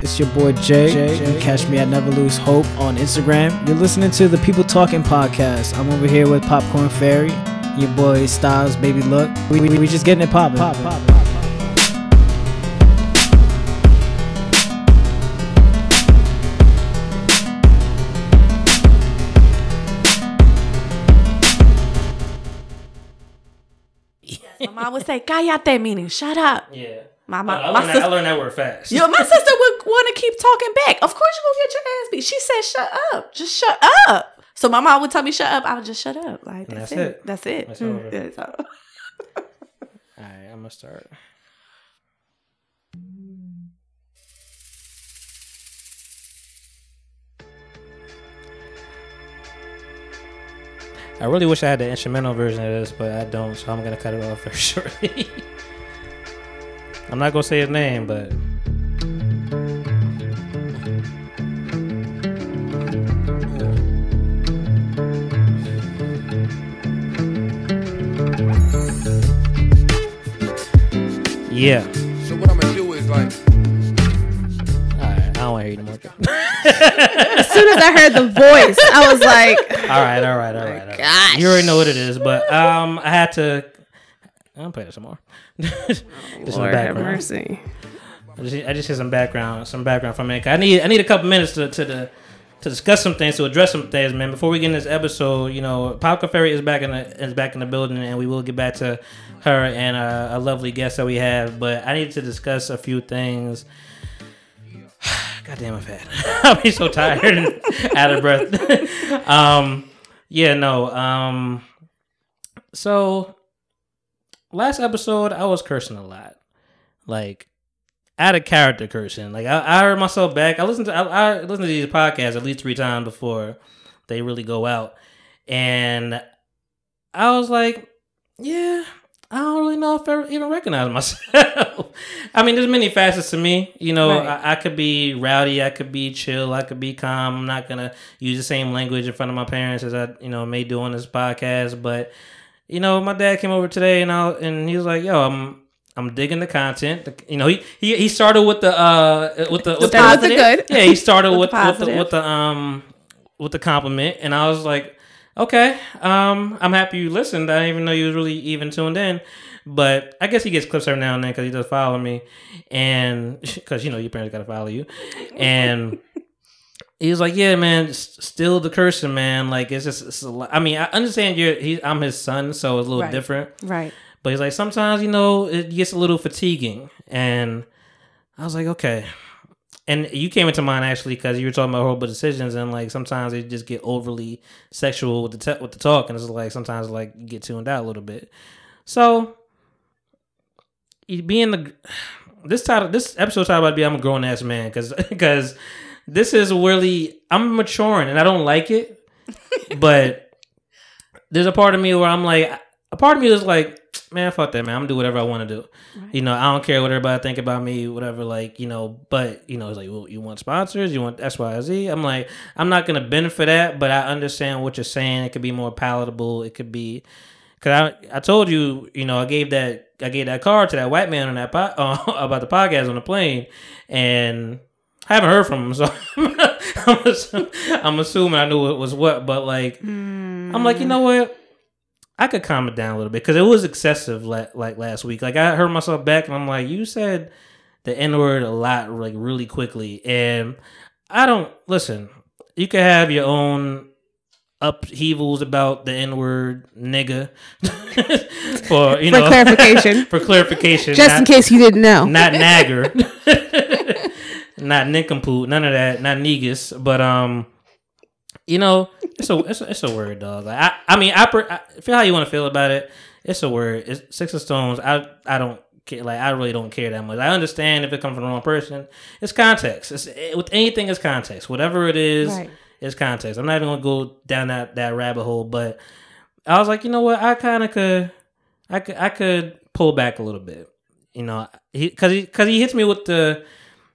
It's your boy Jay. You can catch me at Never Lose Hope on Instagram. You're listening to the People Talking podcast. I'm over here with Popcorn Fairy, your boy Styles, Baby Look. We, we, we just getting it poppin'. Pop, pop, pop. My mom would say, "Cállate," meaning shut up. Yeah. My, I, my, learned my that, I learned that word fast. yo, my sister would want to keep talking back. Of course, you gonna get your ass beat. She said, "Shut up, just shut up." So my mom would tell me, "Shut up." I would just shut up. Like that's, that's it. it. That's it. That's Mm, over. that's all. All right, I'm gonna start. I really wish I had the instrumental version of this, but I don't, so I'm gonna cut it off very shortly. I'm not gonna say his name, but yeah. So what I'm gonna do is like, All right, I don't want to hear you no more. As soon as I heard the voice, I was like, all right, all right, all right. all right. gosh. You already know what it is, but um, I had to. I'm playing it some more. just in the Lord have mercy. I just, I just hear some background, some background from it. I need, I need a couple minutes to, to the, to discuss some things, to address some things, man. Before we get in this episode, you know, Pop Fairy is back in the, is back in the building, and we will get back to her and uh, a lovely guest that we have. But I need to discuss a few things. God damn, I'm fat. I'll be so tired and out of breath. um, yeah, no. Um, so last episode, I was cursing a lot, like out of character cursing. Like I, I heard myself back. I listened to I, I listen to these podcasts at least three times before they really go out, and I was like, yeah. I don't really know if I even recognize myself. I mean, there's many facets to me. You know, Right. I, I could be rowdy, I could be chill, I could be calm. I'm not gonna use the same language in front of my parents as I, you know, may do on this podcast. But you know, my dad came over today and I and he was like, "Yo, I'm I'm digging the content." You know, he he, he started with the uh with the with the good. yeah, he started with With the with the, with the um with the compliment, and I was like, okay, um, I'm happy you listened. I didn't even know you was really even tuned in, but I guess he gets clips every now and then because he does follow me, and because you know your parents gotta follow you, and. He was like, "Yeah, man, still the cursing, man. Like it's just, it's a lot. I mean, I understand you're. He, I'm his son, so it's a little Right. different. Right. But he's like, sometimes, you know, it gets a little fatiguing. And I was like, okay. And you came into mind actually because you were talking about horrible decisions, and like sometimes they just get overly sexual with the te- with the talk, and it's like sometimes like you get tuned out a little bit. So, being the this title, this episode title about to be I'm a grown ass man because because this is really I'm maturing and I don't like it, but there's a part of me where I'm like, a part of me is like, man, fuck that, man. I'm gonna do whatever I want to do. You know, I don't care what everybody think about me, whatever. Like, you know, but you know, it's like, well, you want sponsors, you want X, Y, Z. I'm like, I'm not gonna benefit that, but I understand what you're saying. It could be more palatable. It could be, cause I, I told you, you know, I gave that, I gave that card to that white man on that po- uh, about the podcast on the plane, and I haven't heard from him, so I'm, assuming, I'm assuming I knew it was what. But like, I'm like, you hmm. know what? I could calm it down a little bit because it was excessive. Like, like last week, like I heard myself back, and I'm like, you said the N word a lot, like really quickly, and I don't listen. You can have your own upheavals about the N word, nigga, for you For know clarification. for clarification, Just not- in case you didn't know. not nagger, not nincompoop, none of that, not negus, but um, you know, it's a it's a, it's a word, dog. Like, I I mean, I, per, I feel how you want to feel about it. It's a word. It's six of stones. I I don't care. Like I really don't care that much. I understand if it comes from the wrong person. It's context. It's with anything. It's context. Whatever it is, Right. it's context. I'm not even gonna go down that that rabbit hole, but I was like, you know what? I kind of could, I could, I could pull back a little bit. You know, he because he because he hits me with the,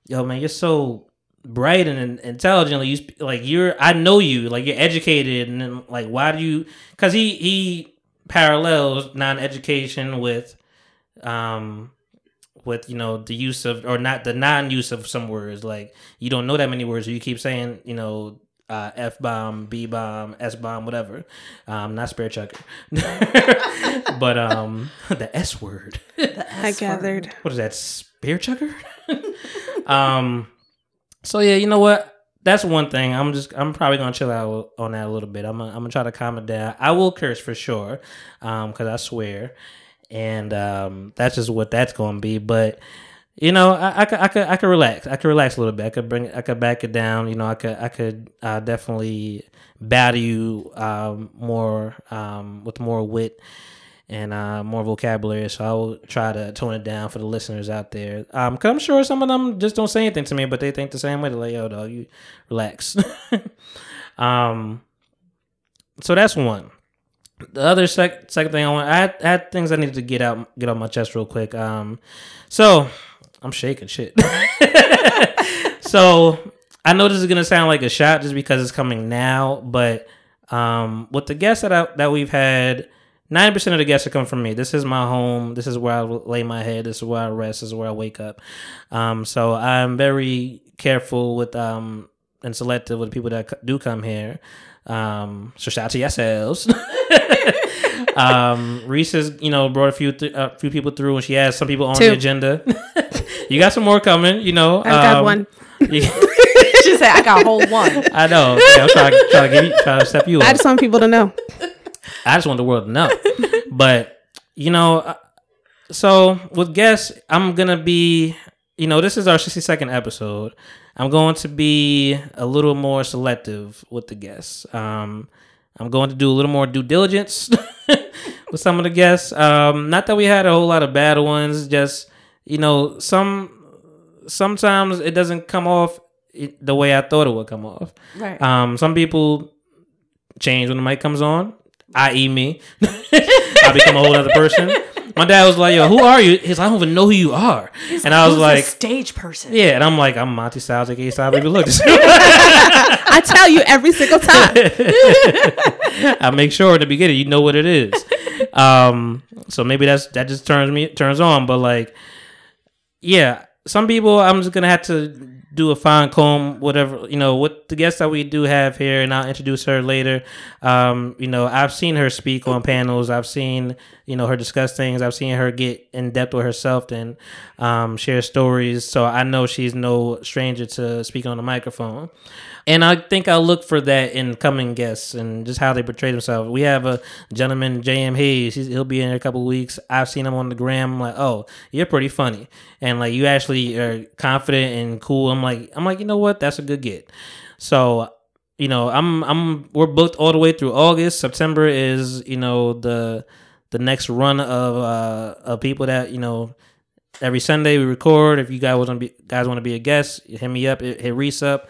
yo man, you're so bright and intelligent. Like you, sp- like you're, I know you, like you're educated, and then like why do you? Because he he parallels non-education with, um, with you know the use of or not the non-use of some words. Like you don't know that many words, or you keep saying you know uh, f bomb, b bomb, s bomb, whatever. Um, not spare chucker, but um, the s word. I gathered. What is that? Spear chucker? um. So yeah, you know what? That's one thing. I'm just. I'm probably gonna chill out on that a little bit. I'm. Gonna, I'm gonna try to calm it down. I will curse for sure, um, because I swear, and um, that's just what that's gonna be. But you know, I, I could, I could, I could relax. I could relax a little bit. I could bring, I could back it down. You know, I could, I could uh, definitely battle you um, more um, with more wit and uh, more vocabulary. So I will try to tone it down for the listeners out there. Um, cause I'm sure some of them just don't say anything to me, but they think the same way. They're like, "Yo, dog, you relax." um, so that's one. The other sec- second thing I want, I had, I had things I needed to get out, get off my chest real quick. Um, so I'm shaking shit. so I know this is gonna sound like a shot just because it's coming now, but um, with the guests that I, that we've had, ninety percent of the guests are coming from me. This is my home. This is where I lay my head. This is where I rest. This is where I wake up. Um, so I'm very careful with um and selective with the people that do come here. Um, so shout out to yourselves. um, Reese has, you know, brought a few th- a few people through, and she has some people on Two. the agenda. you got some more coming, you know. I've got um, one. you- she said, "I got a whole one." I know. Yeah, I'm trying, trying to give you, trying to step you up. I just want people to know. I just want the world to know. but you know, uh, so with guests, I'm gonna be. You know, this is our 62nd episode. I'm going to be a little more selective with the guests. Um, I'm going to do a little more due diligence with some of the guests. Um, not that we had a whole lot of bad ones, just you know, some sometimes it doesn't come off the way I thought it would come off. Right. Um, some people change when the mic comes on, i.e., me. I become a whole other person. My dad was like, "Yo, who are you?" He's like, "I don't even know who you are," and I was like, a stage person. "Yeah," and I'm like, "I'm Monty Styles, aka Style Baby Look." I tell you every single time. I make sure in the beginning you know what it is. Um, so maybe that's that just turns me turns on, but like, yeah, some people I'm just gonna have to do a fine comb, whatever you know. What the guest that we do have here, and I'll introduce her later. Um, you know, I've seen her speak on panels. I've seen you know her discuss things. I've seen her get in depth with herself and um, share stories. So I know she's no stranger to speaking on the microphone. And I think I'll look for that in coming guests and just how they portray themselves. We have a gentleman, J.M. Hayes. He's, he'll be in a couple weeks. I've seen him on the gram. I'm like, oh, you're pretty funny, and like you actually are confident and cool. I'm like, I'm like, you know what? That's a good get. So, you know, I'm I'm we're booked all the way through August. September is you know the the next run of uh of people that you know every Sunday we record. If you guys want to be guys want to be a guest, hit me up, hit Reese up,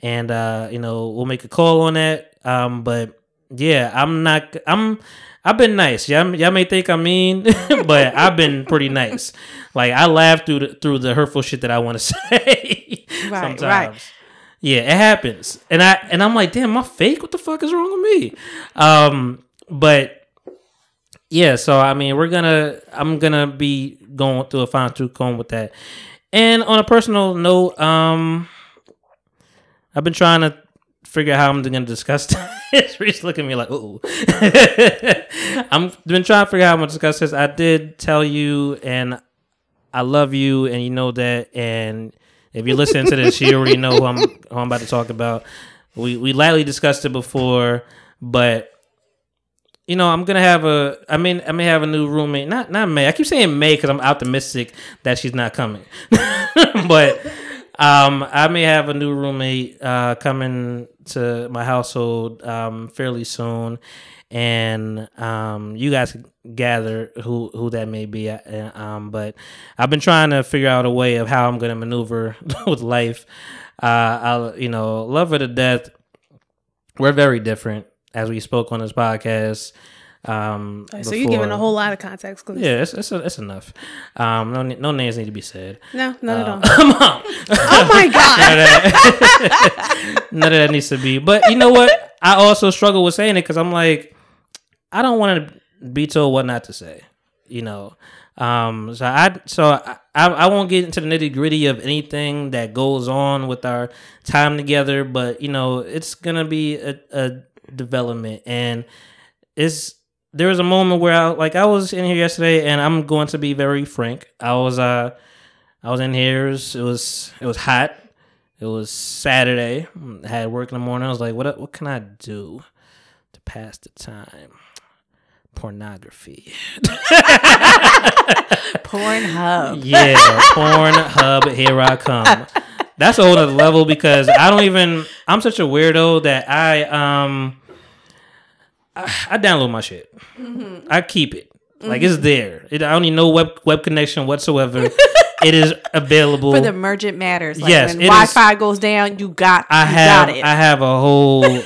and uh, you know we'll make a call on that. Um, but yeah, I'm not. I'm. I've been nice. Y'all, y'all may think I'm mean, but I've been pretty nice. Like I laugh through the through the hurtful shit that I want to say. Right, sometimes. right. Yeah, it happens, and I and I'm like, damn, my fake. What the fuck is wrong with me? Um, but yeah, so I mean, we're gonna, I'm gonna be going through a fine tooth comb with that. And on a personal note, um, I've been trying to figure out how I'm gonna discuss this. Reese looking at me like, ooh. I'm been trying to figure out how I'm gonna discuss this. I did tell you, and I love you, and you know that. And if you're listening to this, you already know who I'm, who I'm about to talk about. We we lightly discussed it before, but you know, I'm gonna have a. I mean, I may have a new roommate. Not not May. I keep saying May because I'm optimistic that she's not coming. but um, I may have a new roommate uh, coming to my household um, fairly soon, and um, you guys gather who who that may be. Uh, Um, but I've been trying to figure out a way of how I'm gonna maneuver with life. Uh, I you know love her to death. We're very different, as we spoke on this podcast. Um, so you're giving a whole lot of context clues. Yeah, it's it's, it's enough. Um, no no names need to be said. No, not at all. Come on. oh my god. None of that, none of that needs to be. But you know what? I also struggle with saying it because I'm like, I don't want to be told what not to say. You know, Um, so I so I, I I won't get into the nitty gritty of anything that goes on with our time together, but you know it's gonna be a, a development, and it's there was a moment where I like I was in here yesterday, and I'm going to be very frank. I was uh I was in here. It was it was, it was hot. It was Saturday. I had work in the morning. I was like, what what can I do to pass the time? Pornography. Pornhub. Yeah, Pornhub, here I come. That's a whole other level because I don't even. I'm such a weirdo that I um. I, I download my shit. I keep it like it's there. It, I don't need no web web connection whatsoever. it is available. For the emergent matters. Like Yes, when Wi Fi goes down, you got I you have got it. I have a whole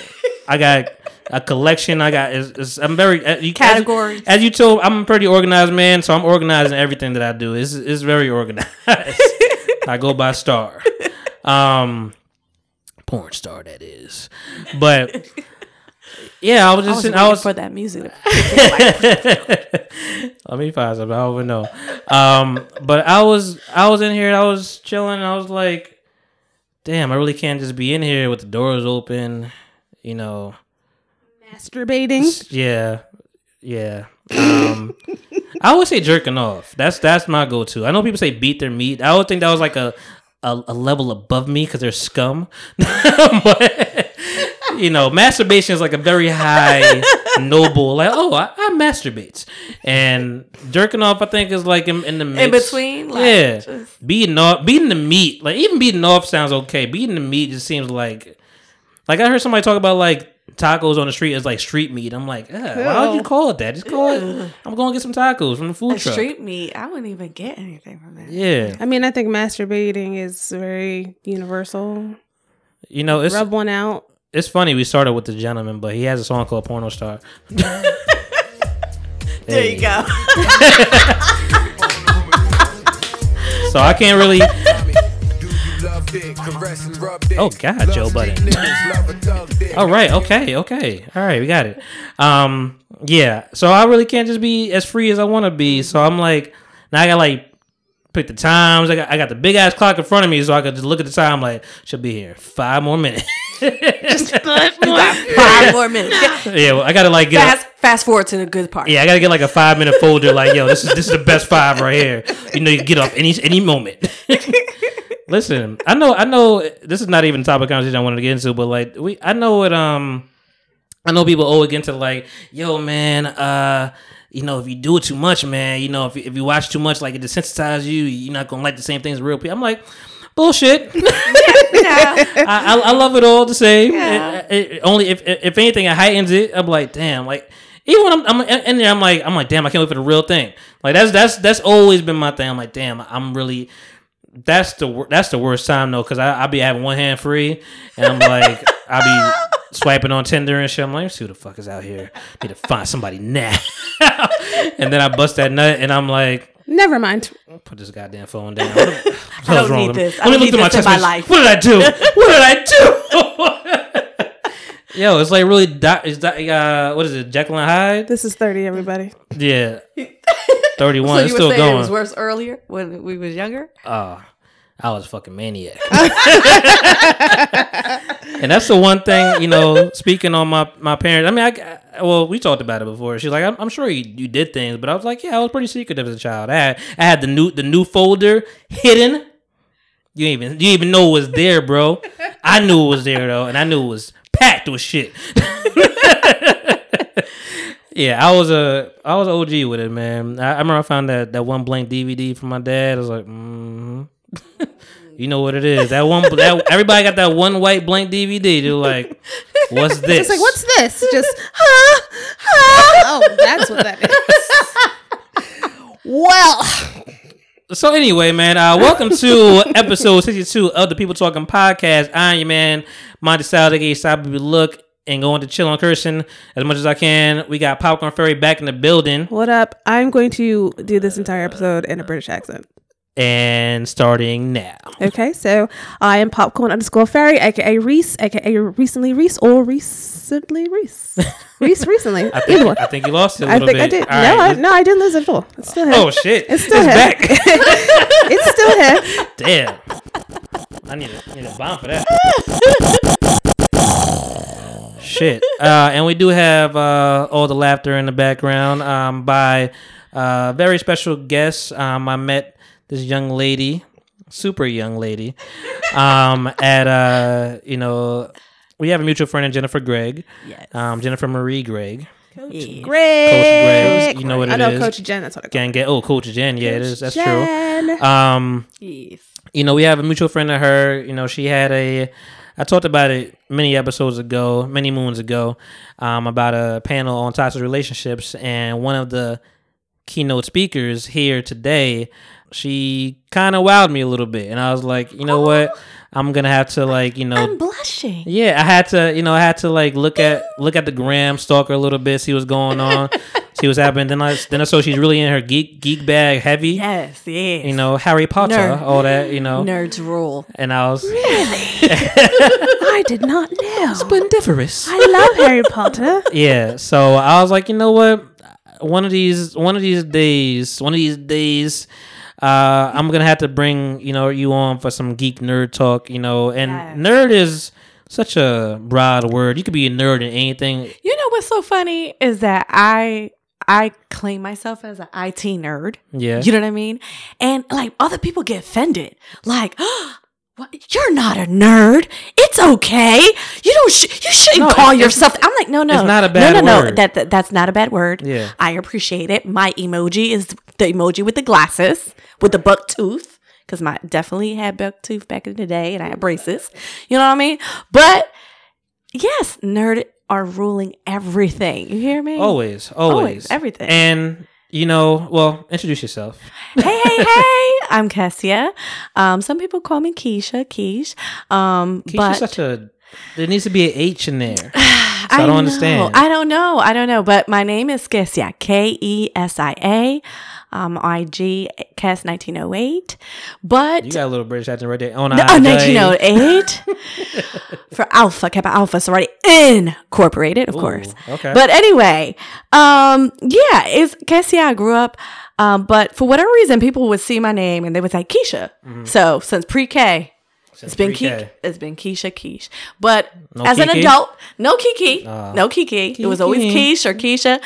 I got a collection. I got it's, it's, I'm very uh, you, Categories. As, as you told, I'm a pretty organized man, so I'm organizing everything that I do. It's it's very organized. I go by star, um, porn star that is. But yeah, I was I just was, I was for that music. Let me find something. I don't even know. Um, but I was I was in here. I was chilling. I was like, damn, I really can't just be in here with the doors open. You know, Masturbating. yeah, yeah. Um, I always say jerking off. That's that's my go-to. I know people say beat their meat. I would think that was like a a, a level above me because they're scum. but you know, masturbation is like a very high noble. Like, oh, I, I masturbate, and jerking off. I think is like in, in the mix. In between, like, yeah, just- beating off, beating the meat. Like even beating off sounds okay. Beating the meat just seems like, like I heard somebody talk about like tacos on the street as like street meat. I'm like, "Ugh, why would you call it that? Just call it. I'm going to get some tacos from the food A truck. street meat, I wouldn't even get anything from that. Yeah, I mean, I think masturbating is very universal. you know it's Rub one out. it's funny. We started with the gentleman, but he has a song called Porno Star. There you go. So I can't really. Oh, God, Love Joe Budden. niggas, love a thug dick. All right. Okay. Okay. All right. We got it. Um. Yeah. So I really can't just be as free as I want to be. So I'm like, now I got like pick the times. I got I got the big ass clock in front of me, so I could just look at the time. Like, should be here five more minutes. just Five more minutes. yeah. Well, I gotta like get. Fast, fast forward to the good part. Yeah, I gotta get like a five minute folder. Like, yo, this is this is the best five right here. You know, you get up any any moment. Listen, I know, I know. This is not even the topic conversation I wanted to get into, but like, we, I know what, um, I know people always get into like, yo, man, uh, you know, if you do it too much, man, you know, if you, if you watch too much, like it desensitizes you, you're not gonna like the same things as real people. I'm like, bullshit. Yeah. I, I, I love it all the same. Yeah. It- it- only if if anything, it heightens it. I'm like, damn, like even when I'm, I'm in there, I'm like, I'm like, damn, I can't wait for the real thing. Like that's that's that's always been my thing. I'm like, damn, I'm really. That's the that's the worst time though, because I I be having one hand free, and I'm like, I be swiping on Tinder and shit. I'm like, see who the fuck is out here. Need to find somebody now. and then I bust that nut, and I'm like, Never mind. put this goddamn phone down. What what I don't wrong need this. Let me look through my text life. What did I do? What did I do? Yo, it's like really. Di- is that uh, what is it? Jekyll and Hyde? This is 30, everybody. Yeah, So thirty-one. it's you still were saying going. it was worse earlier when we was younger? Oh, I was a fucking maniac. and that's the one thing, you know, speaking on my, my parents. I mean, I, I- well, we talked about it before. She's like, I'm, I'm sure you, you did things, but I was like, yeah, I was pretty secretive as a child. I had, I had the new the new folder hidden. You didn't even you didn't even know it was there, bro. I knew it was there though, and I knew it was packed with shit. Yeah, I was a I was OG with it, man. I, I remember I found that, that one blank DVD from my dad. I was like, mm you know what it is? That one, that everybody got that one white blank DVD. They're like, what's this? It's like, what's this? Just, huh? Huh? Oh, that's what that is. well, So anyway, man, uh, welcome to episode sixty-two of the People Talking Podcast. I'm your man, Monty Style, aka Stop Baby Look, and going to chill on cursing as much as I can. We got Popcorn Fairy back in the building. what up? I'm going to do this entire episode in a British accent. And starting now. Okay, so I am popcorn underscore fairy, aka Reese, aka recently Reese, or recently Reese, Reese recently. I think. I think you lost it a I little think bit. I did. All no, right, I, no, I didn't lose it at all. It's still here. Oh shit! It's still here. back. it's still here. Damn. I need a, need a bomb for that. Shit. Uh, and we do have uh, all the laughter in the background um, by uh, very special guests. Um, I met this young lady, super young lady, um, at, uh, you know, we have a mutual friend, Jennifer Gregg, Yes. um, Jennifer Marie Gregg. Coach yeah. Greg. Coach Greg, you know what it is. I know is. Coach Jen. That's what I call Gang, gang. Oh, Coach Jen. Yeah, it is. That's true. Um, Yes. you know, we have a mutual friend of her. You know, she had a. I talked about it many episodes ago, many moons ago, um, about a panel on toxic relationships, and one of the keynote speakers here today, she kind of wowed me a little bit, and I was like, you know oh. what, I'm gonna have to like, you know, I'm blushing. yeah, I had to, you know, I had to like look at look at the gram, stalker a little bit, see what's going on, see what's happening. Then I then I saw she's really in her geek geek bag heavy. Yes, yes. You know, Harry Potter, Nerd. all that, you know. nerds rule. And I was really. I did not know. splendiferous. I love Harry Potter. Yeah. So I was like, you know what? One of these one of these days, one of these days, uh, I'm gonna have to bring, you know, you on for some geek nerd talk, you know, and Yes. nerd is such a broad word. You could be a nerd in anything. You know what's so funny is that I I claim myself as an IT nerd. Yeah. You know what I mean? And like other people get offended. Like, what? You're not a nerd. It's okay. You don't. Sh- you shouldn't No, call yourself. I'm like, no, no, it's not a bad no, no, no. word. That, that that's not a bad word. Yeah. I appreciate it. My emoji is the emoji with the glasses with the buck tooth because my definitely had buck tooth back in the day, and I had braces. You know what I mean? But yes, nerd are ruling everything. You hear me? Always, always, Always, everything. And you know, well, introduce yourself. hey, hey, hey! I'm Kesia. Um, some people call me Keisha, Keish. Um, Keisha's but such a. There needs to be an H in there. I, don't know. understand. I don't know. I don't know. But my name is Kesia. K E S I A. Um, IG Kes 1908. But You got a little British accent right there. On No, IG. 1908 for Alpha Kappa Alpha Sorority Incorporated, of Ooh, course. okay. But anyway, um, yeah, it's Kesia. I grew up, um, but for whatever reason, people would see my name and they would say Keisha. So since pre-K, it's been Ke- pre-K. it's been Keisha Keish. But No as an adult, no Kiki, no Kiki. It was always Kiki. Keish or Keisha.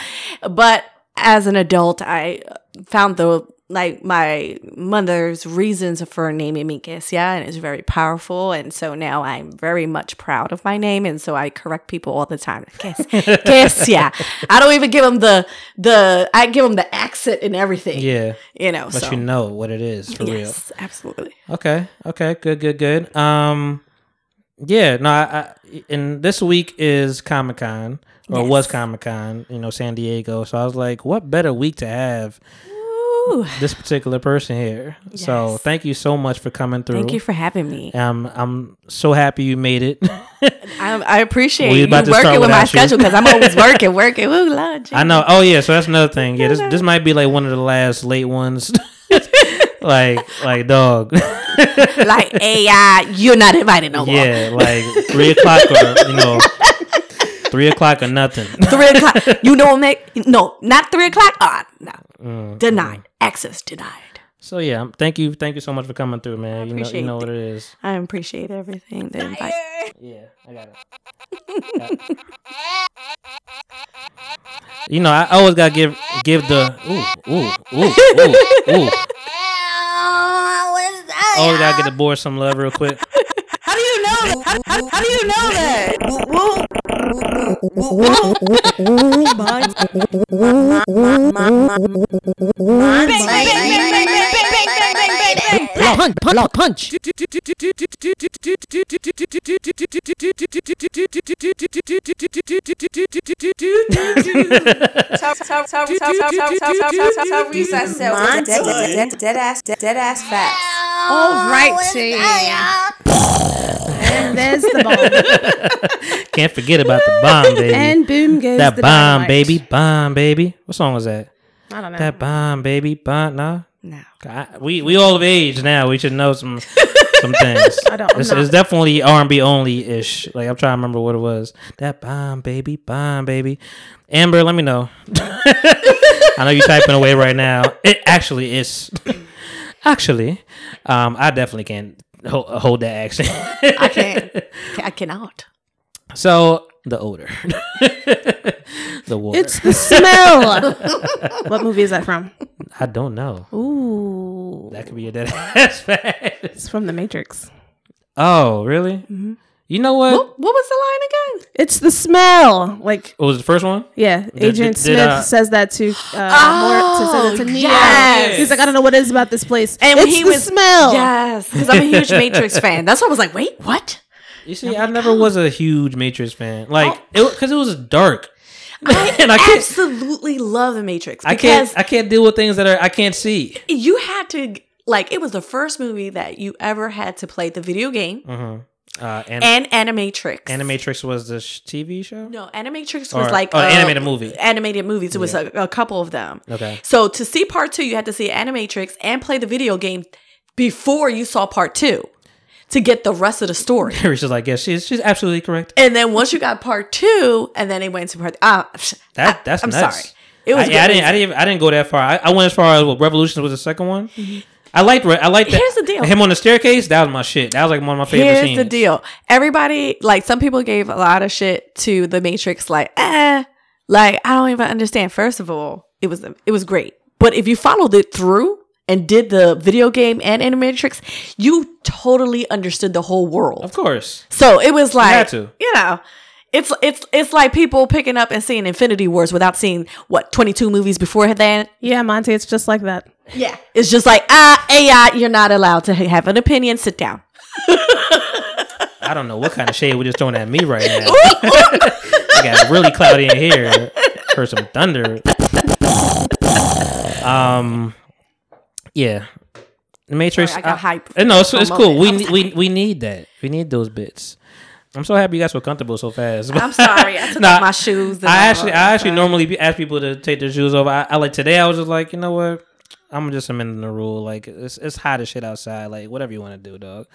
But as an adult, I found the like my mother's reasons for naming me Kesia, and it's very powerful. And so now I'm very much proud of my name, and so I correct people all the time. Kes- Kesia. I don't even give them the the. I give them the accent and everything. Yeah, you know. but so you know what it is for real. yes, absolutely. Okay. Okay. Good. Good. Good. Um. Yeah. No. I, I and this week is Comic Con or Yes. was Comic Con. You know, San Diego. So I was like, what better week to have Ooh, this particular person here? So thank you so much for coming through. thank you for having me. Um, I'm so happy you made it. I, I appreciate you about to start working with my you. schedule because I'm always working, working. Ooh, Lord, I know. Oh yeah. So that's another thing. Yeah. This this might be like one of the last late ones. like like dog. like AI, you're not invited no more. yeah. Like three o'clock or you know. Three o'clock or nothing. Three o'clock. You know, make no, not three o'clock. Ah, no, Mm, denied. Access denied. So yeah, thank you, thank you so much for coming through, man. You know, you know what it is. I appreciate everything. The invite. Yeah, I got it. you know, I always gotta give give the ooh ooh ooh ooh ooh. Always gotta get the board some love real quick. How do you know that? How, how, how do you know that? Punch, punch, punch. Dead ass, dead ass facts. All righty. And there's the bomb. Can't forget about the bomb, baby. and boom goes that the bomb, dynamite. baby, bomb, baby. What song was that? I don't know. That bomb, baby, bomb. Nah, No. I, we we all of age now. We should know some some things. I don't- It's, it's definitely R and B only ish. Like I'm trying to remember what it was. That bomb baby, bomb baby. Amber, let me know. I know you're typing away right now. It actually is. actually, um, I definitely can't hold, hold that accent. I can't. I cannot. so the odor, the water. It's the smell. what movie is that from? I don't know. Ooh, That could be a dead ass fact. it's from The Matrix. Oh, really? Mm-hmm. You know what? What, what was the line again? It's the smell. Like, What was the first one? yeah, Agent did, Smith uh, says that to uh, Mort, to, say that to Neo. yes. He's like, I don't know what it is about this place. And when it's he the was smell. Yes, because I'm a huge Matrix fan. That's why I was like, wait, what? You see, I never was a huge Matrix fan. Like, it because it was dark. I, And I can't- absolutely love the Matrix I can't. I can't deal with things that are I can't see. you had to like it was the first movie that you ever had to play the video game Uh, and and Animatrix. Animatrix was the sh- TV show. No, Animatrix Or- was like oh, animated movie. Animated movies. It was a, a couple of them. Okay. So to see part two, you had to see Animatrix and play the video game before you saw part two to get the rest of the story. Is like, yeah, she's she's absolutely correct. And then once you got part two, and then it went to part. Ah, That that's I'm nuts. sorry. It was I, yeah, I didn't. I didn't. I didn't go that far. I, I went as far as well, Revolution was the second one. I liked. I liked that. Here's the deal. Him on the staircase. That was my shit. That was like one of my favorite scenes. Here's scenes. the deal. Everybody, like some people gave a lot of shit to the Matrix, like, eh, like I don't even understand. First of all, it was it was great. But if you followed it through and did the video game and Animatrix, you totally understood the whole world. Of course. So it was like had to. you know, it's it's it's like people picking up and seeing Infinity Wars without seeing what 22 movies before that. Yeah, Monty, it's just like that. Yeah. It's just like, ah, AI, you're not allowed to have an opinion. Sit down. I don't know what kind of shade we're just throwing at me right now. I got really cloudy in here. Heard some thunder. Um, yeah, the Matrix. Sorry, I got hype uh, No, it's, it's cool. We need, we we need that. We need those bits. I'm so happy you guys feel comfortable so fast. I'm sorry. I took Nah, off my shoes. I actually. I actually normally be, ask people to take their shoes off. I, I like today. I was just like, you know what? I'm just amending the rule. Like it's it's hot as shit outside. Like whatever you want to do, dog.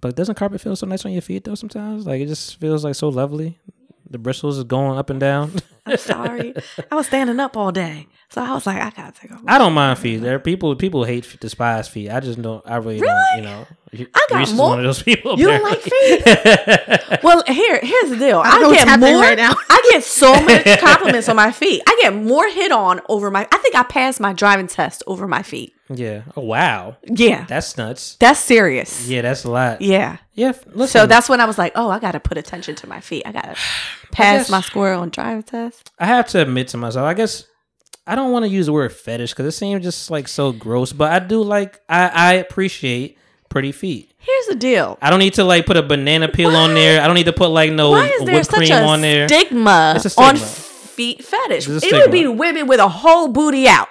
But doesn't carpet feel so nice on your feet though? Sometimes, like it just feels like so lovely. The bristles is going up and down. I'm sorry. I was standing up all day, so I was like, I gotta take off. I don't mind feet. There are people people hate despise feet. I just don't. I really, don't. Really? You know, I got Reese is more- one of those people. You don't like feet? Well, here, here's the deal. don't know I what's get more. right now. I get so much compliments on my feet. I get more hit on over my. I think I passed my driving test over my feet. yeah. Oh wow, Yeah, that's nuts. that's serious. Yeah, that's a lot. Yeah. Yeah. Listen, So that's when I was like, oh, I gotta put attention to my feet. I gotta pass guess- my score on driving test. I have to admit to myself, I guess I don't want to use the word fetish because it seems just like so gross, but I do like I, I appreciate pretty feet. Here's the deal. I don't need to like put a banana peel on there. I don't need to put like no Why is there whipped such cream a on there. stigma, It's a stigma. on feet fetish? It would be women with a whole booty out.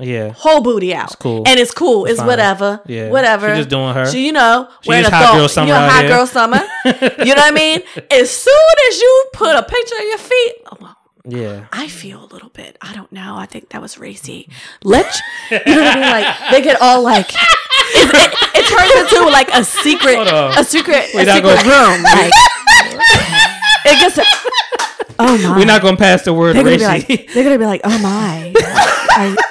Yeah. whole booty out. It's cool. And it's cool. It's fine. whatever. Yeah. Whatever. She just doing her. She, you know, She wearing a hot girl summer you know, hot here. girl summer. you know what I mean? As soon as you put a picture of your feet, oh, Yeah. I feel a little bit. I don't know. I think that was racy. Let you, you know what I mean? Like they get all like it, it, it turns into like a secret, a secret, a secret room. Like it gets. Oh my! We're not gonna pass the word They're gonna be like, they're gonna be like, oh my,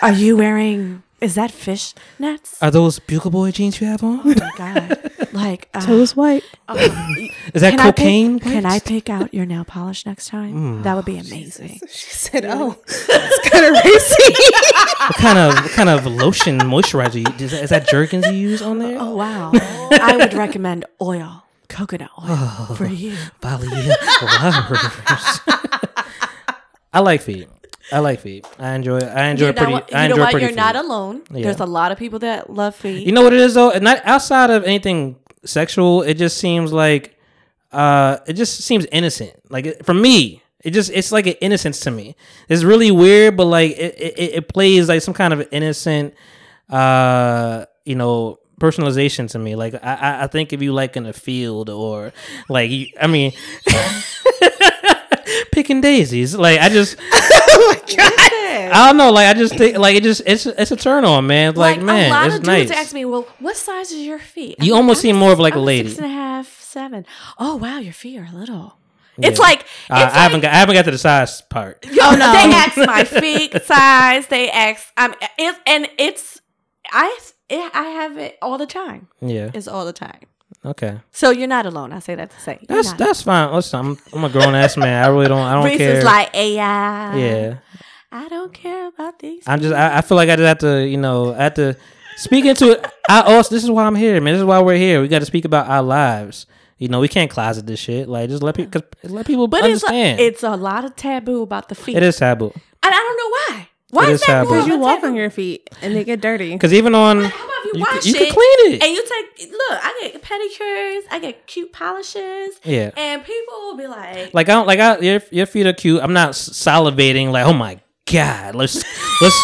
are, are you wearing? Is that fish nets? Are those Bugle Boy jeans you have on? Oh my god! Like, uh, Toes white. Is that can I cocaine? pick, can I pick out your nail polish next time? Mm. That would be amazing. She said, "Oh, it's kind of racy." What kind of what kind of lotion moisturizer? You, is, that, is that Jergens you use on there? Oh wow! I would recommend oil, coconut oil Oh. for you. Bali lovers. I like feet. I like feet. I enjoy. I enjoy You know pretty. I You know enjoy what? You're not alone. Yeah. There's a lot of people that love feet. You know what it is though? Not outside of anything sexual. It just seems like, uh, it just seems innocent. Like it, for me, it just it's like an innocence to me. It's really weird, but like it it, it plays like some kind of innocent, uh, you know. Personalization to me, like I, I- I think if you like in a field or like, I mean, picking daisies. Like I just, oh Listen. I don't know. Like I just think, like it just, it's, it's a turn on, man. Like, Like, man, a lot it's of dudes ask me, "Well, what size is your feet?" You almost I'm seem more of like a I'm lady. six and a half, seven. Oh wow, your feet are little. It's like it's I, I haven't got, I haven't got to the size part. Oh no! They ask my feet size. They ask. I'm. It, and it's. I. It, I have it all the time. Yeah. It's all the time. Okay. So you're not alone. I say that to say you're That's that's fine. Listen, I'm I'm a grown ass man. I really don't. I don't Reese care. is like AI. yeah. I don't care about these. I'm just. I, I feel like I just have to. You know. I have to speak into it. I also. This is why I'm here, man. This is why we're here. We got to speak about our lives. You know, we can't closet this shit. Like, just let people. cause Let people but it's a, understand. it's a lot of taboo about the feet. it is taboo. and I don't know why. Why It is is that taboo. Because you walk on your feet and they get dirty. Because even on, How about if you, you, wash c- you it can clean it. and you take look? I get pedicures, I get cute polishes, Yeah. and people will be like, Like I don't like I your your feet are cute. I'm not s- salivating like oh my god. Let's let's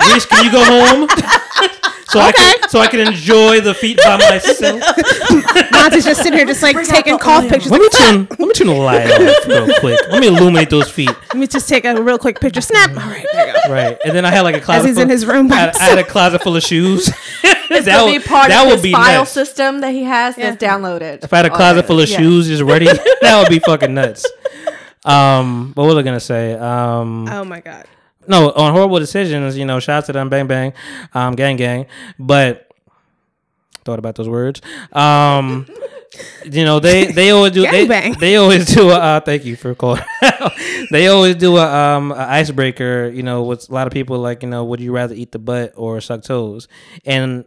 Reese, can you go home? so I can so I can enjoy the feet by myself. Monty's just sitting here, just like taking cough pictures. Let me turn let me turn the light off real quick. Let me illuminate those feet. Let me just take a real quick picture. Snap. All right, there you go. Right, and then I had like a closet. As he's full, in his room I had, I had a closet full of shoes. this that would be part that of would his be file nuts. system that he has that's downloaded. If I had a closet full of Yeah. shoes just ready, that would be fucking nuts. Um, what was I gonna say? Um, Oh my god. No, on horrible decisions, you know, shout out to them, bang bang, um, gang gang. But thought about those words. Um, you know, they they always do they, Gangbang. they always do a uh, thank you for calling. they always do a um a icebreaker. You know, with a lot of people like you know, would you rather eat the butt or suck toes? And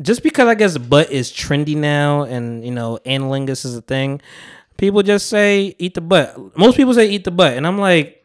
just because I guess butt is trendy now, and you know, analingus is a thing. People just say eat the butt. Most people say eat the butt, and I'm like,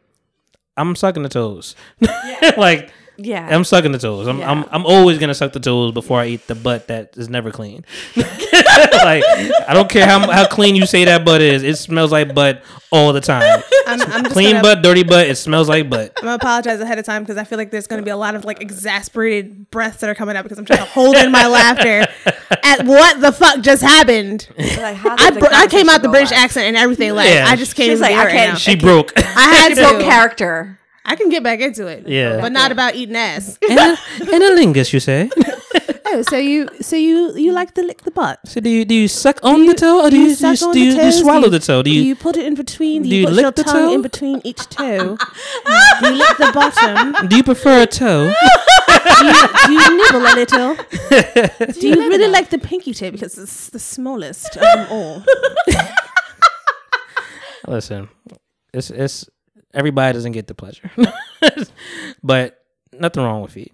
I'm sucking the toes. like Yeah. I'm sucking the toes. I'm, I'm I'm always gonna suck the toes before I eat the butt that is never clean. like I don't care how how clean you say that butt is. It smells like butt all the time. I'm, I'm Clean gonna, butt, dirty butt. It smells like butt. I'm gonna apologize ahead of time because I feel like there's gonna be a lot of like exasperated breaths that are coming out because I'm trying to hold in my laughter at what the fuck just happened. like, I did br- I came out the British on? accent and everything. Like Yeah. I just can't She's like, be I right can't- now. She broke. I had She broke character. I can get back into it. Yeah. but not about eating ass. Analingus, you say? oh, so you so you you like to lick the butt? So do you do you suck on the toe or do you, do you, suck on do you, the do you swallow Do the toe? Do you, do you put it in between? Do do you, you put lick your the tongue toe? in between each toe? do you lick the bottom? do you prefer a toe? Do you, do you nibble a little? Do you really like the pinky toe because it's the smallest of them all? Listen, it's it's everybody doesn't get the pleasure, but nothing wrong with feet.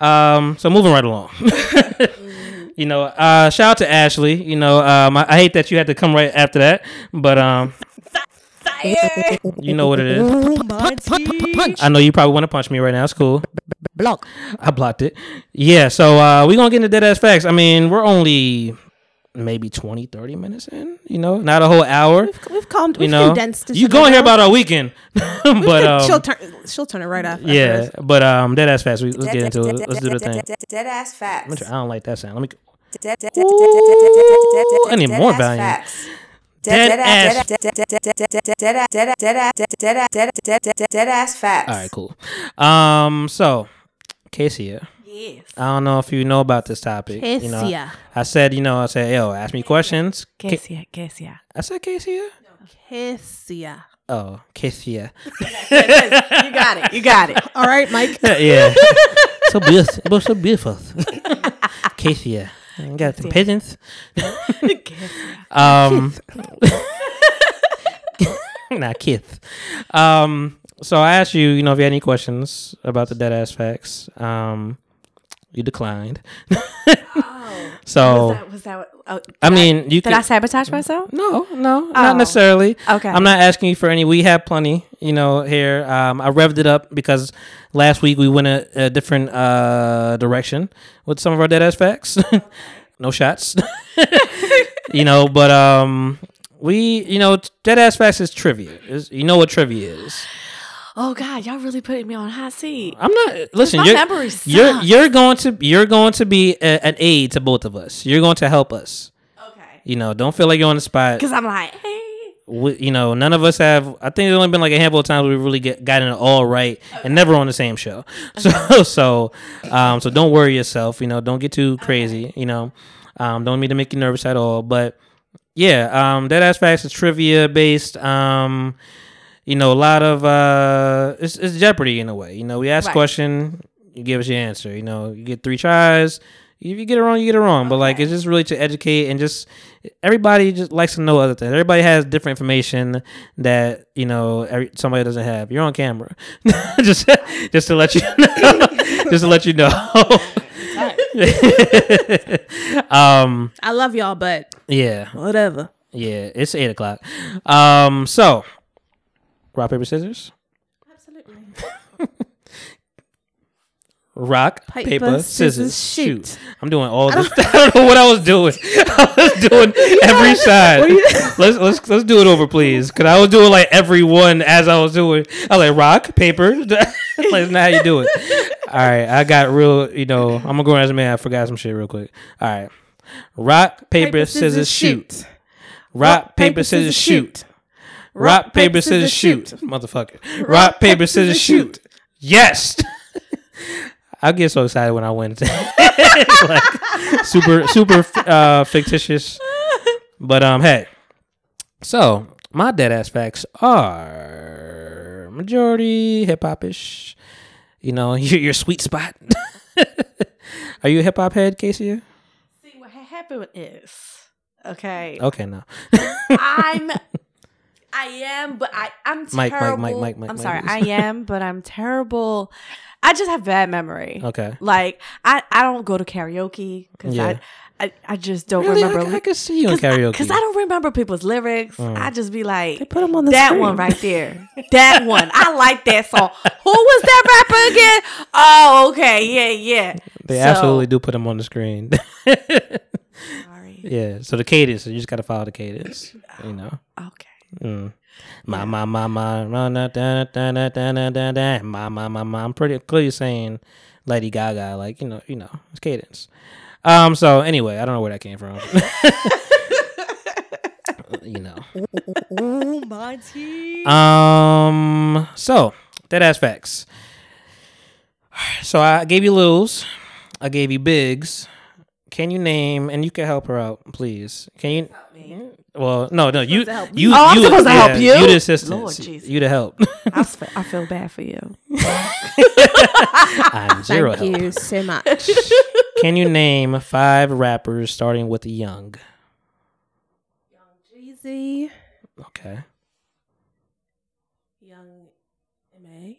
Um, so moving right along. you know, uh, shout out to Ashley. You know, um, I, I hate that you had to come right after that, but um, you know what it is. I know you probably want to punch me right now. It's cool. Block. I blocked it. Yeah, so uh, we're gonna get into dead ass facts. I mean, we're only maybe 20, 30 minutes in. You know, not a whole hour. We've calmed. You We've know, condensed. you shit going here about our weekend, but she'll um, turn. She'll turn it right off. yeah, afterwards. but um, dead ass facts. We, let's get into it. Let's do the thing. Dead ass facts. Let me I don't like that sound. Let me. Dead I need more volume. Dead Dead ass. ass. Dead ass facts. All right, cool. Um, so Casey, Yes. I don't know if you know about this topic. You know, I said, you know, I said, yo, ask me questions. Casey, Casey. I said Casey. Casey. Oh, Casey. You got it. You got it. All right, Mike. yeah. so beautiful. So beautiful. Casey. I got some pigeons. um, not Keith. Um, so I asked you, you know, if you had any questions about the dead ass facts. Um, you declined. so Was that, was that oh, I mean, you did could. I sabotage myself? no, no, Oh. not necessarily. Okay. I'm not asking you for any. We have plenty, you know, here. Um, I revved it up because last week we went a, a different uh, direction with some of our dead ass facts. no shots, you know, but um, we, you know, dead ass facts is trivia. Is you know what trivia is? Oh God, y'all really putting me on a hot seat. I'm not. Listen, you're you're you're going to you're going to be a, an aid to both of us. You're going to help us. Okay. You know, don't feel like you're on the spot. Because I'm like, hey. we, you know, none of us have. I think there's only been like a handful of times we really get gotten it all right, and never on the same show. So, so, um, so don't worry yourself. You know, don't get too crazy. You know, um, don't mean to make you nervous at all. But yeah, um, that ass facts is trivia based. Um, you know, a lot of uh, it's, it's Jeopardy in a way. You know, we ask Right. question, you give us your answer. You know, you get three tries. If you get it wrong, you get it wrong. But like, it's just really to educate and just everybody just likes to know other things. Everybody has different information that you know every, somebody doesn't have. You're on camera, just just to let you know, just to let you know. um. I love y'all, but Yeah. whatever. Yeah. It's eight o'clock. Um. So, rock paper scissors. Absolutely. Rock Paper, paper, scissors, scissors, shoot. shoot. I'm doing all this. I don't know what I was doing. I was doing every side. let's let's let's do it over, please. Cause I was doing like every one as I was doing. I was like rock paper. like that's not how you do it. All right, I got real. You know, I'm gonna go as a man. I forgot some shit real quick. All right, rock paper, scissors, shoot. Rock paper scissors shoot. Rock paper scissors shoot. Motherfucker. Rock paper scissors shoot. Yes. I get so excited when I win. like super super uh, fictitious. But um, hey. So my dead ass facts are majority hip hop ish. You know, your your sweet spot. are you a hip hop head, Casey? See what ha- happened is okay. Okay, no. I'm. I am, but I I'm Mike, Mike, Mike, terrible. Mike, Mike, I'm Mike. sorry, I am, but I'm terrible. I just have bad memory. Okay. Like I, I don't go to karaoke because Yeah. I, I, I just don't Really, I, remember. c- I can see you in karaoke. Because I don't remember people's lyrics. Mm. I just be like, put them on the that screen. one right there. that one. I like that song. Who was that rapper again? Oh, okay. Yeah, yeah. They So- absolutely do put them on the screen. Sorry. yeah. So the cadence, you just gotta follow the cadence. You know. Okay. Mm. Ma ma ma ma ma na da da da da da da da ma ma ma ma. I'm pretty clearly saying Lady Gaga, like you know, you know, it's cadence. Um. So anyway, I don't know where that came from. you know. My. Um. So that ass facts. So I gave you Lils. I gave you Biggs. Can you name and you can help her out, please? Can you? Well, no, no. You, to help you, Oh, I'm you, supposed to help you? You the assistant. Lord Jesus. You to help. I feel bad for you. I'm zero Thank help. you so much. Can you name five rappers starting with Young? Young Jeezy, Okay. Young Ma,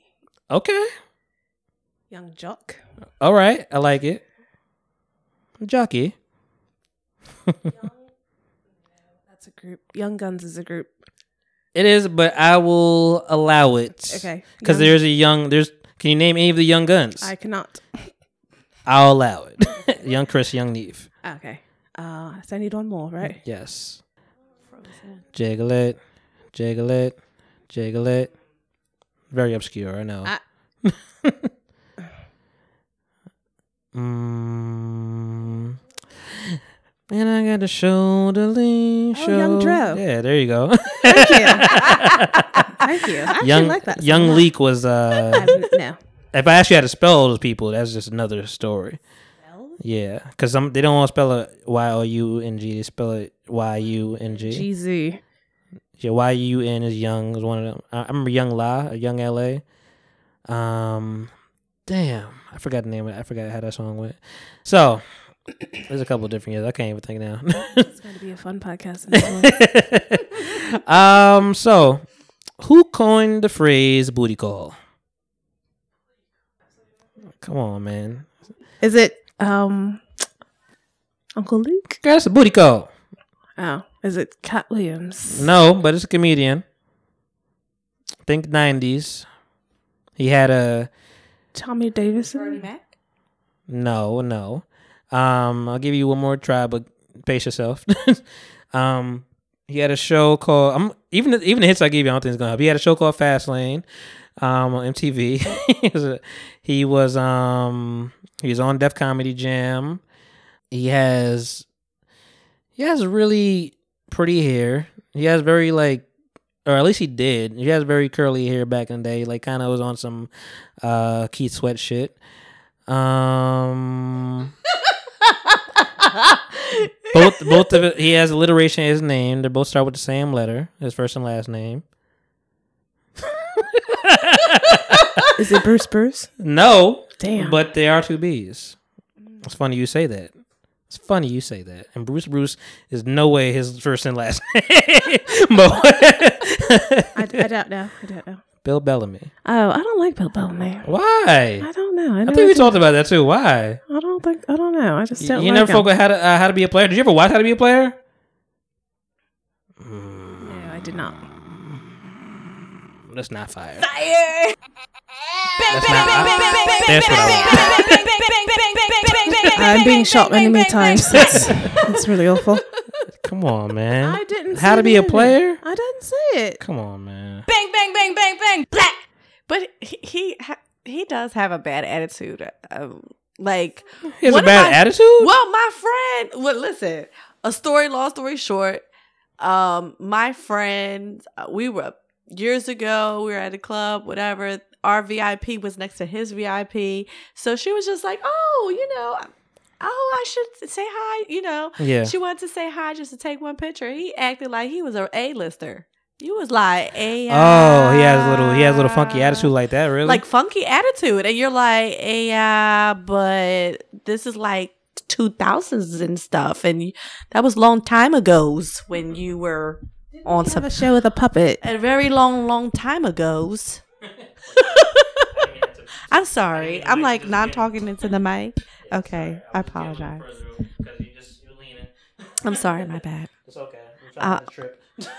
Okay. Yung Joc, All right. I like it. Jockey. that's a group. Young Guns is a group. It is, but I will allow it. Okay. Because Young- there's a young. There's. Can you name any of the young guns? I cannot. I'll allow it. young Chris, young Neve. Okay. Uh, so I need one more, right? Yes. Jiggle it, jiggle it, jiggle it. Very obscure, I know. I- mm. And I got the shoulder lean. Oh, Young Dro. Yeah, there you go. Thank you. Thank you. I actually young like that. Young song. Leak was. uh no. If I actually had to spell those people, that's just another story. Spell? Yeah, because they don't want to spell it Y O U N G. They spell it Y U N G. Jeezy. Yeah, Y U N is young. Was one of them. I remember Young La, Young L.A. Um, damn, I forgot the name of it. I forgot how that song went. So there's a couple of different years. I can't even think now. It's going to be a fun podcast. um, so who coined the phrase "booty call"? Come on, man. Is it um Uncle Luke? That's a booty call. Oh, is it Katt Williams? No, but it's a comedian. I Think '90s. He had a Tommy Davidson? Mac? No, no. Um, I'll give you one more try, but pace yourself. um, he had a show called. I'm even the- even the hits I gave you. I don't think it's gonna help. He had a show called Fast Lane, um, on MTV. he was a- he was um he was on Def Comedy Jam. He has he has really pretty hair. He has very like or at least he did. He has very curly hair back in the day. Like kind of was on some uh Keith Sweat shit. Um. both both of it. He has alliteration in his name. They both start with the same letter, his first and last name. Is it Bruce Bruce? No, Damn. but they are two B's. It's funny you say that. It's funny you say that. And Bruce Bruce is no way his first and last name. But- I, I don't know. I don't know. Bill Bellamy. Oh, I don't like Bill Bellamy. Why? I don't know. I, I think we talked about that too. Why? I don't think. I don't know. I just don't. you like never forgot how to uh, how to be a player. Did you ever watch How to Be a Player? No, I did not. That's not fire. Fire. That's not. I- That's what I want. I'm being shot many, many times. That's, that's really awful. Come on, man. I didn't. How say to be a the ending. player? I didn't say it. Come on, man. bang bang bang bang bang black. But he he, ha- he does have a bad attitude. Um, like He has a one of bad my- attitude. Well, my friend. Well, listen. A story. Long story short. Um, my friend. uh, We were years ago. We were at a club. Whatever. Our VIP was next to his VIP. So she was just like, "Oh, you know." Oh, I should say hi. You know, Yeah. she wanted to say hi just to take one picture. He acted like he was a A-lister. You was like a Oh, he has a little. He has a little funky attitude like that. Really? like funky attitude, and you're like, yeah, but this is like two thousands and stuff, and that was long time ago's when you were on some a show with a puppet. a very long, long time ago's. I'm sorry. I'm like not talking into the mic. Okay, I apologize. I'm sorry, my bad. It's okay. Uh,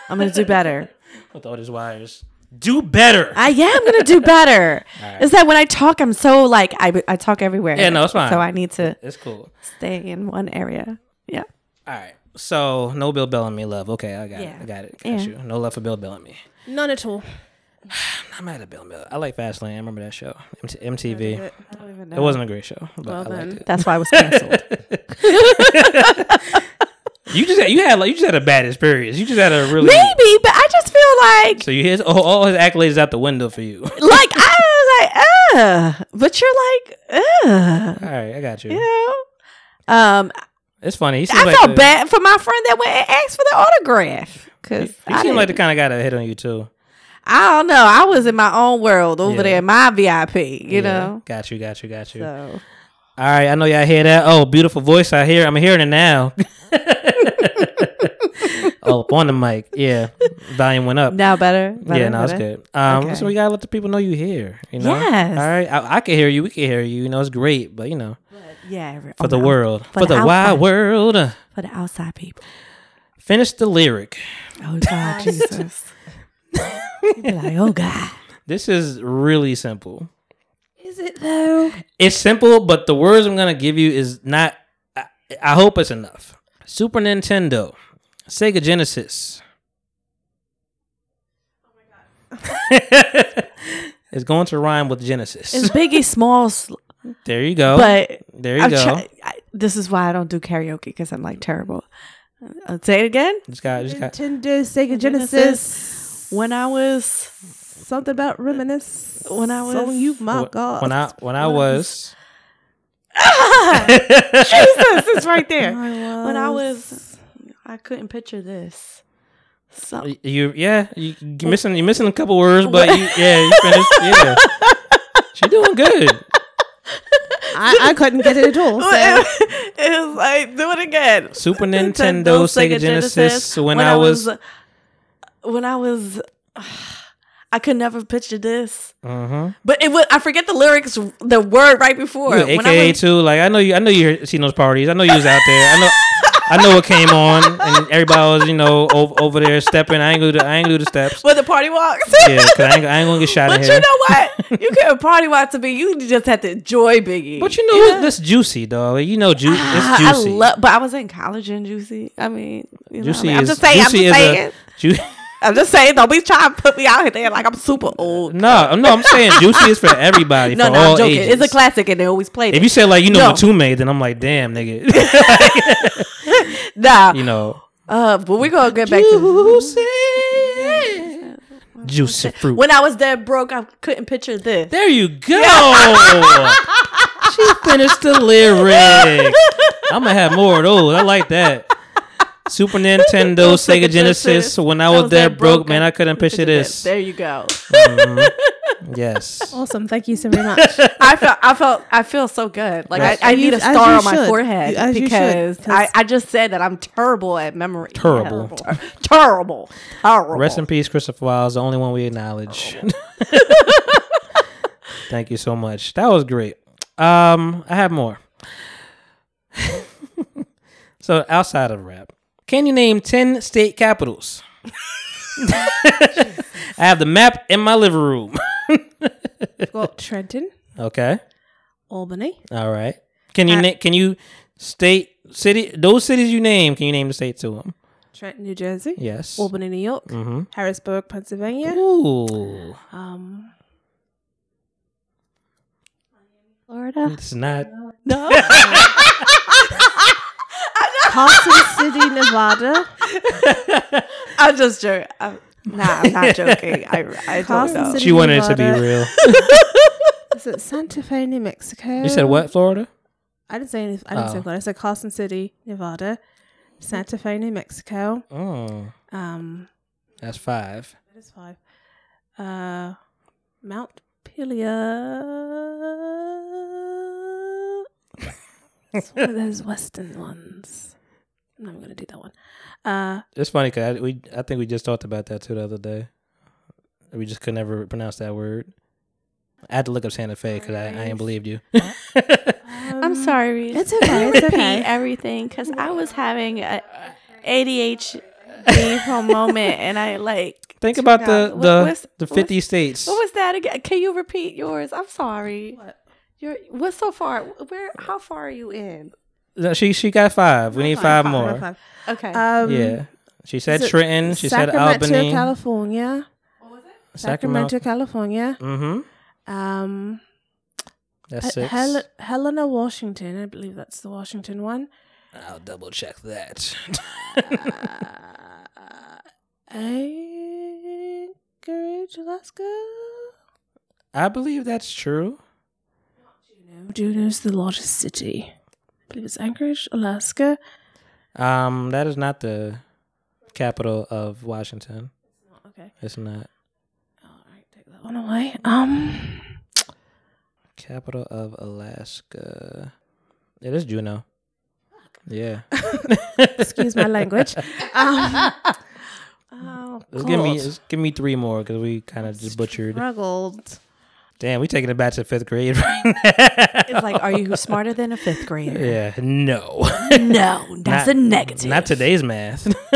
I'm gonna do better. with all these wires. Do better. I am gonna do better. Is that when I talk, I'm so like I I talk everywhere. Yeah, no, it's fine. So I need to It's cool. stay in one area. Yeah. All right. So no Bill Bellamy love. Okay, I got Yeah. it. I got it. Got Yeah. you. No love for Bill Bellamy. None at all. I'm mad at Bill Miller. I like Fastlane. I remember that show. MT- MTV. It. It wasn't a great show, but Well I liked then. it. That's why I was canceled. You just had, you had like you just had a bad experience. You just had a really Maybe, but I just feel like So you his all, all his accolades out the window for you. like I was like, uh but you're like, uh right, I got you. you know? Um It's funny. He seems I like felt the, bad for my friend that went and asked for the autograph. Cause He I, seemed like the kind of guy that hit on you too. I don't know. I was in my own world over Yeah. there, my VIP, you Yeah. know. Got you. Got you. Got you. So All right, I know y'all hear that. Oh, beautiful voice. I hear. I'm hearing it now. oh, on the mic. Yeah, volume went up. now better. yeah, better, no, it's good. Um, Okay. so we gotta let the people know you here. You know. Yes. All right, I, I can hear you. We can hear you. You know, it's great. But you know, Yeah, every- for the out- world, for, for the, the wide world. for the outside people. Finish the lyric. Oh God, Jesus. You be like, oh God. This is really simple. Is it though? It's simple, but the words I'm gonna give you is not. I, I hope it's enough. Super Nintendo, Sega Genesis. Oh my god. it's going to rhyme with Genesis. It's Biggie Smalls, there you go. but there you I'm go. try- I, this is why I don't do karaoke because I'm like terrible. Uh, say it again. just got, just got. Nintendo, Sega Genesis. When I was Something about reminisce. When I was- So you, my Wh- God. When I when I was Jesus, it's right there. I When I was, I couldn't picture this. So you yeah you you missing you missing a couple words, but you, yeah you finished yeah. She doing good. I, I couldn't get it at all. So. it was like do it again. Super Nintendo, Sega, Genesis. When, I was, when I was, I could never picture this. uh-huh. But it was I forget the lyrics, the word right before. I AKA was- too. Like I know you. I know you seen those parties. I know you was out there. I know. I know what came on, and everybody was you know over, over there stepping. I ain't gonna do. I ain't do the steps. with the party walks. Yeah, cause I ain't, I ain't gonna get shot in But you know what? You can't party walk to be. You just have to enjoy Biggie. but you know this juicy dog. You know, ju- Ah, it's juicy. I love, but I was in college in Juicy. I mean, you know, juicy I mean, I'm is just saying. I'm just saying. a ju- I'm just saying. Don't be trying to put me out here like I'm super old. No, no, I'm saying juicy is for everybody, No, for no, all I'm joking. ages. It's a classic, and they always play it. If you say like you know No. Mtume, then I'm like, damn, nigga. Nah, you know. uh, but we're gonna get back to. Juicy fruit. When I was dead broke, I couldn't picture this. There you go. she finished the lyric. I'm gonna have more of those. I like that. Super Nintendo, Sega Genesis. When I was, there broke, man, I couldn't picture this. There you go. Yes. Awesome. Thank you so very much. I felt, I felt, I feel so good. Like Right. I, I need a star on my should. forehead As you should, I, I just said that I'm terrible at memory. Terrible. terrible, terrible. terrible. Rest in peace, Christopher Wallace, the only one we acknowledge. Thank you so much. That was great. Um, I have more. so outside of rap, can you name ten state capitals? I have the map in my living room. We've got Trenton, okay. Albany, All right. Can you Uh, na- can you state city those cities you name? Can you name the state to them? Trenton, New Jersey, Yes. Albany, New York, Mm-hmm. Harrisburg, Pennsylvania, Ooh, um, Florida. it's not. No. Carson City, Nevada, I'm just joking. I'm, nah, I'm not joking. I, I don't Carson know. City. She wanted it to be Nevada. real. Is it Santa Fe, New Mexico? You said what? Florida? I didn't say anything. I didn't say Oh. Florida. I said Carson City, Nevada, Santa Fe, New Mexico. Oh, Um, that's five. that is five. Uh, Mount Pilea. it's one of those western ones. I'm not gonna do that one. Uh, It's funny because we I think we just talked about that too the other day. We just could never pronounce that word. I had to look up Santa Fe because I, I ain't believed you. I'm um, sorry. Risse. It's okay. It's repeat okay. everything because I was having a ADHD for moment, and I like Think about the What- the what's- the what's- fifty states. What was that again? Can you repeat yours? I'm sorry. What? You're what's so far? Where? How far are you in? No, She she got five. We need five, Five, more. five, five. Okay. Um, yeah, she said is Trenton. She said Sacramento, Albany. California. What was it? Sacramento, California. Mm-hmm. Um, That's He- six. Hel- Helena, Washington. I believe that's the Washington one. I'll double check that. Anchorage, Alaska. I believe that's true. Juneau's the largest city. I believe it's Anchorage, Alaska. Um, that is not the capital of Washington. Okay. It's not All right, take that one away. Um, capital of Alaska. It is Juneau. Yeah. excuse my language. Um, oh, give me give me three more because we kind of just butchered. struggled. Damn, we taking it back to fifth grade right now. it's like, are you smarter than a fifth grader? yeah, no, No, that's Not- a negative. not today's math.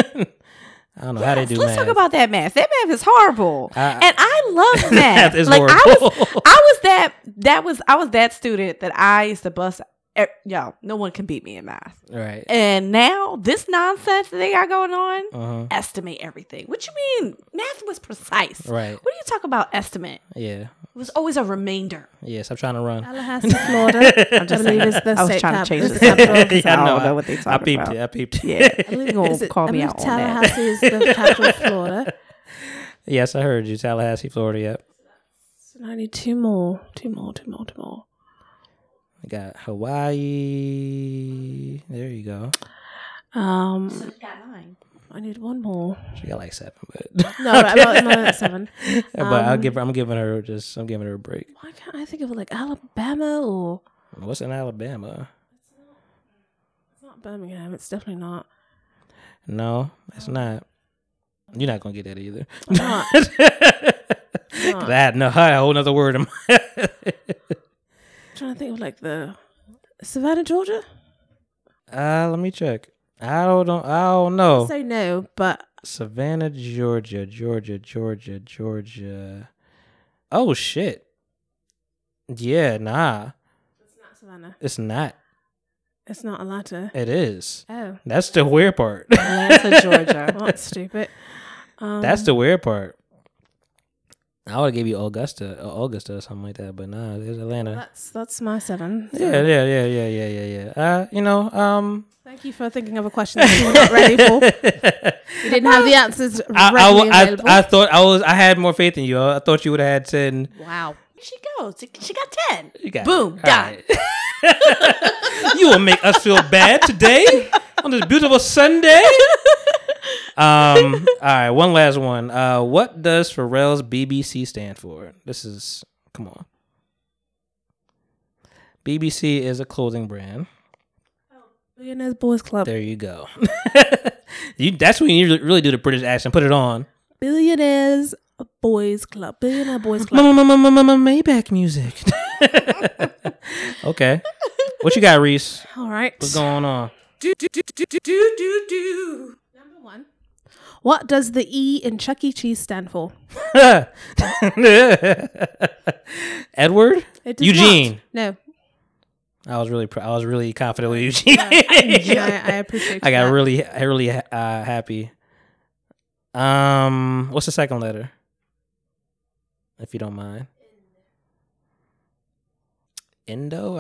I don't know how they do math. Let's math. talk about that math. That math is horrible, I- and I love math. Math is like I was, I was that. That was I was that student that I used to bust. e- Yo, no one can beat me in math. right. And now this nonsense that they got going on, Uh-huh. estimate everything. What you mean? Math was precise. Right. What do you talk about? Estimate. Yeah. It was always a remainder. Yes, I'm trying to run. Tallahassee, Florida. I believe is the I was state trying to change the the capital. subject. 'cause I know, don't know what they I peeped about. it. I peeped it. Yeah, you gonna Is it- call I me out on that. Tallahassee is the capital of Florida. yes, I heard you. Tallahassee, Florida. Yep. So I need two more, two more, two more, two more. We got Hawaii. There you go. Um, I need one more. She got like seven, but No, I'm not, I'm not at seven. but I'll Um, give her. I'm giving her just. I'm giving her a break. Why can't I think of like Alabama or What's in Alabama? it's not Birmingham? It's definitely not. No, it's not. You're not gonna get that either. I'm not. had no a whole other word in my trying to think of like the Savannah, Georgia. Uh, let me check. I don't know. I don't know. Say no, but Savannah, Georgia, Georgia, Georgia, Georgia. Oh shit. Yeah, nah. it's not Savannah. It's not. It's not Atlanta. It is. Oh, That's the weird part. Atlanta, Georgia. well, that's stupid. Um, That's the weird part. I would have gave you Augusta, uh, Augusta or something like that, but nah, it's Atlanta. That's that's my seven. So Yeah, yeah, yeah, yeah, yeah, yeah, yeah. Uh, you know, um, Thank you for thinking of a question that you were not ready for. You didn't have the answers I, I, I. I thought I was, I had more faith in you. I thought you would have had ten. wow. She goes. She got ten. You got Boom. Done. right. you will make us feel bad today on this beautiful Sunday. Um. All right. One last one. Uh, what does Pharrell's BBC stand for? This is come on. BBC is a clothing brand. Billionaires Boys Club. There you go. you. That's when you really do the British accent. Put it on. Billionaires Boys Club. Billionaire Boys Club. Maybach music. okay. What you got, Risse? All right. What's going on? Number one. What does the E in Chuck E. Cheese stand for? Edward? Eugene. not. No. I was really, pr- I was really confident with Eugene. Yeah, I, I appreciate I got that. really, really uh, happy. Um, what's the second letter? If you don't mind. Indo.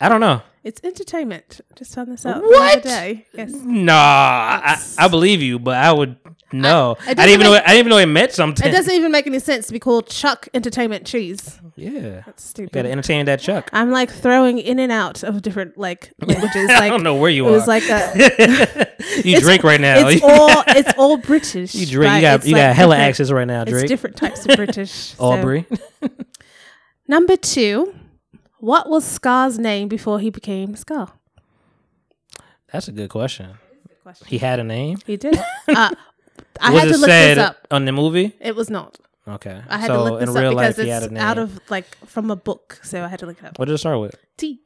I don't know. It's entertainment. Just found this out What? the other day. Yes. Nah, I, I believe you, but I would no. I, it didn't even doesn't know. make- I didn't even know it meant something. It doesn't even make any sense to be called Chuck Entertainment Cheese. Yeah, That's gotta entertain that Chuck. I'm like throwing in and out of different like languages. Like I don't know where you it are. was like a you drink right now. It's all it's all British. you drink. but You got it's, you like, got hella different- accents right now, It's different types of British. So- Aubrey. Number two, what was Scar's name before he became Scar? That's a good question. He had a name. He did. Uh, I was had it to look said this up. on the movie? It was not. Okay. I had so to look this in up real because life, he had a it's name. out of like from a book, so I had to look it up. what did it start with? T.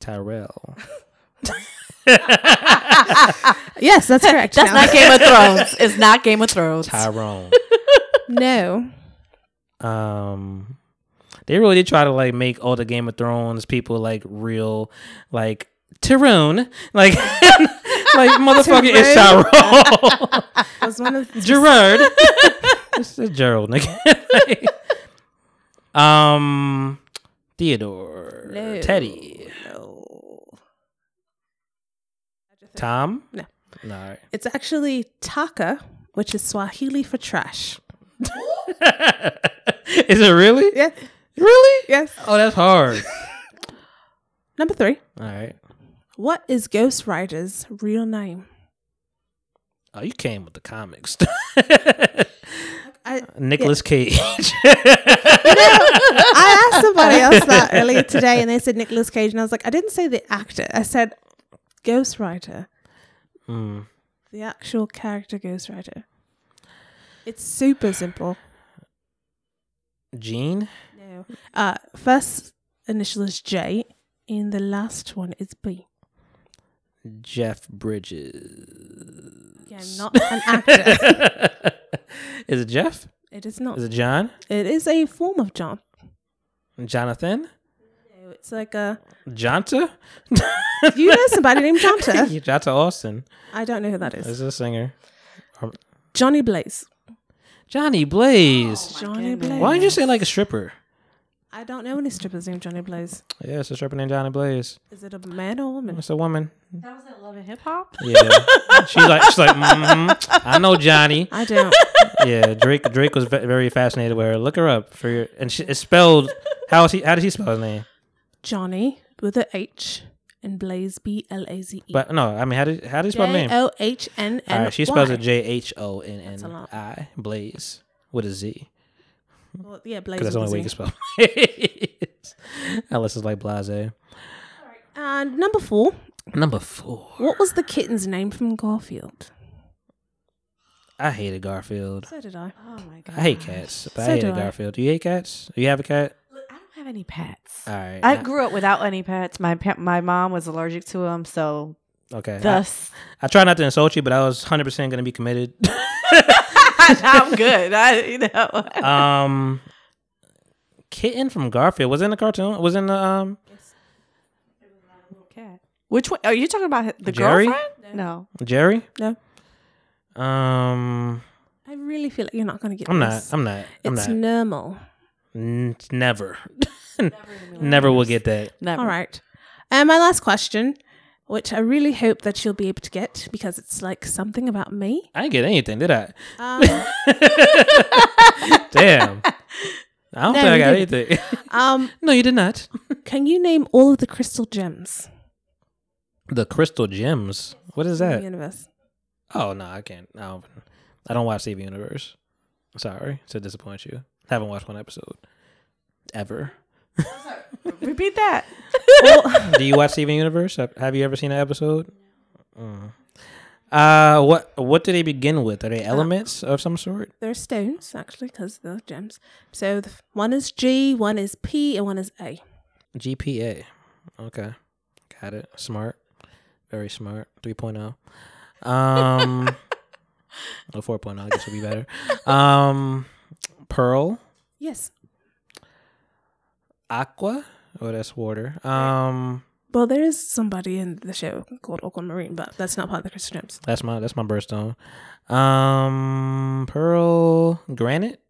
Tyrell. Yes, that's correct. That's now. not Game of Thrones. It's not Game of Thrones. Tyrone. no. um, they really did try to like make all the Game of Thrones people like real, like Tyrone, like like motherfucker is Tyrone. Was one of Gerard. it's it's Gerald, nigga. um, Theodore. No. Teddy. Tom. No. No. right. It's actually Taka, which is Swahili for trash. Is it really? Yeah. Really? Yes. Oh, that's hard. Number three. All right. What is Ghost Rider's real name? Oh, you came with the comics. I, Nicolas Cage. I asked somebody else that earlier today, and they said Nicolas Cage, and I was like, I didn't say the actor. I said Ghost Rider, Mm. the actual character Ghost Rider. It's super simple. Gene. No. Uh, first initial is J, and the last one is B. Jeff Bridges. Again, not an actor. Is it Jeff? it is not. Is it John? It is a form of John. Jonathan? No, It's like a. Jonta? You know somebody named Jonta? Johnta Austin. I don't know who that Is is. a singer. Johnny Blaze. Johnny Blaze. Johnny Blaze. Why did you say like a stripper? I don't know any strippers named Johnny Blaze. Yeah, it's a stripper named Johnny Blaze. Is it a man or a woman? It's a woman. That was at Love and Hip Hop. Yeah. she's like, she's like, mm-hmm. I know Johnny. I don't. Yeah, Drake. Drake was very fascinated with her. Look her up for your. And she, it's spelled. How is he? How does he spell his name? Johnny with a H and Blaze B L A Z E. But no, I mean, how did how do you spell the name? O H N All N. right, she spells it J H O N That's a N lot. I Blaze with a Z Well, yeah, Blaze. because that's the only way you with can a spell. it. Unless it's like Blase. Z. And number four. Number four. What was the kitten's name from Garfield? I hated Garfield. So did I. Oh my god. I hate cats, but So I do hated I. Garfield. Do you hate cats? Do you have a cat? I don't have any pets. All right. I grew up without any pets. My pa- my mom was allergic to them, so okay. I, thus I try not to insult you, but I was hundred percent gonna be committed. I'm good. I you know. um, kitten from Garfield was in the cartoon. Was in the um Cat. Which one? Are you talking about the Jerry? girlfriend? No. Jerry. No. Um, I really feel like you're not going to get I'm not. I'm not. I'm It's not. normal. N- never. never will get that. Never. All right. And my last question, which I really hope that you'll be able to get because it's like something about me. I didn't get anything, did I? Um, Damn. I don't No, think I got didn't. anything. um, no, you did not. can you name all of the crystal gems The crystal gems. What is that? universe? Oh no, I can't. I don't. I don't watch TV Universe. Sorry to disappoint you. Haven't watched one episode ever. Repeat that. Well, Do you watch Steven Universe? Have- Have you ever seen an episode? Mm. Uh, what what do they begin with? Are they elements of some sort? They're stones, actually, because they're gems. So the, one is G, one is P, and one is A. GPA. Okay, got it. Smart, very smart. 3.0. Um, oh, 4.0. I guess would be better. Um, Pearl, Yes. Aqua. Oh, that's water. Um, Well, there is somebody in the show called Aquamarine, but that's not part of the crystal gems. that's my that's my birthstone. Um, Pearl, Granite,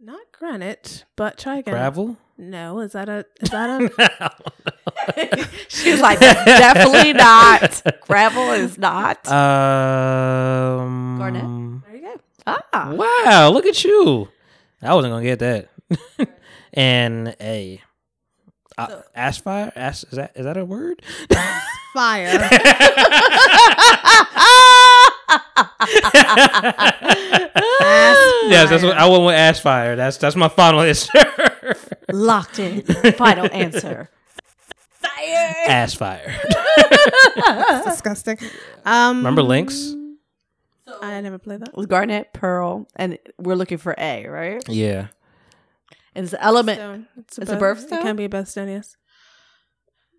Not granite, but try again. Gravel. No, is that a is that a She's like, definitely not. Gravel is not. Um, Garnet? There you go. ah. Wow, look at you. I wasn't gonna get that. and a uh, aspire. As, is that is that a word? Fire. yes, that's what I went with aspire. That's that's my final answer. Locked in. Final answer. Fire. Aspire. That's disgusting. Um, Remember links? I never played that. It was Garnet, Pearl, and we're looking for A, right? Yeah. And it's the element. Stone. It's It's a birthstone? It can be a birthstone. Yes.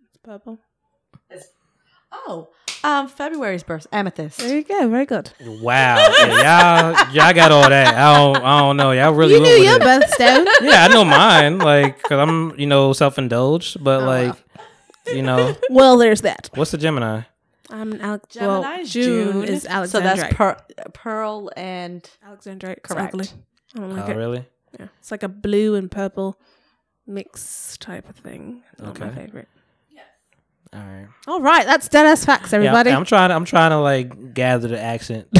It's purple. Oh, um, February's birth. Amethyst. There you go. Very good. Wow. Yeah, y'all y'all got all that. I don't I don't know. Y'all really You went knew your it. birthstone. Yeah, I know mine. Like, cause I'm you know self indulged, but like, you know, well, there's that. what's the Gemini? I'm an Alex. Gemini is June, June. is Alexandrite. So that's per- Pearl and Alexandrite. Correct. ugly. I don't like Oh, it. really? Yeah. It's like a blue and purple mix type of thing. It's Not my Okay. favorite. All right. All right, that's dead ass facts, everybody. Yeah, I'm trying. To, I'm trying to like gather the accent.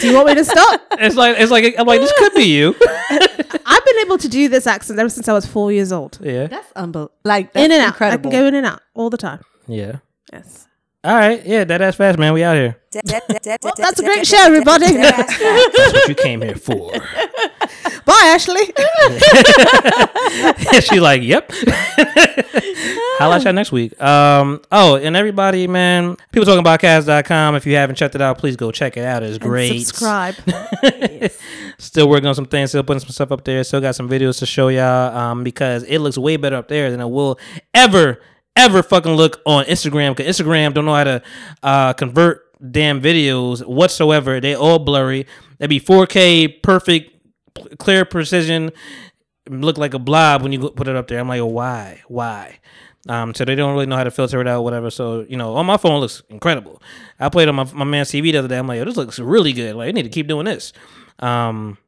Do you want me to stop? it's like it's like I'm like this could be you. I've been able to do this accent ever since I was four years old. yeah. that's unbelievable. Like that's in and out. incredible. I can go in and out all the time. Yeah. Yes. All right. Yeah. That ass fast, man. We out here. Well, that's a great show, everybody. That's what you came here for. Bye, Ashley. She's like, yep. Holla at y'all next week. Um, oh, and everybody, man, people talking about cast.com. If you haven't checked it out, please go check it out. It's great. Subscribe. Still working on some things, still putting some stuff up there. Still got some videos to show y'all um, because it looks way better up there than it will ever, ever fucking look on Instagram. Because Instagram don't know how to uh, convert damn videos whatsoever. They all blurry. They be 4K, perfect, clear precision. Look like a blob when you put it up there. I'm like, why? Why? Um, so they don't really know how to filter it out, whatever. So you know, on my phone looks incredible. I played on my my man's TV the other day. I'm like, Yo, this looks really good. Like, I need to keep doing this. Um,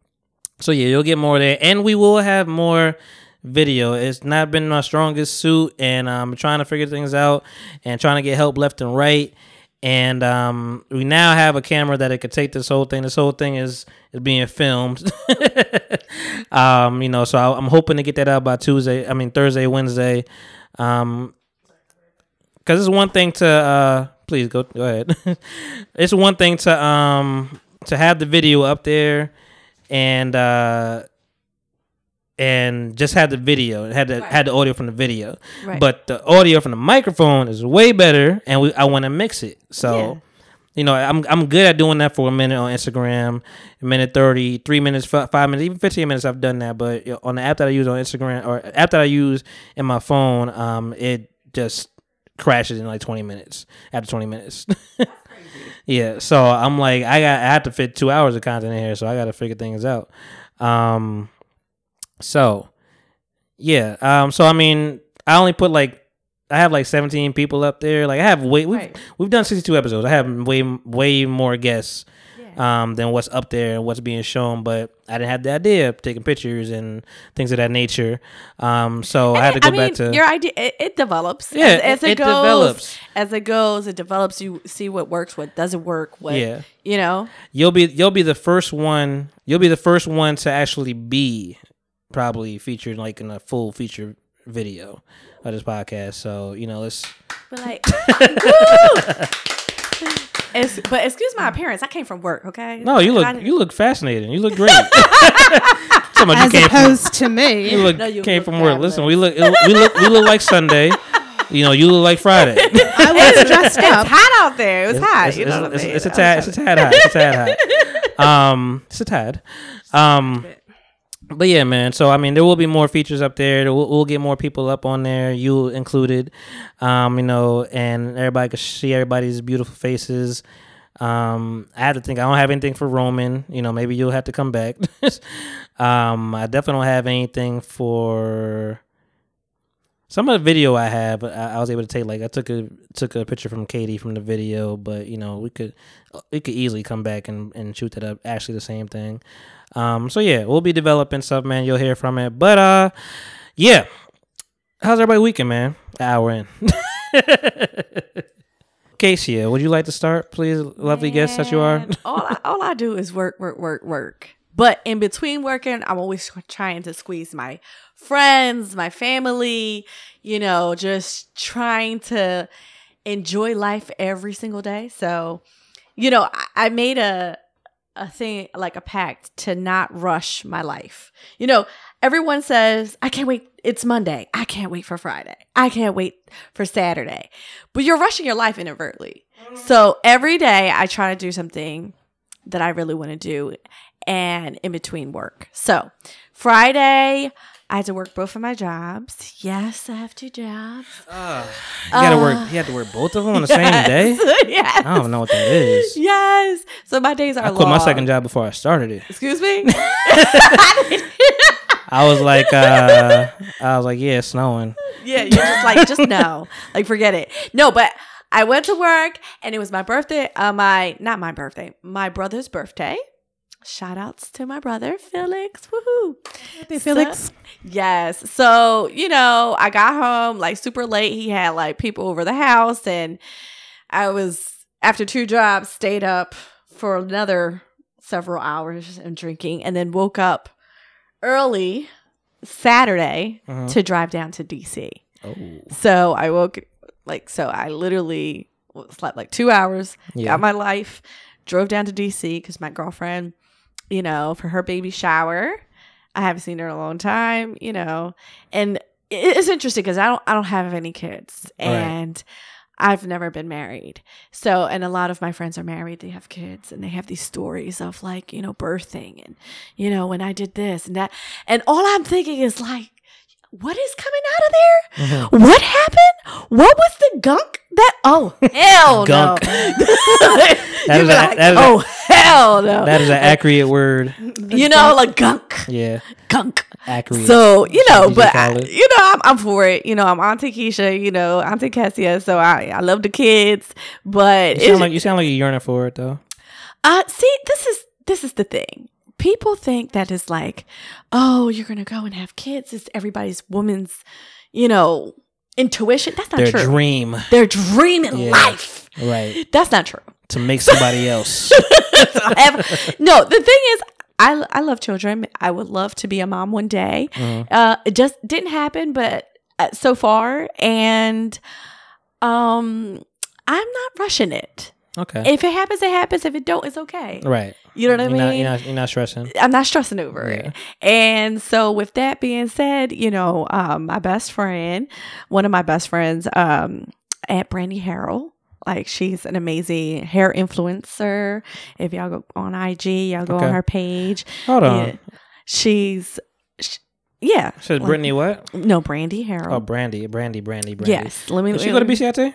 so yeah, you'll get more there, and we will have more video. It's not been my strongest suit, and I'm trying to figure things out and trying to get help left and right. And um, we now have a camera that it could take this whole thing. This whole thing is is being filmed. um, you know, so I, I'm hoping to get that out by Tuesday. I mean Thursday, Wednesday. Um, because it's one thing to uh, please go go ahead. it's one thing to um to have the video up there and uh and just had the video had the had the audio from the video. Right. but the audio from the microphone is way better and we i want to mix it. So Yeah. you know i'm i'm good at doing that for a minute on instagram a minute 30 3 minutes fi- 5 minutes even 15 minutes i've done that. But on the app that i use on instagram or app that i use in my phone um it just crashes in like 20 minutes after 20 minutes. Yeah so i'm like i got i have to fit two hours of content in here so i gotta figure things out. Um so yeah um so i mean i only put like i have like 17 people up there like i have way we've, Right. we've done 62 episodes i have way way more guests um, than what's up there and what's being shown. But I didn't have the idea of taking pictures and things of that nature. Um, so I had to go I mean, back to your idea. It, it develops. Yeah, as, as it, it goes. develops. As it goes, it develops. You see what works, what doesn't work. What Yeah. you know. you'll be you'll be the first one you'll be the first one to actually be probably featured like in a full feature video of this podcast. So you know, let's But like, woo! It's, but excuse my appearance. I came from work. Okay. no, you look you look fascinating. You look great. Talking you As came from, opposed to me. you look No, you came look from work. Listen, we look we look we look like Sunday. You know, you look like Friday. I was dressed It's up. hot out there. It was hot. It's, you know it's- what I'm it's- it's a tad it's a tad hot. It's a tad hot. Um, it's a tad. Um, but yeah, man. So I mean, there will be more features up there. We'll, we'll get more people up on there, you included. Um, you know, and everybody can see everybody's beautiful faces. Um, I have to think. I don't have anything for Roman. You know, maybe you'll have to come back. um, I definitely don't have anything for. Some of the video I have, I, I was able to take. Like, I took a took a picture from Katie from the video, but you know, we could we could easily come back and, and shoot that up. Actually, the same thing. Um, so yeah, we'll be developing stuff, man. You'll hear from it. But uh, yeah, how's everybody weekend, man? An hour in. Casey, would you like to start, please, lovely guest that you are? All I, all I do is work, work, work, work. But in between working, I'm always trying to squeeze my friends, my family, you know, just trying to enjoy life every single day. So, you know, I, I made a a thing like a pact to not rush my life. You know, everyone says, I can't wait. It's Monday. I can't wait for Friday. I can't wait for Saturday. But you're rushing your life inadvertently. Mm-hmm. So every day I try to do something that I really want to do and in between work. So Friday, I had to work both of my jobs. Yes, I have two jobs. You gotta work. You had to work both of them on the same day. yes. I don't know what that is. Yes. So my days are I quit my second job before I started it. Excuse me? I was like, uh, I was like, yeah, it's snowing. Yeah, you're just like, just no, like forget it. No, but I went to work and it was my birthday. Uh, my not my birthday, my brother's birthday. Shout outs to my brother Felix. Woohoo! Felix. So- yes. So you know, I got home like super late. He had like people over the house, and I was after two jobs stayed up for another several hours and drinking, and then woke up early Saturday Mhm. to drive down to DC. Oh, So I woke like so I literally slept like two hours, Yeah. got my life, drove down to DC because my girlfriend, you know, for her baby shower. I haven't seen her in a long time, you know, and it's interesting because I don't I don't have any kids Right. and I've never been married. So and a lot of my friends are married, they have kids and they have these stories of like, you know, birthing and you know, when I did this and that. And all I'm thinking is like what is coming out of there? Mm-hmm. What happened? What was the gunk that? Oh hell Gunk. no! That is be a- like, that is oh hell no! that is an accurate word. you know, like gunk, Yeah, gunk. accurate. So you know, Did you but I- you know, I'm, I'm for it. You know, I'm Auntie Kesia. You know, Auntie Cassia. So I I love the kids, but you sound like you sound like you're yearning for it though. uh, see, this is this is the thing. People think that it's like, oh, you're gonna go and have kids. It's everybody's woman's, you know, intuition. That's not Their true. dream, Their dream in Yeah. life. right? That's not true. To make somebody else. Have- no, the thing is, I I love children. I would love to be a mom one day. Mhm. Uh, it just didn't happen, but uh, so far, and um, I'm not rushing it. Okay. If it happens, it happens. If it don't, it's okay. right. You know what I You're mean? not, you're not. You're not stressing. I'm not stressing over Yeah. it. And so with that being said, you know, um, my best friend, one of my best friends, um, at Brandy Harrell, like she's an amazing hair influencer. If y'all go on IG, y'all go Okay. on her page. Hold on. Yeah. She's, sh- yeah. Says like- Brittany what? No, Brandy Harold. Oh, Brandy, Brandy, Brandy, Brandy. yes. Let me. Did she go to BCIT?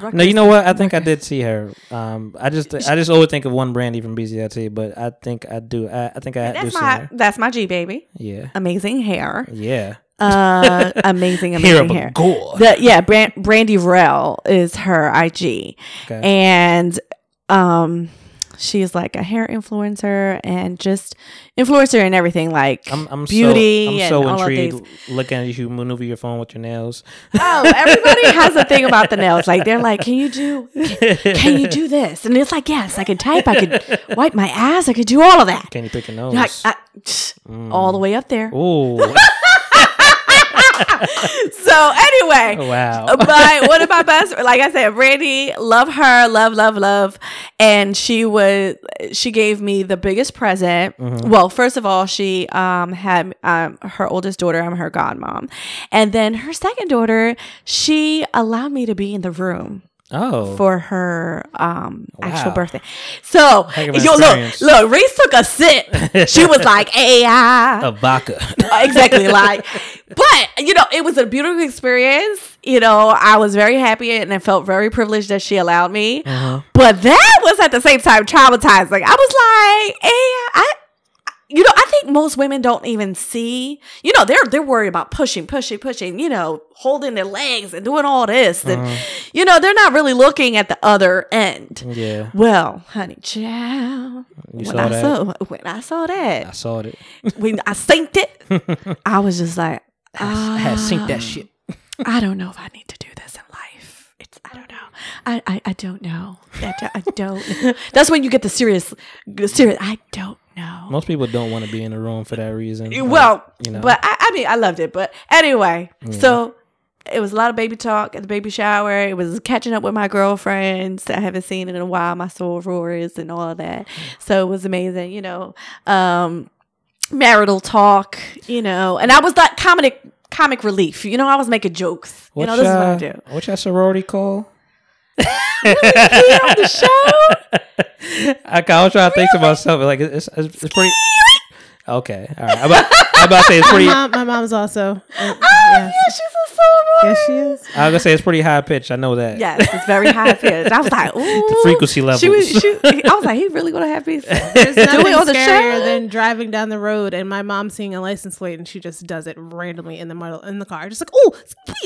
Rutgers. No, you know what? I think I did see her. Um, I just, I just always think of one Brandy from BCIT, but I think I do. I, I think I do That's see my her. that's my G baby. Yeah, Amazing hair. yeah. Uh, amazing, amazing hair. gore. The, yeah, Brand, Brandy Rell is her IG, Okay. and um, she's like a hair influencer and just influencer and everything like I'm, I'm beauty So, I'm so intrigued looking at you maneuver your phone with your nails. Oh, everybody has a thing about the nails. Like they're like, can you do, can you do this? And it's like, yes, I can type, I could wipe my ass, I could do all of that. Can you pick your nose? Like, I, all the way up there. Ooh, So anyway, wow. my one of my best like i said brandy love her love love love and she was she gave me the biggest present well first of all she um had um her oldest daughter i'm her godmom and then her second daughter she allowed me to be in the room Oh, for her um actual birthday. So yo, look, look, Risse took a sip. She was like, "Hey, ah." a vodka. exactly like but you know it was a beautiful experience. You know i was very happy and i felt very privileged that she allowed me. Uh-huh. But that was at the same time traumatizing. I was like hey i you know i think most women don't even see you know they're they're worried about pushing pushing pushing you know holding their legs and doing all this and uh-huh. you know they're not really looking at the other end. Yeah, well honey child when saw i that? saw when i saw that I saw it. when I synced it, I was just like, I had synced "Ah, that shit. I don't know if I need to do this in life. It's I don't know. I I, I don't know. That I don't. That's when you get the serious, the serious. I don't know. Most people don't want to be in the room for that reason. Like, well, you know. but I, I mean, I loved it. But anyway, so it was a lot of baby talk at the baby shower. It was catching up with my girlfriends that I haven't seen in a while, my sorors and all of that. So it was amazing, you know. Um, marital talk, you know, and I was that comic comic relief. You know, I was making jokes. You know, this is what I do. What's your sorority call? Here on the show. I, I was trying to think to myself, like it's, it's, it's pretty. Okay, all right. I'm about, I'm about to say it's My pretty. mom, my mom's also. uh, Oh, yes. yeah, she's a sorority. Yes, she is. I was gonna say it's pretty high pitched. I know that. Yes, it's very high pitched. I was like, ooh. frequency level. She was, she, I was like, he really gonna have me There's do nothing it on the scarier show? than driving down the road and my mom seeing a license plate and she just does it randomly in the middle in the car, just like, oh,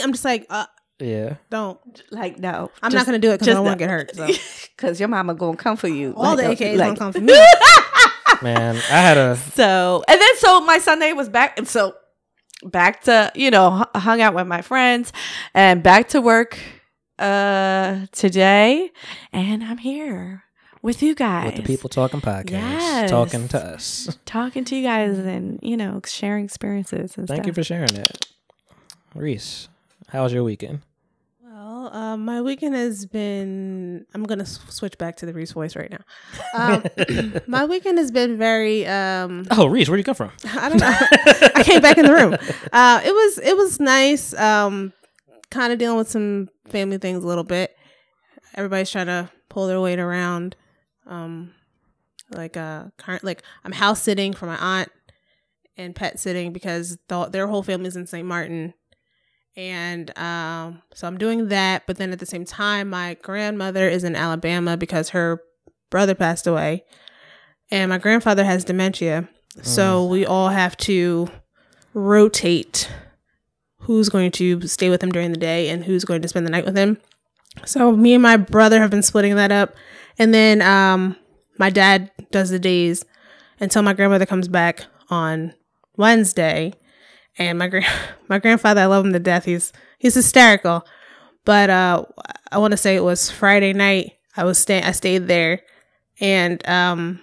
I'm just like, uh, Yeah. don't. like, no, I'm not gonna do it because I don't want to get hurt. So. Because your mama gonna come for you. All the Like, AKs like- don't come for me. Man, I had a So, and then so my Sunday was back, and so back to you know hung out with my friends, and back to work uh today, and I'm here with you guys, with the people talking podcast, Yes. talking to us. talking to you guys, and you know sharing experiences and Thank stuff. you for sharing it, Risse. How was your weekend? Um, my weekend has been. I'm gonna s- switch back to the Risse voice right now. Um, my weekend has been very. Um, Oh, Risse, where'd you come from? I don't know. I came back in the room. Uh, it was it was nice. Um, kind of dealing with some family things a little bit. Everybody's trying to pull their weight around. Um, like uh, current like I'm house sitting for my aunt and pet sitting because the, their whole family's in St. Martin. And um, so I'm doing that, but then at the same time, my grandmother is in Alabama because her brother passed away, and my grandfather has dementia. So we all have to rotate who's going to stay with him during the day and who's going to spend the night with him. So me and my brother have been splitting that up. And then um my dad does the days until my grandmother comes back on Wednesday. And my grand my grandfather, I love him to death. He's he's hysterical. But uh I want to say it was Friday night. I was staying I stayed there and um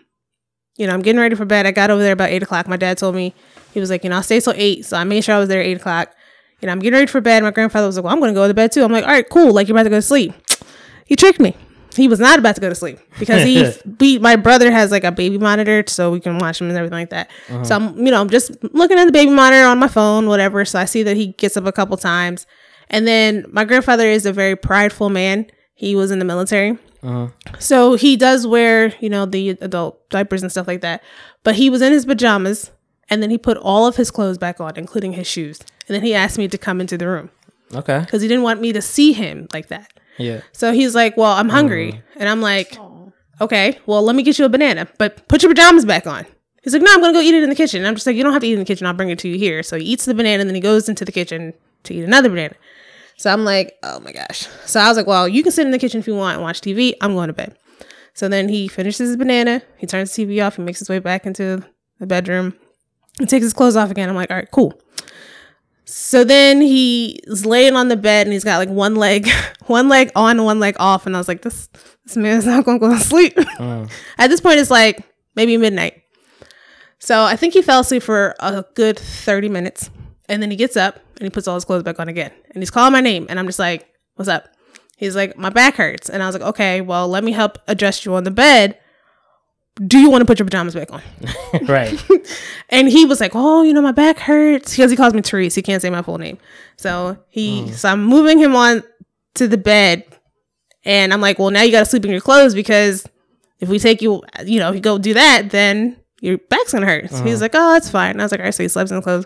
you know, I'm getting ready for bed. I got over there about eight o'clock. My dad told me he was like, you know, I'll stay till eight. So I made sure I was there at eight o'clock. You know, I'm getting ready for bed. My grandfather was like, well, I'm to go to bed too. I'm like, all right, cool. Like you're about to go to sleep. He tricked me. He was not about to go to sleep because he, we, my brother has like a baby monitor so we can watch him and everything like that. Uh-huh. So I'm, you know, I'm just looking at the baby monitor on my phone, whatever. So I see that he gets up a couple times. And then my grandfather is a very prideful man. He was in the military. Uh-huh. So he does wear, you know, the adult diapers and stuff like that. But he was in his pajamas and then he put all of his clothes back on, including his shoes. And then he asked me to come into the room Okay. because he didn't want me to see him like that. Yeah. So he's like, Well, I'm hungry. Mm. And I'm like, Okay, well, let me get you a banana, but put your pajamas back on. He's like, No, I'm going to go eat it in the kitchen. And I'm just like, You don't have to eat in the kitchen. I'll bring it to you here. So he eats the banana and then he goes into the kitchen to eat another banana. So I'm like, Oh my gosh. So I was like, Well, you can sit in the kitchen if you want and watch TV. I'm going to bed. So then he finishes his banana. He turns the TV off. He makes his way back into the bedroom. He takes his clothes off again. I'm like, all right, cool. So then he's laying on the bed and he's got like one leg, one leg on, one leg off, and I was like, this this man's not gonna go to sleep. Mm. At this point, it's like maybe midnight. So I think he fell asleep for a good 30 minutes. And then he gets up and he puts all his clothes back on again. And he's calling my name. And I'm just like, what's up? He's like, my back hurts. And I was like, okay, well, let me help adjust you on the bed. Do you want to put your pajamas back on? right. And he was like, "Oh, you know, my back hurts." Because he calls me Therese. He can't say my full name. So he, mm. so I'm moving him on to the bed, and I'm like, "Well, now you got to sleep in your clothes because if we take you, you know, if you go do that, then your back's gonna hurt." So he's mm. like, "Oh, that's fine." And I was like, "All right." So he slept in the clothes.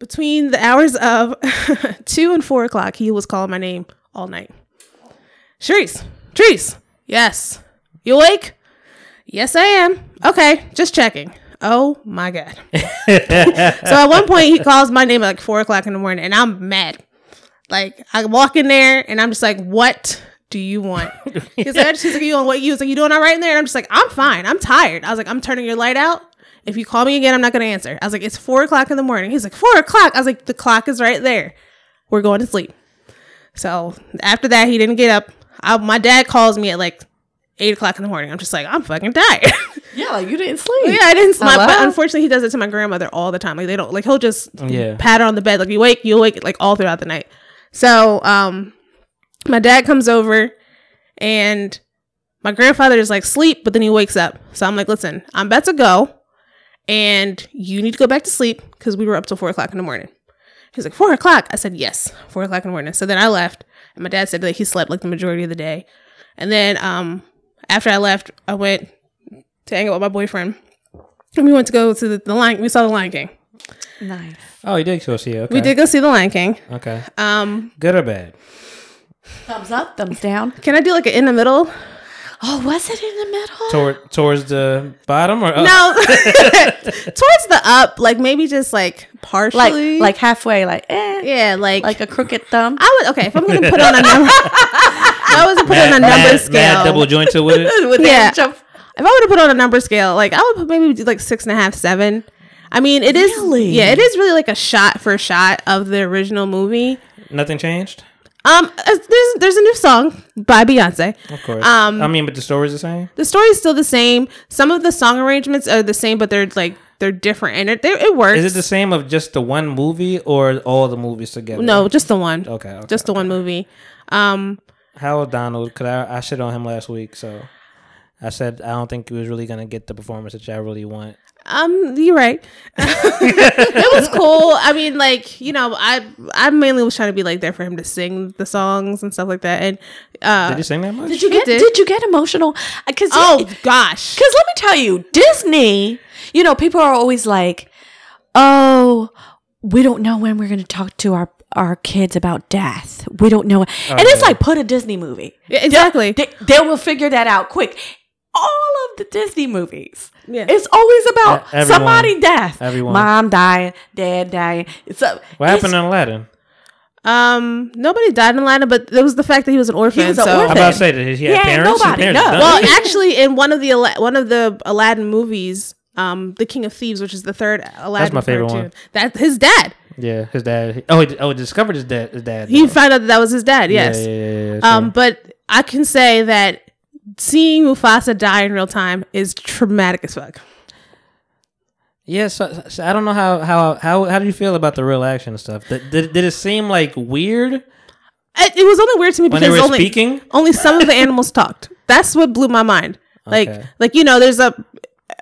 Between the hours of two and four o'clock, he was calling my name all night. Therese, Therese, yes, you awake? Yes, I am. Okay, just checking. Oh my god. so at one point he calls my name at like four o'clock in the morning and I'm mad. Like I walk in there and I'm just like, what do you want? He's like, I just- he's like, you on what you was like, you doing all right in there? And I'm just like, I'm fine. I'm tired. I was like, I'm turning your light out. If you call me again, I'm not gonna answer. I was like, it's four o'clock in the morning. He's like, four o'clock. I was like, the clock is right there. We're going to sleep. So after that, he didn't get up. I, my dad calls me at like eight o'clock in the morning. I'm just like, I'm fucking tired. Yeah, like you didn't sleep. yeah, I didn't sleep. But unfortunately, he does it to my grandmother all the time. Like they don't like he'll just Yeah. pat her on the bed. Like you wake, you wake like all throughout the night. So um, my dad comes over and my grandfather is like sleep, but then he wakes up. So I'm like, listen, I'm about to go, and you need to go back to sleep because we were up till four o'clock in the morning. He's like, four o'clock. I said, yes, four o'clock in the morning. So then I left, and my dad said that he slept like the majority of the day. And then um, after I left, I went to hang out with my boyfriend. And we went to go to the, the Lion. We saw the Lion King. Nice. Oh, you did go see it. Okay. We did go see the Lion King. Okay. Um, Good or bad? Thumbs up, thumbs down. can I do like an in the middle? Oh, was it in the middle? Toward towards the bottom or up? No, towards the up, like maybe just like like partially, like halfway, like eh, yeah, like like a crooked thumb. I would okay if I'm gonna put on a number. I was put on a number mad, scale. mad double jointed with it. With Yeah. that if I were to put on a number scale, like I would put maybe do like six and a half, seven. I mean, it is Really? yeah, it is really like a shot for shot of the original movie. Nothing changed. Um, uh, there's there's a new song by Beyonce. Of course. Um, I mean, but the story's the same. The story's still the same. Some of the song arrangements are the same, but they're like they're different, and it they, it works. Is it the same of just the one movie or all the movies together? no, just the one. Okay. okay. just the one movie. Um, How was Donald? Cause I I shit on him last week, so I said I don't think he was really gonna get the performance that y'all really want. um, you're right. it was cool. I mean, like you know, I I mainly was trying to be like there for him to sing the songs and stuff like that. And uh, Did you sing that much? Did you get did. did. you get emotional? Because oh gosh, Because let me tell you, Disney, you know, people are always like, oh, we don't know when we're going to talk to our, our kids about death. We don't know. and it's yeah. like, put a Disney movie. Yeah, exactly. They, they will figure that out quick. All of the Disney movies. Yeah. It's always about E- everyone. somebody death. Everyone. Mom dying, dad dying. It's a, What happened in Aladdin? Um, nobody died in Aladdin, but it was the fact that he was an orphan. He was an so. I'm about to say that he had Yeah, parents. His nobody, parents no. Well, actually, in one of the Ala- one of the Aladdin movies, um, The King of Thieves, which is the third Aladdin That's my favorite cartoon, one. That his dad. yeah, his dad. Oh, he, oh, he discovered his dad. His dad. He though. found out that that was his dad. Yes. Yeah, yeah, yeah, yeah, Um, but I can say that seeing Mufasa die in real time is traumatic as fuck. Yeah, so, so I don't know how how how how do you feel about the real action stuff? Did, did, did it seem like weird It, it was only weird to me when because only speaking? only some of the animals talked. That's what blew my mind. Like, Okay. like you know, there's a,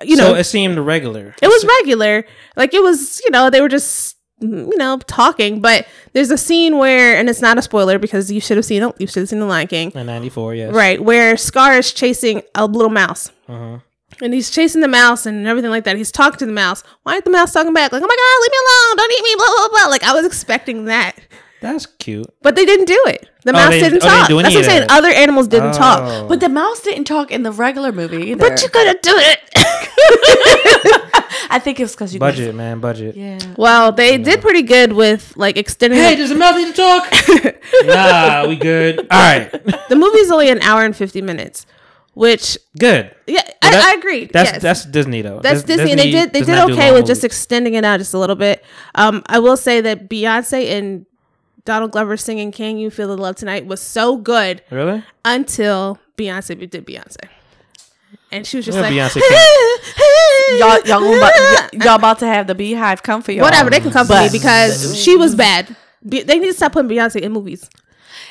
you know, so it seemed regular. it was regular. Like it was, you know, they were just, you know, talking. But there's a scene where, and it's not a spoiler because you should have seen it. You should have seen The Lion King, in '94. Yes. right? Where Scar is chasing a little mouse. Uh-huh. And he's chasing the mouse and everything like that. He's talking to the mouse. Why ain't the mouse talking back? Like, oh my God, leave me alone. Don't eat me, blah, blah, blah. Like, I was expecting that. That's cute. But they didn't do it. The Oh, mouse they- didn't oh, they didn't talk. That's what I'm saying. Other animals didn't talk. Oh. But the mouse didn't talk in the regular movie either. But you could have done it. I think it was because you budget, man, budget. Yeah. well, they did pretty good with like extending Hey, the, does the mouth need to talk? nah, we good. All right. the movie's only an hour and 50 minutes. which Good. yeah, But that- I, I agreed. That's yes. that's Disney though. That's Dis- Disney, and they did they did okay long with just extending it out just a little bit. Um, I will say that Beyonce and Donald Glover singing "Can You Feel the Love Tonight" was so good really. until Beyonce did Beyonce, and she was just Yeah, like, Beyonce y'all, y'all, gonna about, y'all about to have the beehive come for y'all. whatever they can come for me because she was bad. Be- they need to stop putting Beyonce in movies.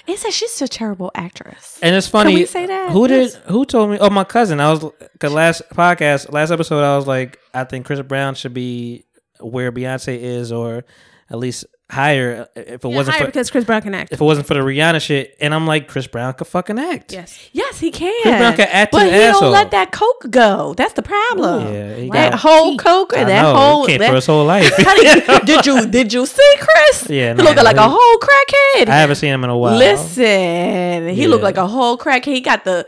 It says she's a terrible actress. And it's funny. we say that? Who did? Yes. Who told me? Oh, my cousin. I was cause last podcast, last episode. I was like, I think Chris Brown should be where Beyonce is, or at least higher. Uh, if it Yeah, wasn't for because Chris Brown can act. if it wasn't for the Rihanna shit. And I'm like, Chris Brown could fucking act. Yes. Yes, he can. Chris Brown can act but he ass don't let that coke go. That's the problem. Yeah, he that got- whole coke I and that know, whole can't that, for his whole life. Did you did you see Chris? Yeah, he no, looking like a whole crackhead. I haven't seen him in a while. Listen, he Yeah. looked like a whole crackhead. He got the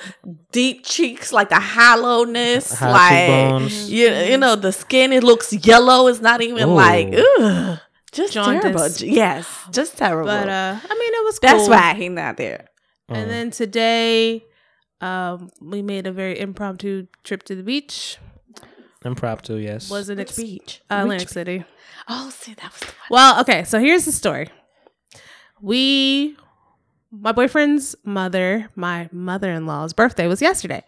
deep cheeks, like the hollowness, High like you, you know the skin. It looks yellow. It's not even Ooh. like ugh, just Jaundice. terrible. Yes, just terrible. But uh, I mean, it was cool. That's cool. why he not there. Mm. And then today, um, we made a very impromptu trip to the beach. Impromptu, yes. Was an Which ex- beach? uh, Atlantic beach? City. Oh, see, that was the one. Well, okay, so here's the story. We, my boyfriend's mother, my mother in law's birthday was yesterday.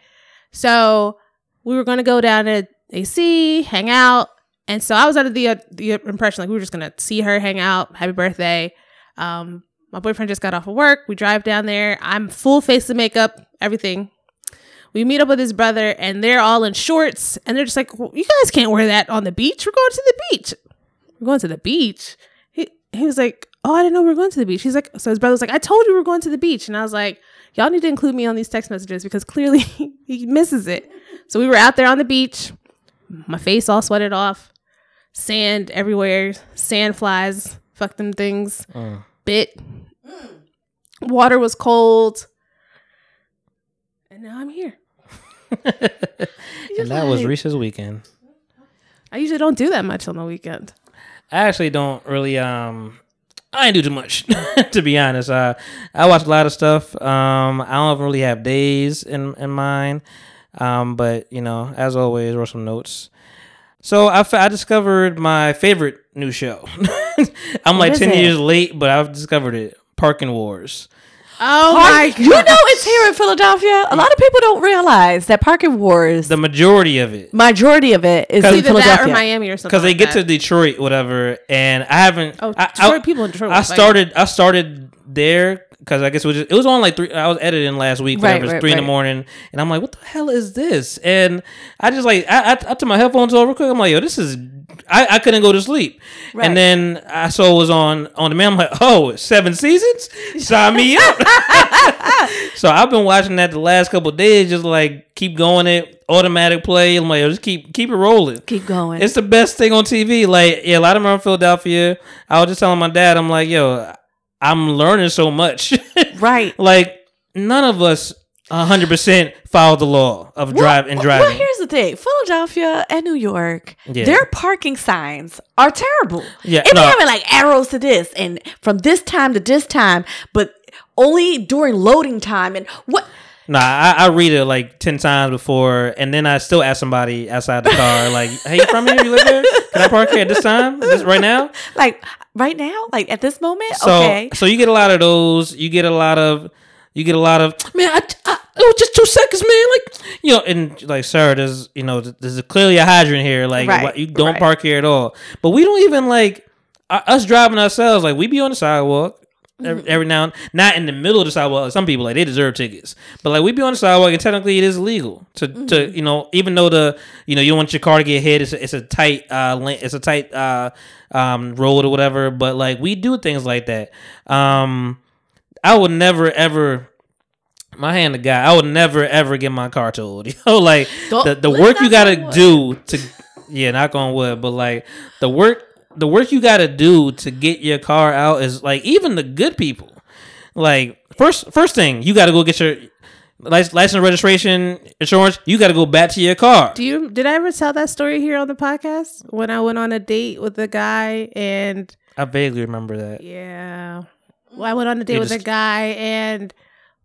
So we were going to go down to AC, hang out. And so I was under the, uh, the impression like we were just to see her, hang out, happy birthday. Um, my boyfriend just got off of work. We drive down there. I'm full face of makeup, everything. We meet up with his brother, and they're all in shorts. And they're just like, well, "You guys can't wear that on the beach. We're going to the beach. We're going to the beach." He he was like, "Oh, I didn't know we were going to the beach." He's like, so his brother was like, "I told you we are going to the beach," and I was like, "Y'all need to include me on these text messages because clearly he misses it." So we were out there on the beach, my face all sweated off, sand everywhere, sand flies, fuck them things, Mm. bit. Water was cold, and now I'm here. and that was Risse's weekend. I usually don't do that much on the weekend. I actually don't really um I ain't do too much to be honest. Uh I watch a lot of stuff. Um I don't really have days in in mind. Um but you know, as always, wrote some notes. So I, f- I discovered my favorite new show. I'm like 10 it? years late, but I've discovered it. Parking Wars. Oh Park- you know it's here in Philadelphia. A lot of people don't realize that Parking Wars, The majority of it. majority of it is in either that or Philadelphia. Miami or something. Because they like get that. to Detroit, whatever, and I haven't. Oh, I, Detroit I, people in Detroit. I was like- started. I started there because I guess it was just, it was on like three. I was editing last week, Right, whatever, it's right, three in the morning, and I'm like, what the hell is this? And I just like I, I, I took my headphones over quick. I'm like, yo, this is. I, I couldn't go to sleep, Right. and then I saw it was on on demand. I'm like, oh, seven seasons, sign me up. so I've been watching that the last couple of days, just like keep going it automatic play. I'm like, yo, just keep keep it rolling. Keep going. It's the best thing on TV. Like, yeah, a lot of them are in Philadelphia. I was just telling my dad, I'm like, yo, I'm learning so much. right. like, none of us 100% follow the law of drive and Well, driving. Well, here's the thing: Philadelphia and New York, Yeah. their parking signs are terrible. Yeah, and no. they having like arrows to this and from this time to this time, but only during loading time. And what? Nah, I, I read it like 10 times before, and then I still ask somebody outside the car, like, hey, you from here? You live here? Can I park here at this time? This right now? Like right now, like at this moment, So, okay. so you get a lot of those. You get a lot of, you get a lot of, man, I, I, it was just two seconds, man. Like, you know, and like, sir, there's, you know, there's clearly a hydrant here. Like, Right, you don't right. park here at all. But we don't even like us driving ourselves. Like, we be on the sidewalk. Every, Mm-hmm. every now and not in the middle of the sidewalk. Some people like they deserve tickets, but like we be on the sidewalk and technically it is illegal to Mm-hmm. to you know even though the you know you don't want your car to get hit. It's a, it's a tight uh it's a tight uh um road or whatever. But like we do things like that. Um, I would never ever. My hand to God, I would never ever get my car towed. You know, like Don't- the, the work you gotta do to, yeah, knock on wood, but like the work, the work you gotta do to get your car out is like even the good people. Like first, first thing you gotta go get your license, license registration, insurance. You gotta go back to your car. Do you did I ever tell that story here on the podcast when I went on a date with a guy and I vaguely remember that. yeah, well, I went on a date You with a guy and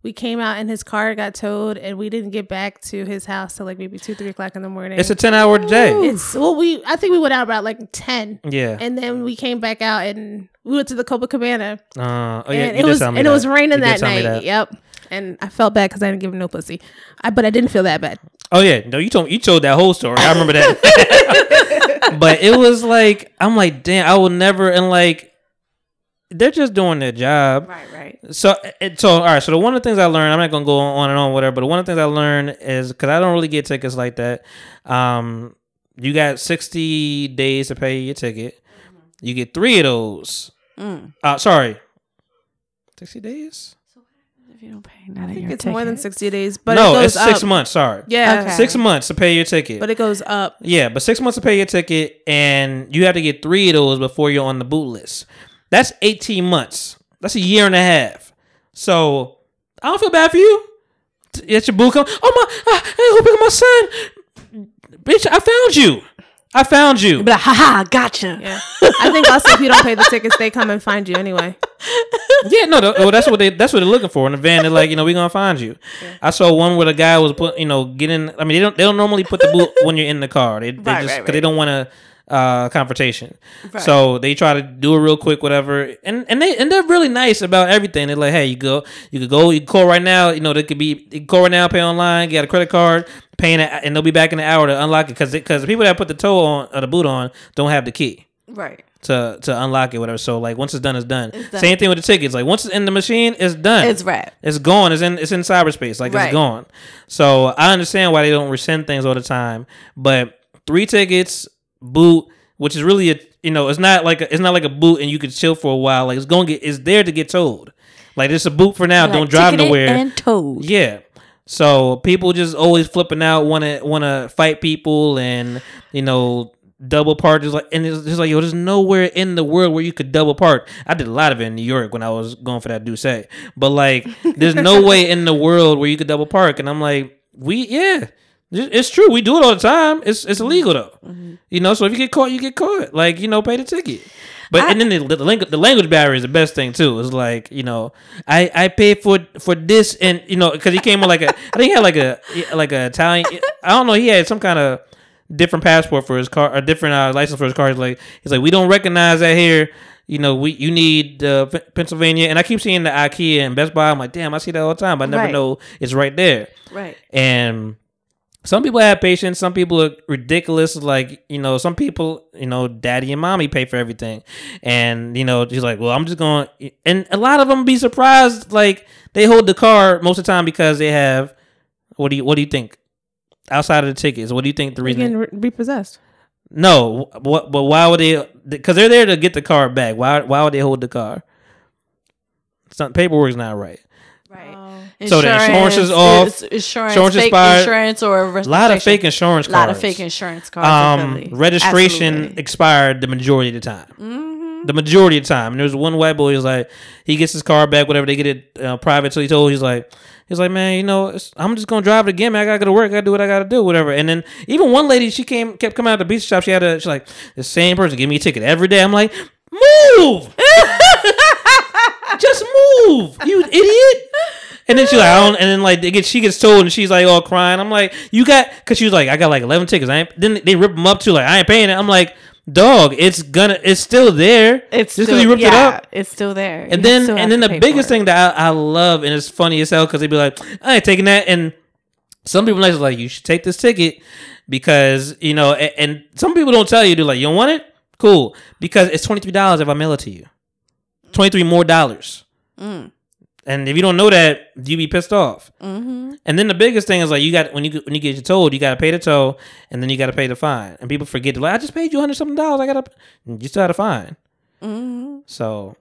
we came out and his car got towed, and we didn't get back to his house till like maybe two, three o'clock in the morning. It's a ten hour day. It's well, we I think we went out about like ten, Yeah. and then we came back out and we went to the Copacabana, Uh, oh yeah. and it was and it was raining You that night. that. Yep. And I felt bad because I didn't give him no pussy, I, but I didn't feel that bad. Oh yeah, no, you told you told that whole story. I remember that. but it was like I'm like, damn, I will never and like they're just doing their job. Right, right. So it, so all right. So the one of the things I learned, I'm not gonna go on and on whatever, but one of the things I learned is because I don't really get tickets like that. Um, you got 60 days to pay your ticket. You get three of those. Mm. Uh, sorry, 60 days. So, if you don't pay, not I think it's more than sixty days, but no, it goes it's six up. months. Sorry, Yeah, Okay. six months to pay your ticket. but it goes up. Yeah, but six months to pay your ticket, and you have to get three of those before you're on the boot list. That's 18 months. That's a year and a half. So I don't feel bad for you. It's your boot come. Oh my! I, I hope my son. Bitch, I found you. I found you. Be like, haha, gotcha. Yeah, I think also if you don't pay the tickets, they come and find you anyway. Yeah, no, the, well, that's what they that's what they're looking for in the van. They're like, you know, we're gonna find you. I saw one where the guy was put, you know, getting. I mean, they don't they don't normally put the boot when you're in the car. They, they Right, just right, because they don't want to uh confrontation. Right. So they try to do it real quick, whatever. And and they and they're really nice about everything. They're like, hey, you go, you could go, you can call right now. You know, they could be you can call right now, pay online, get a credit card, paying it, and they'll be back in an hour to unlock it because because the people that put the toe on or the boot on don't have the key Right. to to unlock it, whatever. So like once it's done, it's done. done. Same thing with the tickets. Like once it's in the machine, it's done. It's right. It's gone. It's in it's in cyberspace. Like Right. it's gone. So I understand why they don't rescind things all the time. But three tickets, boot, which is really a you know, it's not like a, it's not like a boot and you could chill for a while. Like it's going to get it's there to get towed. Like it's a boot for now. don't drive nowhere. And told. Yeah. So people just always flipping out, want to want to fight people, and you know double park is like, and it's just like yo, there's nowhere in the world where you could double park. I did a lot of it in New York when I was going for that Douce, but like, there's no way in the world where you could double park, and I'm like, we yeah. It's true. We do it all the time. It's it's illegal though. You know, so if you get caught, you get caught. Like you know, pay the ticket. But and then the, the language the language barrier is the best thing too. It's like you know, I I pay for for this and you know because he came with like a I think he had like a like a Italian. I don't know. He had some kind of different passport for his car, a different uh, license for his car. He's like he's like we don't recognize that here. You know, we you need uh, P- Pennsylvania, and I keep seeing the IKEA and Best Buy. I'm like, damn, I see that all the time, but I never Right. know it's right there. Right. And some people have patience. Some people are ridiculous. Like you know, some people, you know, daddy and mommy pay for everything, and you know, she's like, well, I'm just going. And a lot of them be surprised. Like they hold the car most of the time because they have. What do you What do you think? Outside of the tickets, what do you think the reason? getting re- repossessed. no, what? But why would they? Because they're there to get the car back. Why? Why would they hold the car? Some paperwork's not right. So the insurance is off. is- Insurance, Insurance fake expired. insurance, or A lot of fake insurance cards. A lot of fake insurance cards. um, registration Absolutely. expired the majority of the time. Mhm. The majority of the time. And there was one white boy. He's like, he gets his car back, whatever. They get it uh, private. So he told, he's like, he's like, man, you know, I'm just gonna drive it again, man. I gotta go to work. I gotta do what I gotta do, whatever. And then even one lady, she came, kept coming out the beach shop. She had a, she's like, the same person give me a ticket every day. I'm like, move, just move, you idiot. And then she's like, I don't, and then like they get, she gets told, and she's like all crying. I'm like, you got, cause she was like, I got like 11 tickets. I ain't, then they rip them up too, like I ain't paying it. I'm like, dog, it's gonna, it's still there. It's just still, because you ripped it up. It's still there. And You then, and then the biggest thing that I, I love, and it's funny as hell, because they'd be like, I ain't taking that. And some people like, like, you should take this ticket because you know, and, and some people don't tell you, they're like, you don't want it, cool, because it's twenty three dollars if I mail it to you, twenty three more dollars. Mm. And if you don't know that, you be pissed off. Mm-hmm. And then the biggest thing is like you got when you when you get your towed, you got to pay the tow, and then you got to pay the fine. And people forget to like, I just paid you hundred something dollars. I got to, you still had a fine. Mm-hmm. So,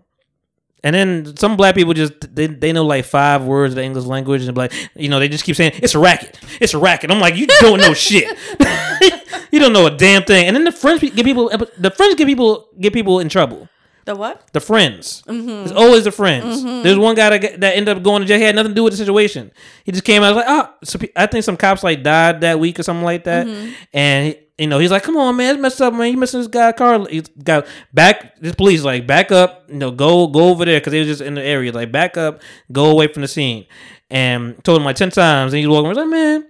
and then some black people just they, they know like five words of the English language and like you know they just keep saying it's a racket, it's a racket. I'm like you don't know shit, you don't know a damn thing. And then the French get people the French get people get people in trouble. The what? The friends. Mm-hmm. It's always the friends. Mm-hmm. There's one guy that, that ended up going to jail. He had nothing to do with the situation. He just came out like, oh, so I think some cops like died that week or something like that. Mm-hmm. And you know, he's like, "Come on, man, it's messed up, man. You missing this guy, Carl." He's got back. This police like back up. You know, go go over there because they was just in the area. Like back up, go away from the scene. And told him like ten times, and he's walking. I was like, "Man."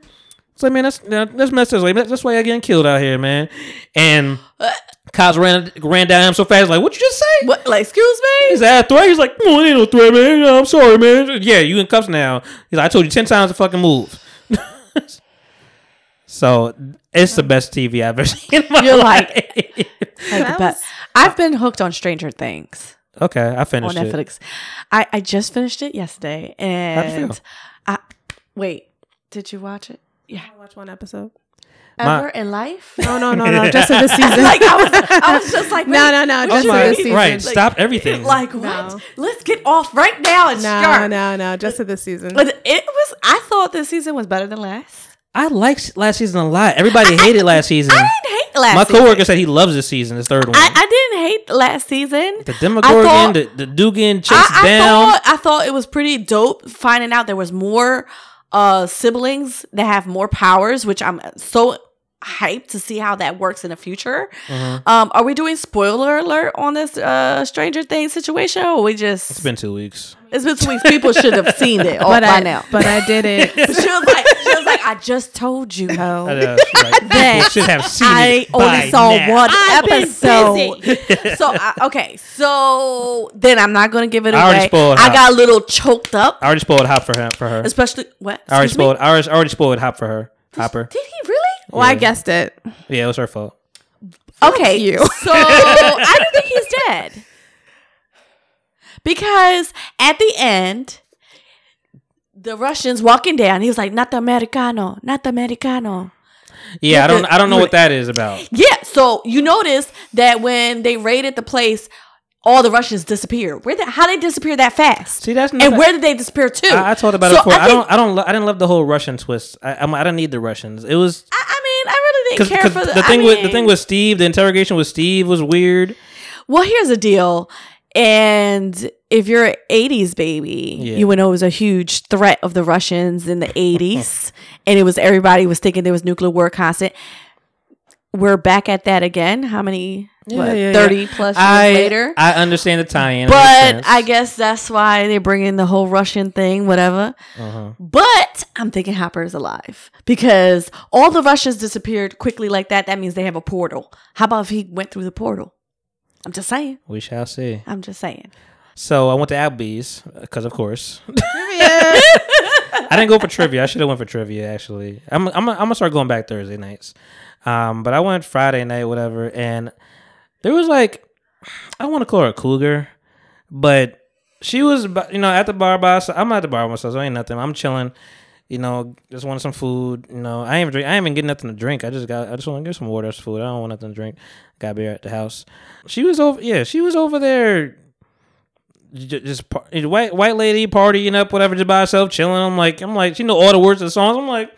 It's like, man, that's that's messed up. Like, that's why y'all getting killed out here, man. And uh, cops ran ran down him so fast. Like, what you just say? What? Like, excuse me? He's like, a threat. He's like, no, it ain't no threat, man. No, I'm sorry, man. Yeah, you in cuffs now. He's like, I told you ten times to fucking move. so it's the best TV I've ever seen. In my You're life. like- Like the best. was- I've been hooked on Stranger Things okay, I on finished it. Netflix. I, I just finished it yesterday, How'd you and feel? I wait. Did you watch it? Yeah. I watched one episode. My- Ever in life? No, no, no, no. Just for this season. like I was, I was just like, No, no, no, just you for mean? this season. Right, Like- stop everything. Like what? No. Let's get off right now and no, start. no, no. Just for this season. But it was. I thought this season was better than last. I liked last season a lot. Everybody hated last season. I didn't hate last. My season. coworker said he loves this season, this third one. I, I didn't hate last season. the Demogorgon, thought- the, the Dugan chased I, I down. thought I thought it was pretty dope finding out there was more uh siblings that have more powers, which I'm so hyped to see how that works in the future. Mhm. Um, are we doing spoiler alert on this uh Stranger Things situation, or we just It's been two weeks. it's been two weeks? People should have seen it all but by I, now. but I did it. But she was like, she was like, I just told you, I ho. know, like, people should have seen I it only saw now. one I've been episode. so I, okay, so then I'm not gonna give it I already away. spoiled I how- got a little choked up, I already spoiled Hop for him for her. especially what? I already Excuse me? spoiled. I already, I already spoiled Hop for her. Hopper. Did he really? Well, I guessed it. Yeah, it was our fault. Okay, you. so I don't think he's dead because at the end, the Russians walking down. He was like, "Not the Americano, not the Americano." Yeah, I don't. I don't know what that is about. Yeah, so you notice that when they raided the place, all the Russians disappeared. Where? They, how they disappear that fast? See, that's and nothing- where did they disappear to? I, I told about So it before. I, think- don't. I don't. lo- I didn't love the whole Russian twist. I, I'm, I don't need the Russians. It was I, I mean, I really didn't because care for the, the I thing with the thing with Steve. The interrogation with Steve was weird. Well, here's the deal. And if you're an 80s baby, Yeah. you would know it was a huge threat of the Russians in the 80s. and it was everybody was thinking there was nuclear war constant. We're back at that again. How many? What, Yeah, yeah, yeah. 30 plus years I later? I understand the tie-in. But. I guess that's why they bring in the whole Russian thing, whatever. Uh-huh. But I'm thinking Hopper is alive because all the Russians disappeared quickly like that. That means they have a portal. How about if he went through the portal? I'm just saying. we shall see. I'm just saying. So I went to Applebee's because, of course, I didn't go for trivia. I should have went for trivia. Actually, I'm I'm I'm gonna start going back Thursday nights. Um, but I went Friday night, whatever, and there was like I want to call her a cougar, but she was you know at the bar by herself. I'm not at the bar by myself, so ain't nothing. I'm chilling. You know, just wanted some food. You know, I ain't drink. I ain't even getting nothing to drink. I just got. I just want to get some water, some food. I don't want nothing to drink. Got beer at the house. She was over. Yeah, she was over there just par- white white lady partying up whatever just by herself chilling. I'm like I'm like she know all the words of the songs. I'm like,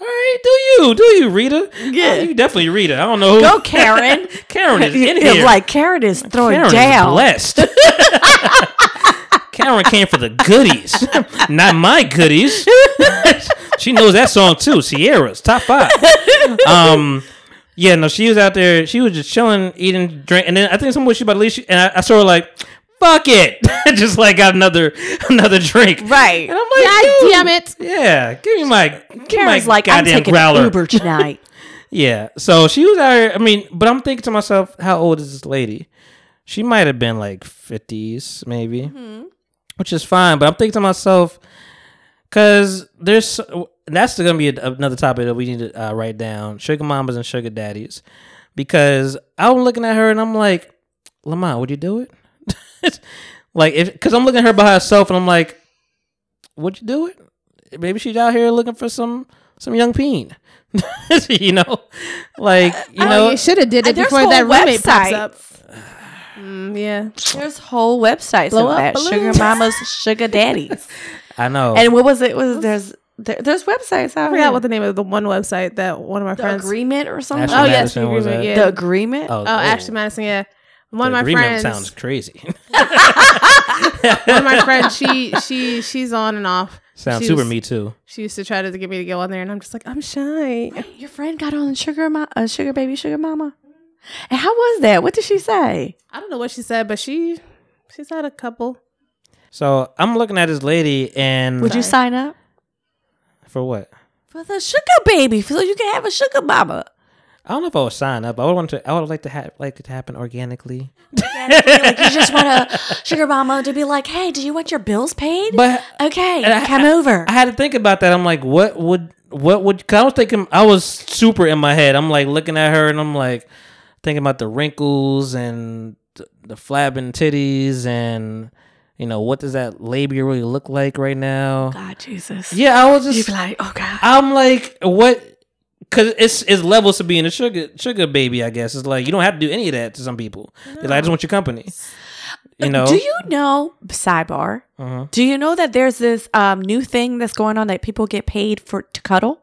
all right, do you do you Rita? Yeah. you definitely Rita. I don't know who Go, Karen. Karen is in here. like Karen is throwing Karen down. is blessed. Karen came for the goodies, not my goodies. she knows that song too. Sierra's top five. Um, yeah, no, she was out there. She was just chilling, eating, drink, and then I think someone she about to leave. She, and I, I saw her like, "Fuck it," just like got another another drink. Right. And I'm like, God "Dude, damn it. Yeah, give me my give me my like, I'm goddamn taking growler. Uber tonight. Yeah. So she was out here. I mean, but I'm thinking to myself, how old is this lady? She might have been like 50s, maybe, Mm-hmm. which is fine. But I'm thinking to myself, because there's that's going to be a, another topic that we need to uh, write down: sugar mamas and sugar daddies. Because I'm looking at her and I'm like, Lamont, would you do it? like, if because I'm looking at her by herself and I'm like, would you do it? Maybe she's out here looking for some some young peen. you know, like you Oh, know, you should have did it before that roommate pops up. Mm, yeah. There's whole websites Blow of that. balloons. Sugar mamas, sugar daddies. I know. And what was it? Was there's there, there's websites out I forgot what the name of the one website that one of my the friends. agreement or something. Ashley Oh yes, the Madison was agreement. Yeah. The agreement. oh, Oh, Ashley Madison. Yeah. One the of my agreement friends. sounds crazy. one of my friends. She she she's on and off. Sounds She super was- me too. She used to try to get me to go on there, and I'm just like, I'm shy. Your friend got on sugar, ma- uh, sugar baby, sugar mama. And how was that? What did she say? I don't know what she said, but she she's had a couple. So I'm looking at this lady and Would you sign up for what? for the sugar baby so you can have a sugar mama? I don't know if I would sign up. I would want to. I would like to have like it to happen organically. like you just want a sugar mama to be like, hey, do you want your bills paid? But okay, and I- come over. I had to think about that. I'm like, what would what would? Cause I was thinking, I was super in my head. I'm like looking at her and I'm like thinking about the wrinkles and the, the flabbing titties and you know what does that labia really look like right now? God, Jesus. Yeah, I was You'd just be like, oh God. I'm like, what? Because it's it's levels to being a sugar sugar baby. I guess it's like you don't have to do any of that to some people. They're like, I just want your company. You know. Do you know, sidebar, Uh-huh. do you know that there's this um, new thing that's going on that people get paid for to cuddle?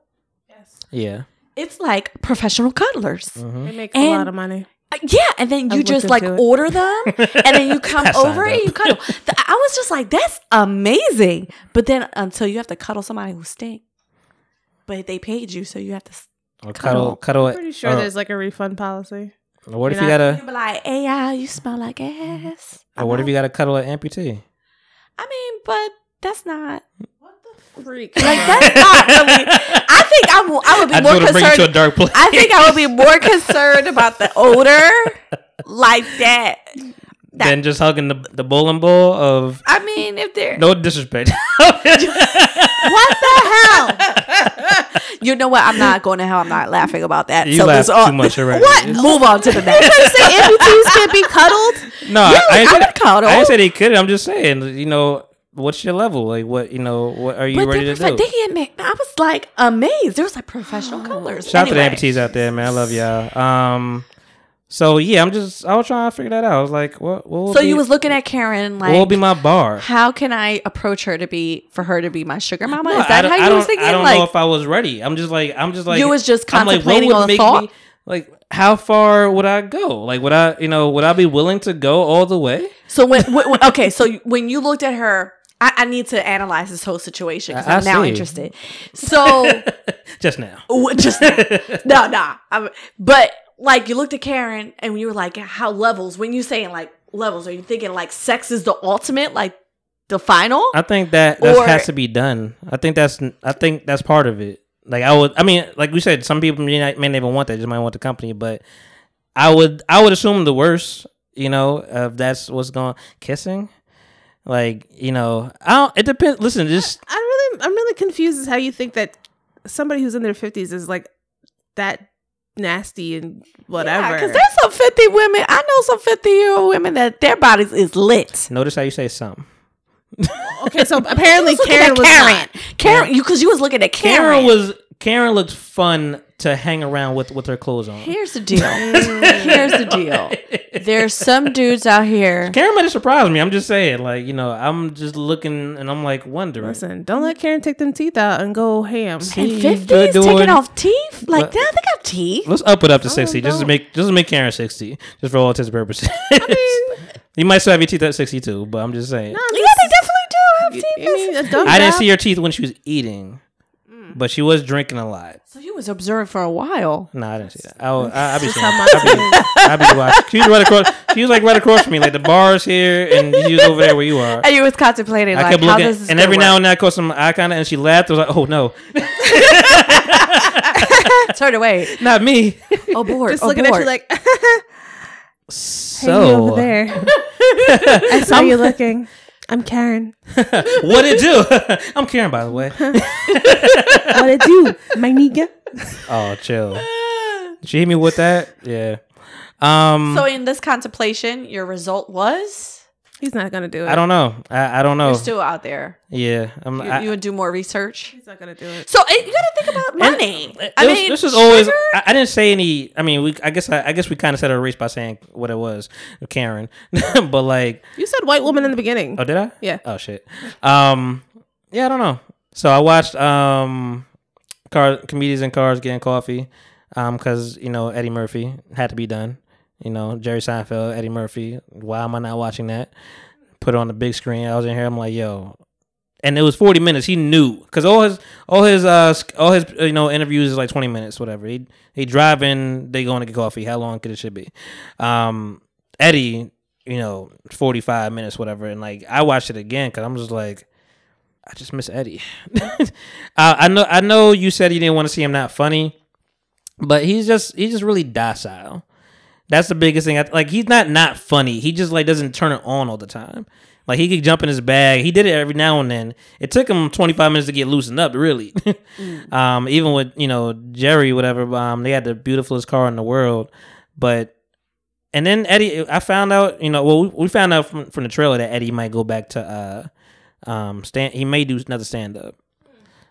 Yes. Yeah. It's like professional cuddlers. Mm-hmm. They make a lot of money. Uh, Yeah, and then you I've just like it. order them, and then you come over and you cuddle. Th- I was just like, that's amazing. But then until you have to cuddle somebody who stinks, but they paid you, so you have to. S- Or Cuddle. cuddle. Cuddle. Pretty sure or- there's like a refund policy. or what if you're you gotta? You be like, AI, you smell like ass. Or what if uh-huh. you gotta cuddle an amputee? I mean, but that's not What the Freak. like that's not really. I think I will. I would be I just more want to bring you to a concerned. dark place. I think I would be more concerned about the odor like that. than just hugging the the bowling ball of I mean, if they're no disrespect. what the hell? you know what? I'm not going to hell. I'm not laughing about that. you so laugh all- too much already. What? Move on to the next. say amputees can't be cuddled. No, I, I, ain't I would cuddle. I ain't said he could. I'm just saying, you know, what's your level? Like, what you know, what are you But ready to do? they get me. I was like amazed. There was like professional colors. Shout anyway. out to the amputees out there, man. I love y'all. Um, so yeah, I'm just I was trying to figure that out. I was like, what? What will So be, you was looking at Karen like, what will be my bar? how can I approach her to be for her to be my sugar mama? No, Is that how you was thinking? I don't like, know if I was ready. I'm just like I'm just like You was just I'm like, what would on the make thought? me- like how far would I go? Like would I you know would I be willing to go all the way? So when, when okay, so when you looked at her, I, I need to analyze this whole situation because I'm now see. interested. So Just now. just no, no. I'm, but like you looked at Karen and you were like, how levels? When you saying like levels, are you thinking like sex is the ultimate, like the final? I think that that Or- has to be done. I think that's I think that's part of it. Like I would, I mean, like we said, some people may not, may not even want that, just might want the company. But I would, I would assume the worst. You know, if that's what's going kissing. Like you know, I don't. It depends. Listen, just I'm really, I'm really confused as how you think that somebody who's in their 50s is like that nasty and whatever. because there's some 50 women. I know some 50 year old women that their bodies is lit. notice how you say something. okay, so apparently Looking Karen was Karen. not. Karen, you because you was looking at Karen. Karen was Karen looked fun to hang around with with her clothes on. Here's the deal. Here's the deal. There's some dudes out here. Karen might have surprised me. I'm just saying, like you know, I'm just looking and I'm like wondering. Listen, don't let Karen take them teeth out and go ham. In See, fifties, taking off teeth, like What? now they got teeth. Let's up it up to sixty, just to make just to make Karen sixty, just for all intents and purposes. you might still have your teeth at sixty two, but I'm just saying. No, Yeah, they definitely do have teeth. I mean, I didn't see your teeth when she was eating, but she was drinking a lot. So you was observed for a while. No, I didn't see that. I, was- I, I be Just seeing. I much be, I be watching. She was right across. She was like right across from me, like the bars here, and she was over there where you are. And you was contemplating I like kept how looking, this is and gonna every now and then I caught some eye contact, and she laughed. I was like, "Oh no, turn away. not me." Oh board. Just oh, looking at board. you like, hey, So you over there. I saw you looking. I'm Karen. what it do? I'm Karen, by the way. What it do, my nigga? Oh, chill. She hit me with that. Yeah. Um. So in this contemplation, your result was He's not gonna do it. I don't know. I, I don't know. you're still out there. yeah. I'm, You. I, you would do more research. He's not gonna do it. So you got to think about money. It I was- mean, this is always. I, I didn't say any. I mean, we. I guess. I, I guess we kind of set a race by saying what it was, Karen. but like, You said white woman in the beginning. oh, did I? Yeah. Oh shit. Um. Yeah, I don't know. So I watched um, car comedians in cars getting coffee, um, because you know Eddie Murphy had to be done. You know Jerry Seinfeld, Eddie Murphy. Why am I not watching that? Put it on the big screen. I was in here. I'm like, yo, and it was 40 minutes. He knew because all his all his uh all his you know interviews is like 20 minutes, whatever. He he driving, they going to get coffee. How long could it should be? Um, Eddie, you know, 45 minutes, whatever. And like I watched it again because I'm just like. I just miss Eddie. uh, I know. I know you said you didn't want to see him not funny, but he's just he's just really docile. That's the biggest thing. I, like he's not not funny. He just like doesn't turn it on all the time. Like he could jump in his bag. He did it every now and then. It took him 25 minutes to get loosened up, really. um, even with you know Jerry, whatever. Um, they had the beautifulest car in the world, but and then Eddie, I found out, you know, well, we, we found out from, from the trailer that Eddie might go back to uh, um, stand. He may do another stand up.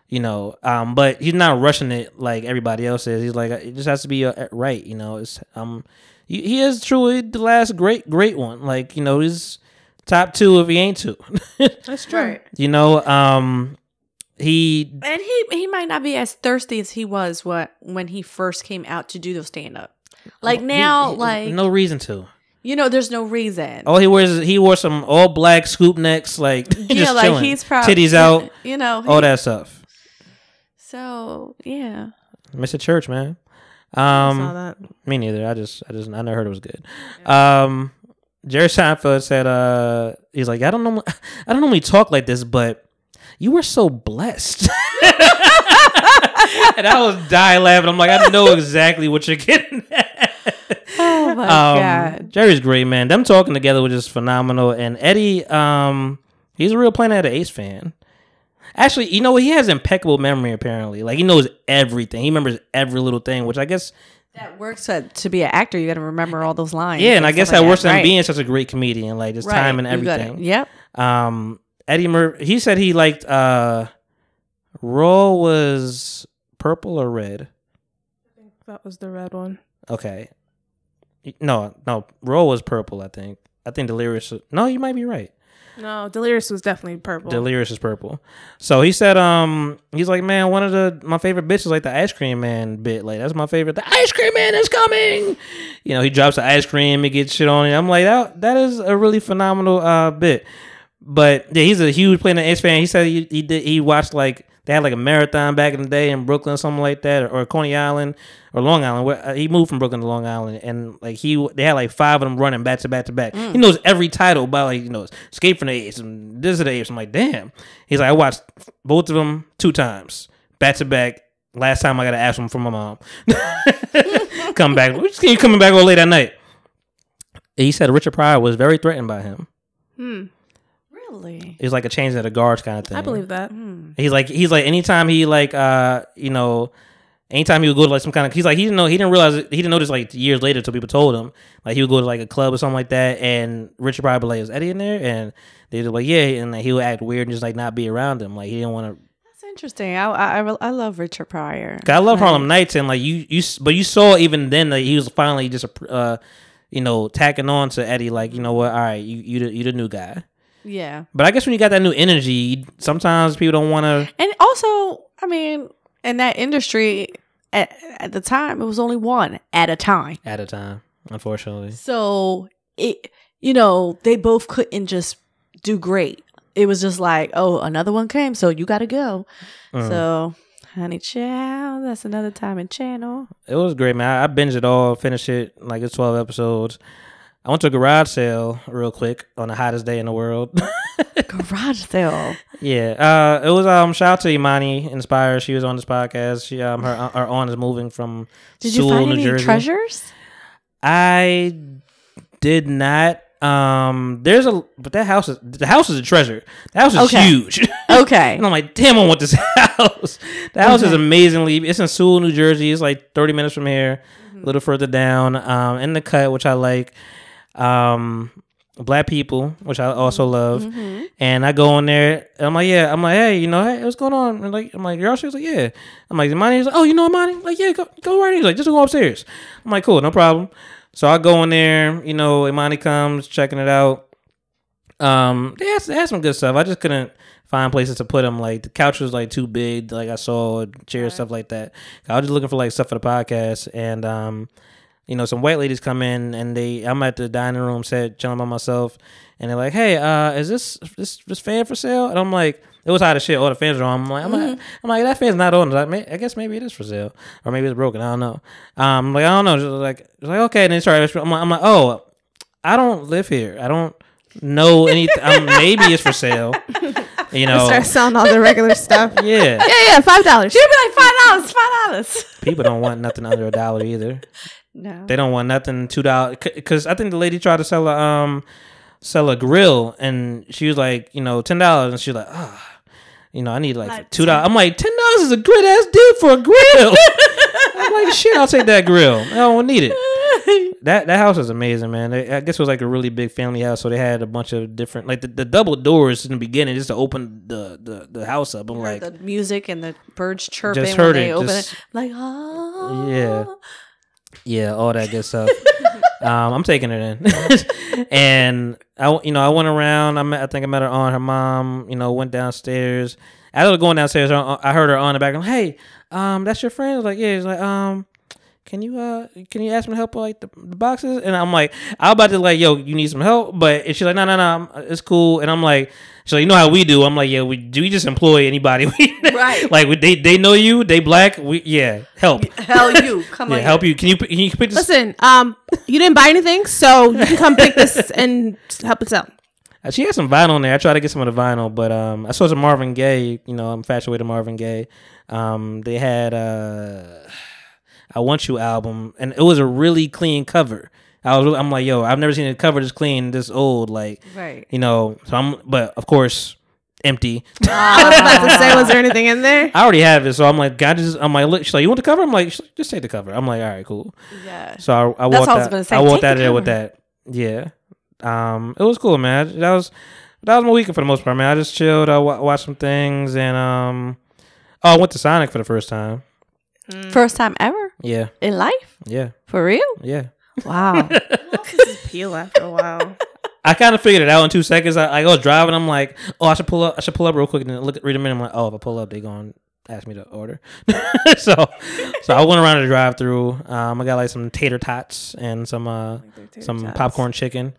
You know, um, but he's not rushing it like everybody else is. He's like, it just has to be uh, right. You know, it's um, he, he is truly the last great great one. Like you know, he's top two if he ain't two. That's true. you know, um, he And he he might not be as thirsty as he was what when he first came out to do the stand up. Like now, he- like no reason to. you know, there's no reason. All he wears is he wore some all black scoop necks, like yeah, just like chilling, he's proud. titties out, You know, all he- that stuff. So yeah, Mr. Church, man. Um, saw that. Me neither. I just, I just, I never heard it was good. Um, Jerry Seinfeld said, uh, he's like, I don't know, I don't normally talk like this, but you were so blessed. and I was dying laughing. I'm like, I know exactly what you're getting at. Oh my Um, god. Jerry's great, man. Them talking together was just phenomenal. And Eddie, um, he's a real Planet of the Apes fan. Actually, you know, what? he has impeccable memory. Apparently, like he knows everything. He remembers every little thing, which I guess That works uh, to be an actor. You got to remember all those lines. Yeah, and I stuff guess like that works on Right. being such a great comedian, like just Right. time and You got it. everything. Yep. Um, Eddie Murphy, he said he liked uh, Raw was purple or red. I think that was the red one. Okay, no, no, Raw was purple. I think. I think Delirious. No, you might be right. No, Delirious was definitely purple. Delirious is purple. So he said, um, he's like, man, one of the my favorite bits is like the ice cream man bit. Like that's my favorite. The ice cream man is coming. You know, he drops the ice cream, he gets shit on it. I'm like, that that is a really phenomenal uh bit. But yeah, he's a huge Planet X fan. He said he, he did he watched like they had like a marathon back in the day in Brooklyn, something like that, or, or Coney Island or Long Island. Where uh, he moved from Brooklyn to Long Island, and like he they had like five of them running back to back to back. He knows every title by like you know Escape from the Apes and This is the Apes. I'm like, damn. He's like, I watched both of them two times back to back. Last time I got to ask him for my mom. Come back. We just keep coming back all late at night. He said Richard Pryor was very threatened by him. Hmm. Really? It was like a change of the guards kind of thing. I believe that. He's like he's like anytime he like uh you know anytime he would go to like some kind of he's like he didn't know he didn't realize it, he didn't notice like years later until people told him like he would go to like a club or something like that and Richard probably be like is Eddie in there and they'd be like yeah and like, he would act weird and just like not be around him like he didn't want to That's interesting. I I, I, love Richard Pryor. I love Harlem Nights and like you you but you saw even then that he was finally just a uh you know tacking on to Eddie like you know what all right you you the, you the new guy Yeah. but I guess when you got that new energy sometimes people don't want to And also, I mean, in that industry at, at the time, it was only one at a time. at a time unfortunately So it, you know, they both couldn't just do great. It was just like, oh, another one came, so you got to go. Mm. So, honey, child, that's another time in channel. It was great, man. I, I binged it all, finished it like it's twelve episodes. I went to a garage sale real quick on the hottest day in the world. Garage sale. yeah, uh, it was um shout out to Imani Inspire. She was on this podcast. She um her her aunt is moving from Did Sewell, you find New any Jersey. treasures? I did not. Um, there's a but that house is the house is a treasure. The house is Okay. huge. Okay. And I'm like, damn, I want this house. The house is amazingly. It's in Sewell, New Jersey. It's like 30 minutes from here, Mm-hmm. a little further down. Um, in the cut, which I like. Um, black people, which I also love. Mm-hmm. And I go in there. And I'm like, yeah. I'm like, hey, you know, hey, what's going on? And like, I'm like, you're all She's like, yeah. I'm like, Imani. He's like, oh, you know Imani? Like, yeah, go, go right in. He's like, just go upstairs. I'm like, cool, no problem. So I go in there. You know, Imani comes checking it out. Um, they had, they had some good stuff. I just couldn't find places to put them. Like the couch was like too big. Like I saw chairs, stuff like that. I was just looking for like stuff for the podcast, and um, you know, some white ladies come in and they. I'm at the dining room set, chilling by myself, and they're like, "Hey, uh, is this this this fan for sale?" And I'm like, It was hot as shit. All the fans are on. I'm like, I'm like, I'm like, that fan's not on. Like, may- I guess maybe it is for sale, or maybe it's broken. I don't know. Um, like I don't know. Just like, just like okay. And then sorry, I'm like, I'm like, oh, I don't live here. I don't know anything. um, maybe it's for sale. You know. Start selling all the regular stuff. Yeah. Yeah, yeah, five dollars. You'd be like five dollars, five dollars. People don't want nothing under a dollar either. No. They don't want nothing two dollars because I think the lady tried to sell a um sell a grill and she was like you know ten dollars and she was like ah you know I need like Like two dollars. I'm like ten dollars is a great ass deal for a grill. I'm like shit. I'll take that grill. I don't need it. That that house is amazing, man. I guess it was like a really big family house, so they had a bunch of different like the, the double doors in the beginning just to open the the, the house up. I'm like the music and the birds chirping Just when heard they it, open just- it. Like, oh. Yeah. Yeah, all that good stuff. um, I'm taking it in, and I, you know, I went around. I met, I think I met her on her mom. You know, went downstairs. As I was going downstairs, I I heard her on the back. Hey, um, that's your friend? I was like, yeah. She's like, um, can you uh, can you ask me to help with like the, the boxes? And I'm like, I'm about to like, yo, you need some help, but she's like, no, no, no, it's cool. And I'm like, she's like, you know how we do? I'm like, yeah, we do. We just employ anybody. Right. like they they know you. They black. We yeah, help. Hell, you come Yeah, on. help you. Can you can you pick this? Listen, um, you didn't buy anything, so you can come pick this and help us out. Uh, She had some vinyl in there. I tried to get some of the vinyl, but um, I saw some Marvin Gaye. You know, I'm infatuated with Marvin Gaye. Um, they had uh, "I Want You" album, and it was a really clean cover. I was, I'm like, yo, I've never seen a cover this clean, this old, like, Right. you know. So I'm, but of course, empty. I was about to say, was there anything in there? I already have it, so I'm like, God, just, I'm like, look, she's like, you want the cover? I'm like, just take the cover. I'm like, all right, cool. Yeah. So I, I That's walked I out. gonna say. I walked out of there with that. Yeah. Um, it was cool, man. That was that was my weekend for the most part, man. I just chilled. I watched some things, and um, oh, I went to Sonic for the first time. First time ever Yeah, in life? yeah, For real? yeah. Wow. this is Peel after a while. I kind of figured it out in two seconds. I, I was driving. I'm like, oh, I should pull up. I should pull up real quick and then look, read a minute. I'm like, oh, if I pull up, they going to ask me to order. so, so I went around the drive through. Um, I got like some tater tots and some uh, some popcorn chicken,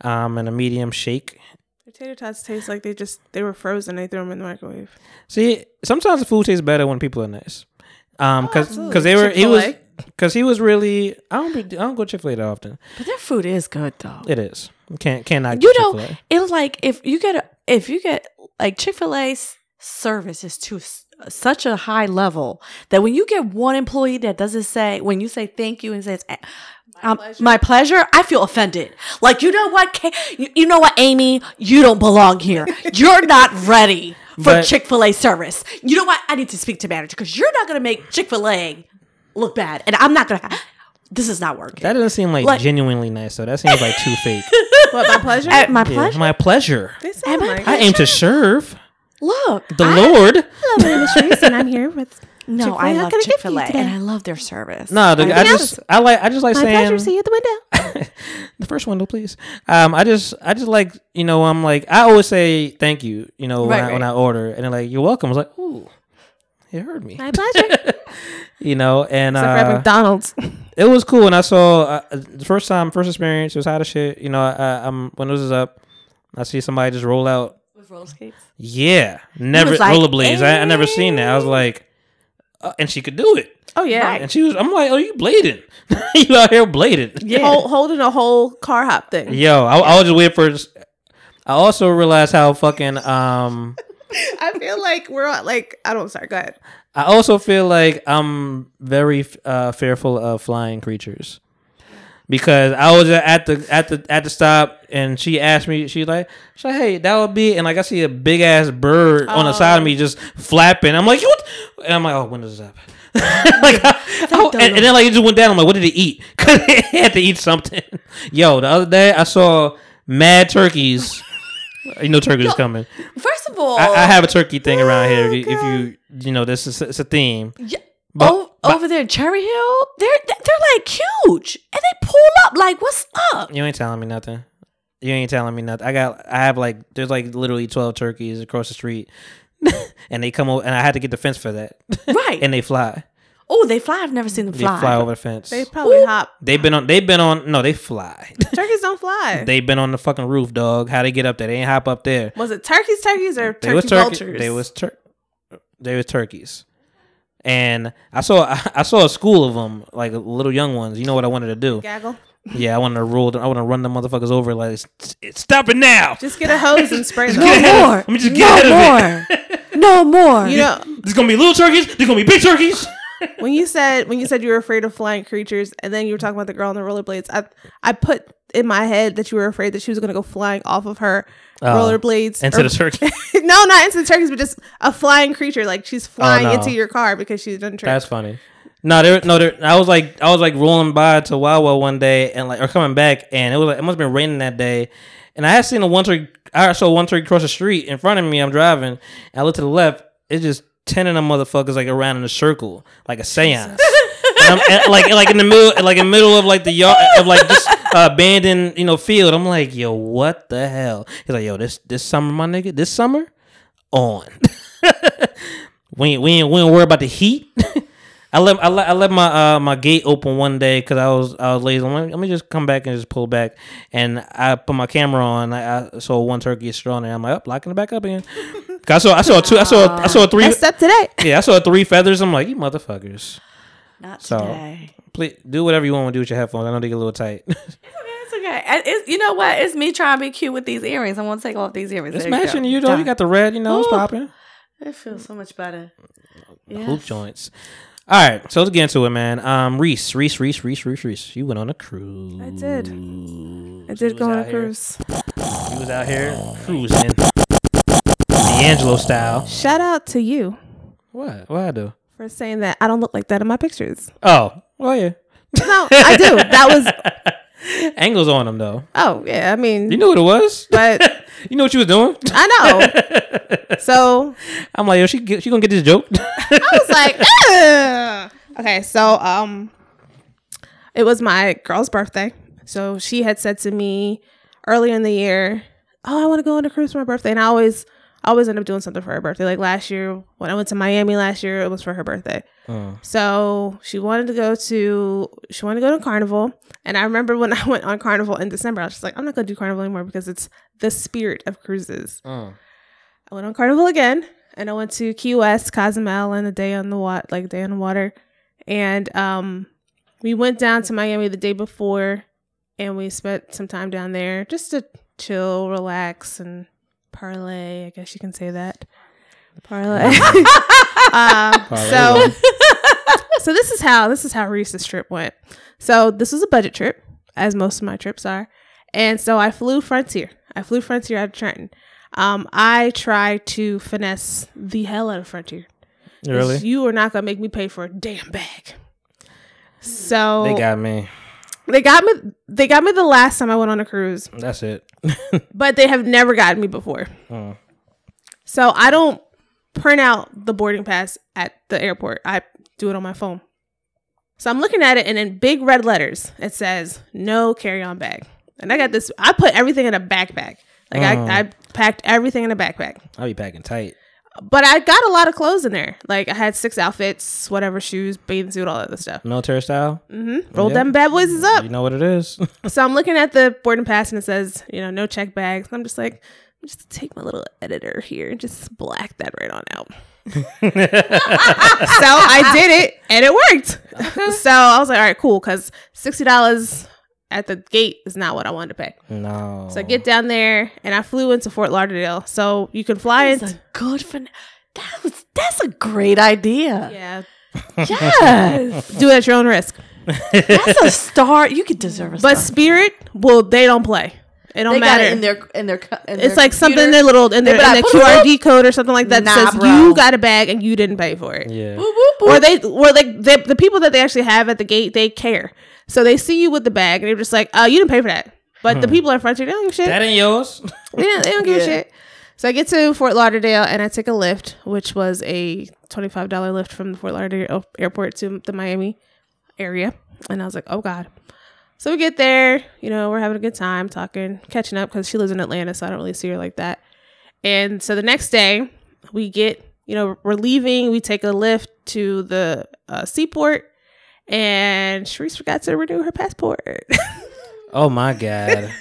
um, and a medium shake. The tater tots taste like they just they were frozen. They threw them in the microwave. See, sometimes the food tastes better when people are nice. Um, Oh, cause, absolutely. cause they were, he was, Chick-fil-A. Cause he was really. I don't, be, I don't go Chick Fil A that often. but their food is good though. It is. Can't, cannot. you get know, Chick-fil-A. it's like if you get a, if you get like Chick Fil A's service is to s- such a high level that when you get one employee that doesn't say when you say thank you and says "Eh, um, my pleasure, I feel offended. Like you know what, Ka- you, you know what, Amy, you don't belong here. You're not ready for Chick Fil A service. You know what? I need to speak to manager because you're not gonna make Chick Fil A look bad, and I'm not gonna. This is not working. That doesn't seem like, Like- genuinely nice. though. that seems like too fake. What my pleasure? At my Yeah, pleasure. my pleasure. they sound Am I aim to serve Look, the Lord. Hello, my name is Sharice, and I'm here with No, Chick-fil-A. I love can I get Chick for you Fil A, and I love their service. No, the, I Anything just, I like, I just like my saying pleasure. See you at the window. the first window, please. Um, I just, I just like, you know, I'm like, I always say thank you, you know, when, Right, I, when. I order, and they're like, you're welcome. I was like, ooh, it hurt me, My pleasure. you know, and Except for at uh, McDonald's. it was cool. And I saw uh, the first time, first experience, it was hot as shit. You know, I, I'm when this is up, I see somebody just roll out. With roller skates. Yeah, never like, rollerblades. I, I never seen that. I was like, uh, and she could do it. Oh yeah. And she was, I'm like, oh, you blading? you out here blading? Yeah. Hol- holding a whole car hop thing. Yo, I, I was just waiting for. I also realized how fucking um. I feel like we're all, like I don't. Sorry, go ahead. I also feel like I'm very uh, fearful of flying creatures. Because I was at the at the at the stop and she asked me she's like she's like hey that would be and like I see a big ass bird on the side of me just flapping. I'm like what? And I'm like oh when does this happen? Like I- I- and, and then like it just went down. I'm like what did it eat? Because it had to eat something. Yo the other day I saw mad turkeys you know turkeys coming First of all, I, I have a turkey thing around here. If you, if you, you know, this is it's a theme. Yeah. But- o- but- over there Cherry Hill, they're they're like huge, and they pull up like, "What's up?" You ain't telling me nothing. You ain't telling me nothing. I got, I have like, there's like literally twelve turkeys across the street, and they come over, and I had to get the fence for that. Right. and they fly. Oh, they fly. I've never seen them fly. They fly. fly over the fence. They probably hop. They've been on. They've been on. No, they fly. Turkeys don't fly. They've been on the fucking roof, dog. How they get up there? They ain't hop up there. was it turkeys, turkeys, or They turkey was turkey. vultures? They was tur- They was turkeys. And I saw I saw a school of them, like little young ones. You know what I wanted to do? gaggle. Yeah, I wanted to rule. them- I want to run the motherfuckers over. Like, "S- s- stop it now. Just get a hose and spray them. No more. Let me just get no ahead of it. more. no more. You know, There's gonna be little turkeys. There's gonna be big turkeys. When you said when you said you were afraid of flying creatures, and then you were talking about the girl on the rollerblades, I I put in my head that you were afraid that she was going to go flying off of her oh. rollerblades Into or- the turkey. no, not into the turkeys, but just a flying creature. Like she's oh, flying no. into your car because she's done trip. That's funny. No, there, no, there. I was like, I was like rolling by to Wawa one day, and like, or coming back, and it was like, it must have been raining that day, and I had seen a one turkey. I saw one turkey cross the street in front of me. I'm driving, and I looked to the left. It's just ten of them motherfuckers like around in a circle, like a seance. and I'm, and, like, like in the middle, like in the middle of like the yard of like this uh, abandoned, you know, field. I'm like, yo, what the hell? He's like, yo, this this summer, my nigga, this summer, on. we ain't, we ain't, we ain't worry about the heat. I let I let, I let my uh, my gate open one day because I was I was lazy. I'm like, let me just come back and just pull back, and I put my camera on. I, I saw one turkey is strong, and I'm like, up, locking it back up again. 'Cause I saw I saw two I saw I saw three Messed up today. yeah I saw three feathers. I'm like, you motherfuckers. Not So- today. Please do whatever you want to do with your headphones. I know they get a little tight. It's okay. And it's, you know what? It's me trying to be cute with these earrings. I want to take off these earrings. it's There you matching go. you though. You got the red. You know, it's popping. It feels so much better. Hoop joints. All right, so let's get into it, man. Um, Risse, Risse, Risse, Risse, Risse, Risse. You went on a cruise. I did. I did go on a here. cruise. You was out here cruising, D'Angelo style. Shout out to you What? What I do? for saying that I don't look like that in my pictures. Oh, well, yeah. No, I do. That was. Angles on them though. Oh yeah. I mean, You knew what it was. but You know what she was doing. I know. So I'm like, yo, she get, she gonna get this joke. I was like, "Ugh." okay, so um, it was my girl's birthday. So she had said to me earlier in the year, "Oh, I want to go on a cruise for my birthday," and I always, I always end up doing something for her birthday. Like last year when I went to Miami last year, it was for her birthday. So she wanted to go to, she wanted to go to Carnival, and I remember when I went on Carnival in December, I was just like, I'm not gonna do Carnival anymore because it's the spirit of cruises. I went on Carnival again, and I went to Key West, Cozumel, and a day on the water, like day on the water, and um, we went down to Miami the day before, and we spent some time down there just to chill, relax, and parlay. I guess you can say that. Parlay. uh, so, so this is how this is how Risse's trip went. So this was a budget trip, as most of my trips are, and so I flew Frontier. I flew Frontier out of Trenton. Um, I tried to finesse the hell out of Frontier. really? You are not gonna make me pay for a damn bag. So They got me. They got me. They got me the last time I went on a cruise, That's it. but they have never gotten me before. Oh. So I don't print out the boarding pass at the airport. I do it on my phone. So I'm looking at it, and in big red letters, it says "No carry-on bag." And I got this. I put everything in a backpack. Like. I, uh-huh. I packed everything in a backpack. I'll be packing tight. But I got a lot of clothes in there. Like I had six outfits, whatever shoes, bathing suit, all that other stuff. Military style. Mm-hmm. Rolled Yeah. them bad boys up. You know what it is. So I'm looking at the boarding pass and it says, you know, no check bags. And I'm just like, just take my little editor here and just black that right on out. so I did it and it worked. so I was like, all right, cool. Cause $60 at the gate is not what I wanted to pay. no. So I get down there and I flew into Fort Lauderdale. So you can fly That's in. a good fin- that was, that's a great idea. Yeah. Yes. Do it at your own risk. that's a star. You could deserve a But star. Spirit, well, they don't play. It don't they matter. got it in their in their. co- In it's their like something in their little in their, They in their "Boop, boop." QRD code or something like that Nah, says bro. you got a bag and you didn't pay for it. yeah. Boop, boop, boop. Or they or like they, the people that they actually have at the gate, they care. So they see you with the bag and they're just like, "Oh, you didn't pay for that." But the people in front of you, they don't give a shit. That ain't yours. Yeah, they don't give a shit. So I get to Fort Lauderdale and I take a Lyft, which was a twenty-five dollar Lyft from the Fort Lauderdale airport to the Miami area, and I was like, "Oh God." So we get there, you know, we're having a good time talking, catching up because she lives in Atlanta, so I don't really see her like that. And so the next day, we get, you know, we're leaving. We take a Lyft to the uh, seaport, and Sharice forgot to renew her passport. Oh my god.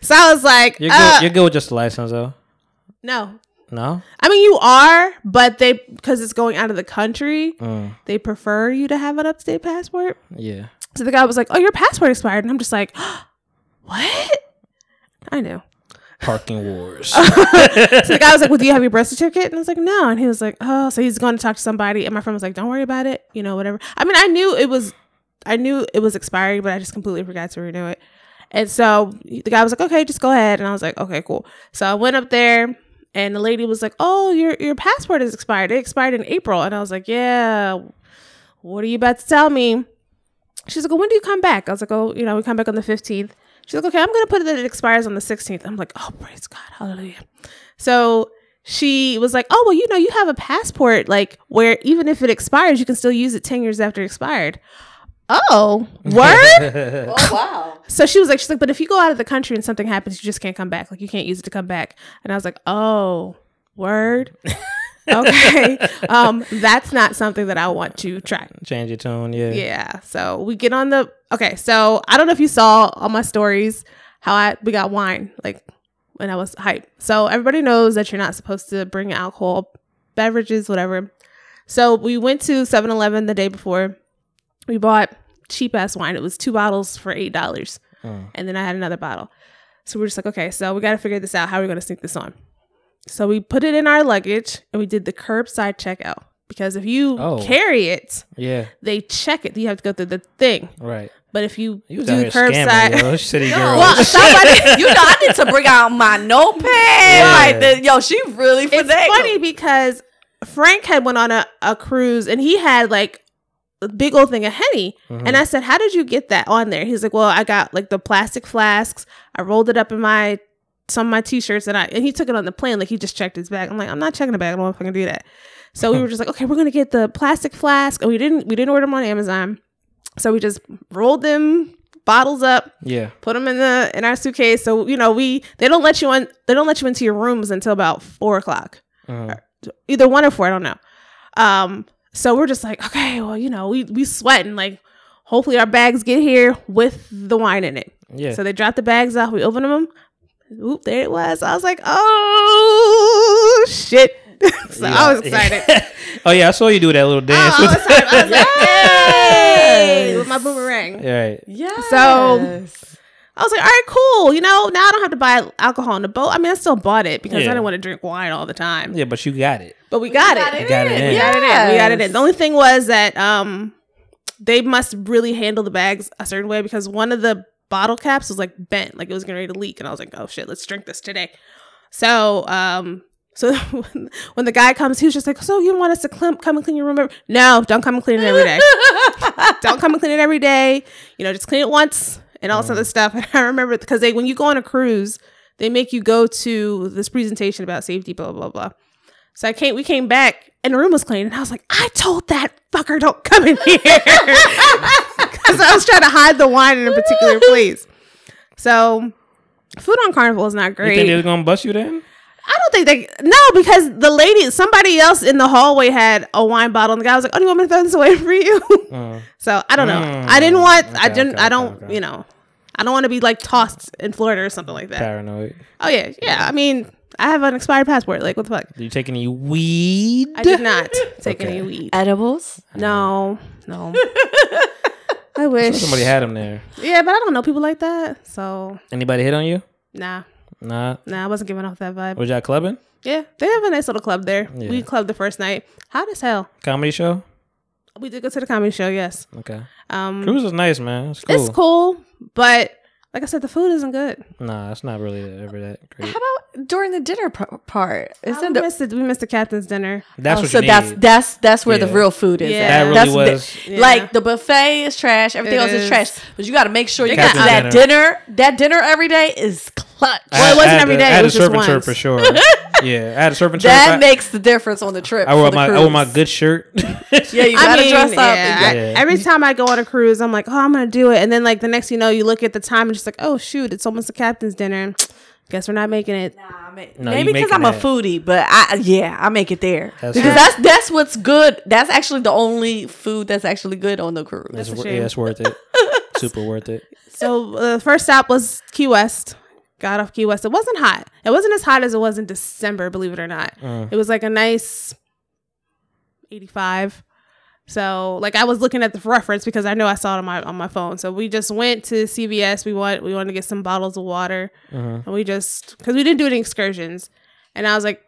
so I was like, You're uh, good. You're good with just a license though. no. No. I mean, you are, but they because it's going out of the country, Mm, they prefer you to have an up to date passport. yeah. So the guy was like, "Oh, your passport expired," and I'm just like, "What?" I knew. Parking wars. So the guy was like, "Well, do you have your birth certificate?" And I was like, "No." And he was like, "Oh, so he's going to talk to somebody." And my friend was like, "Don't worry about it. You know, whatever." I mean, I knew it was, I knew it was expiring, but I just completely forgot to renew it. And so the guy was like, "Okay, just go ahead." And I was like, "Okay, cool." So I went up there, and the lady was like, "Oh, your your passport is expired. It expired in April." And I was like, "Yeah." What are you about to tell me? She's like, well, when do you come back? I was like, oh, you know, we come back on the 15th. She's like, okay, I'm going to put it that it expires on the 16th. I'm like, oh, praise God. Hallelujah. So she was like, oh, well, you know, you have a passport, like, where even if it expires, you can still use it 10 years after it expired. Oh, word? Oh wow. so she was like, she's like, but if you go out of the country and something happens, you just can't come back. Like, you can't use it to come back. And I was like, oh, word? okay. um, that's not something that I want to try. Change your tone. Yeah. Yeah. So we get on the okay. So I don't know if you saw all my stories how I we got wine like when I was hype. So everybody knows that you're not supposed to bring alcohol, beverages, whatever. So we went to 7-Eleven the day before. We bought cheap ass wine. It was two bottles for eight dollars, Mm. and then I had another bottle. So we're just like, okay, so we got to figure this out. How are we going to sneak this on? So we put it in our luggage and we did the curbside checkout because if you Oh. carry it, Yeah. they check it. You have to go through the thing. Right. But if you, You was do out here curbside, yo. City girl. Well, somebody, you know, I need to bring out my notepad. Yeah. Like, the, yo, she really for that. it's finagled. funny because Frank had went on a, a cruise and he had like a big old thing of henny, Mm-hmm. and I said, "How did you get that on there?" He's like, "Well, I got like the plastic flasks. I rolled it up in my some of my t-shirts, and I and he took it on the plane. Like he just checked his bag. I'm like, I'm not checking the bag. I don't know if I can do that. So we were just like, okay, we're gonna get the plastic flask, and we didn't we didn't order them on Amazon. So we just rolled them bottles up yeah. put them in the in our suitcase. So you know we they don't let you in they don't let you into your rooms until about four o'clock, Mhm. either one or four. I don't know. Um, so we're just like, okay, well you know we we sweating like. Hopefully our bags get here with the wine in it. Yeah. So they dropped the bags off. We opened them. Oop, there it was. I was like, oh shit. so I was excited. oh yeah, I saw you do that little dance. Oh, I was excited. I was like, hey, my boomerang. right. Yeah. So- I was like, all right, cool. You know, now I don't have to buy alcohol on the boat. I mean, I still bought it because Yeah. I didn't want to drink wine all the time. Yeah, but you got it. But we got, got it. You got it in. We got it in. We got it in. The only thing was that um they must really handle the bags a certain way because one of the bottle caps was like bent, like it was getting ready to leak. And I was like, oh shit, let's drink this today. So um so when, when the guy comes, he was just like, so you want us to clean, come and clean your room? every-" No, don't come and clean it every day. don't come and clean it every day. You know, just clean it once and all this other mm. stuff. And I remember because they when you go on a cruise, they make you go to this presentation about safety, blah blah blah. So I came, we came back, and the room was clean, and I was like, I told that fucker don't come in here because I was trying to hide the wine in a particular place. So food on Carnival is not You great. think they was gonna bust you then? I don't think they no because the lady somebody else in the hallway had a wine bottle and the guy was like, "Oh, do you want me to throw this away for you?" Uh, so I don't know. Mm. I didn't want. I didn't. okay, I don't. okay, okay. You know. I don't want to be like tossed in Florida or something like that. paranoid. Oh yeah, yeah. I mean, I have an expired passport. Like what the fuck? Do you take any weed? I did not take Okay. any weed. edibles. No, no. I wish Somebody had him there. Yeah, but I don't know people like that. So Anybody hit on you? nah, Nah. nah. I wasn't giving off that vibe. Was y'all clubbing? Yeah, they have a nice little club there. Yeah. We clubbed the first night. Hot as hell. Comedy show? We did go to the comedy show. Yes. Okay. Um, Cruise is nice, man. It's cool. it's cool, but like I said, the food isn't good. Nah, it's not really ever that great. How about during the dinner p- part? Oh, Isn't we it? missed it. We missed the captain's dinner. That's oh, what so you that's need. that's that's where the real food is. Yeah. at. That really that's the- was- Yeah. like the buffet is trash. Everything It else is. is. trash. But you got to make sure you They got got that dinner. That dinner every day is clutch. I Well, it wasn't I had every a- day, I had a just surf and turf once. for sure. yeah, I had a surf and turf. that I, makes the difference on the trip. I wore for the my I wore my good shirt. Yeah, you I gotta mean, dress up. yeah, I- every time I go on a cruise, I'm like, oh, I'm gonna do it, and then like the next, you know, you look at the time and just like, oh shoot, it's almost the captain's dinner. Guess we're not making it. Nah, I No, maybe because I'm a foodie, but I yeah, I make it there That's because right. that's that's what's good. That's actually the only food that's actually good on the cruise. It's, a wor- shame. yeah, it's worth it. Super worth it. So uh, the first stop was Key West. Got off Key West. It wasn't hot. It wasn't as hot as it was in December, believe it or not. Mm. It was like a nice 85. So like I was looking at the reference because I know I saw it on my on my phone. So we just went to CVS. We want we wanted to get some bottles of water, Mhm. and we just because we didn't do any excursions. And I was like,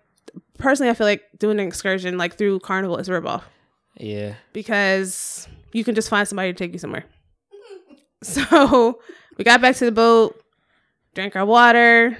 personally, I feel like doing an excursion like through Carnival is a ripoff Yeah. because you can just find somebody to take you somewhere. So we got back to the boat, drank our water,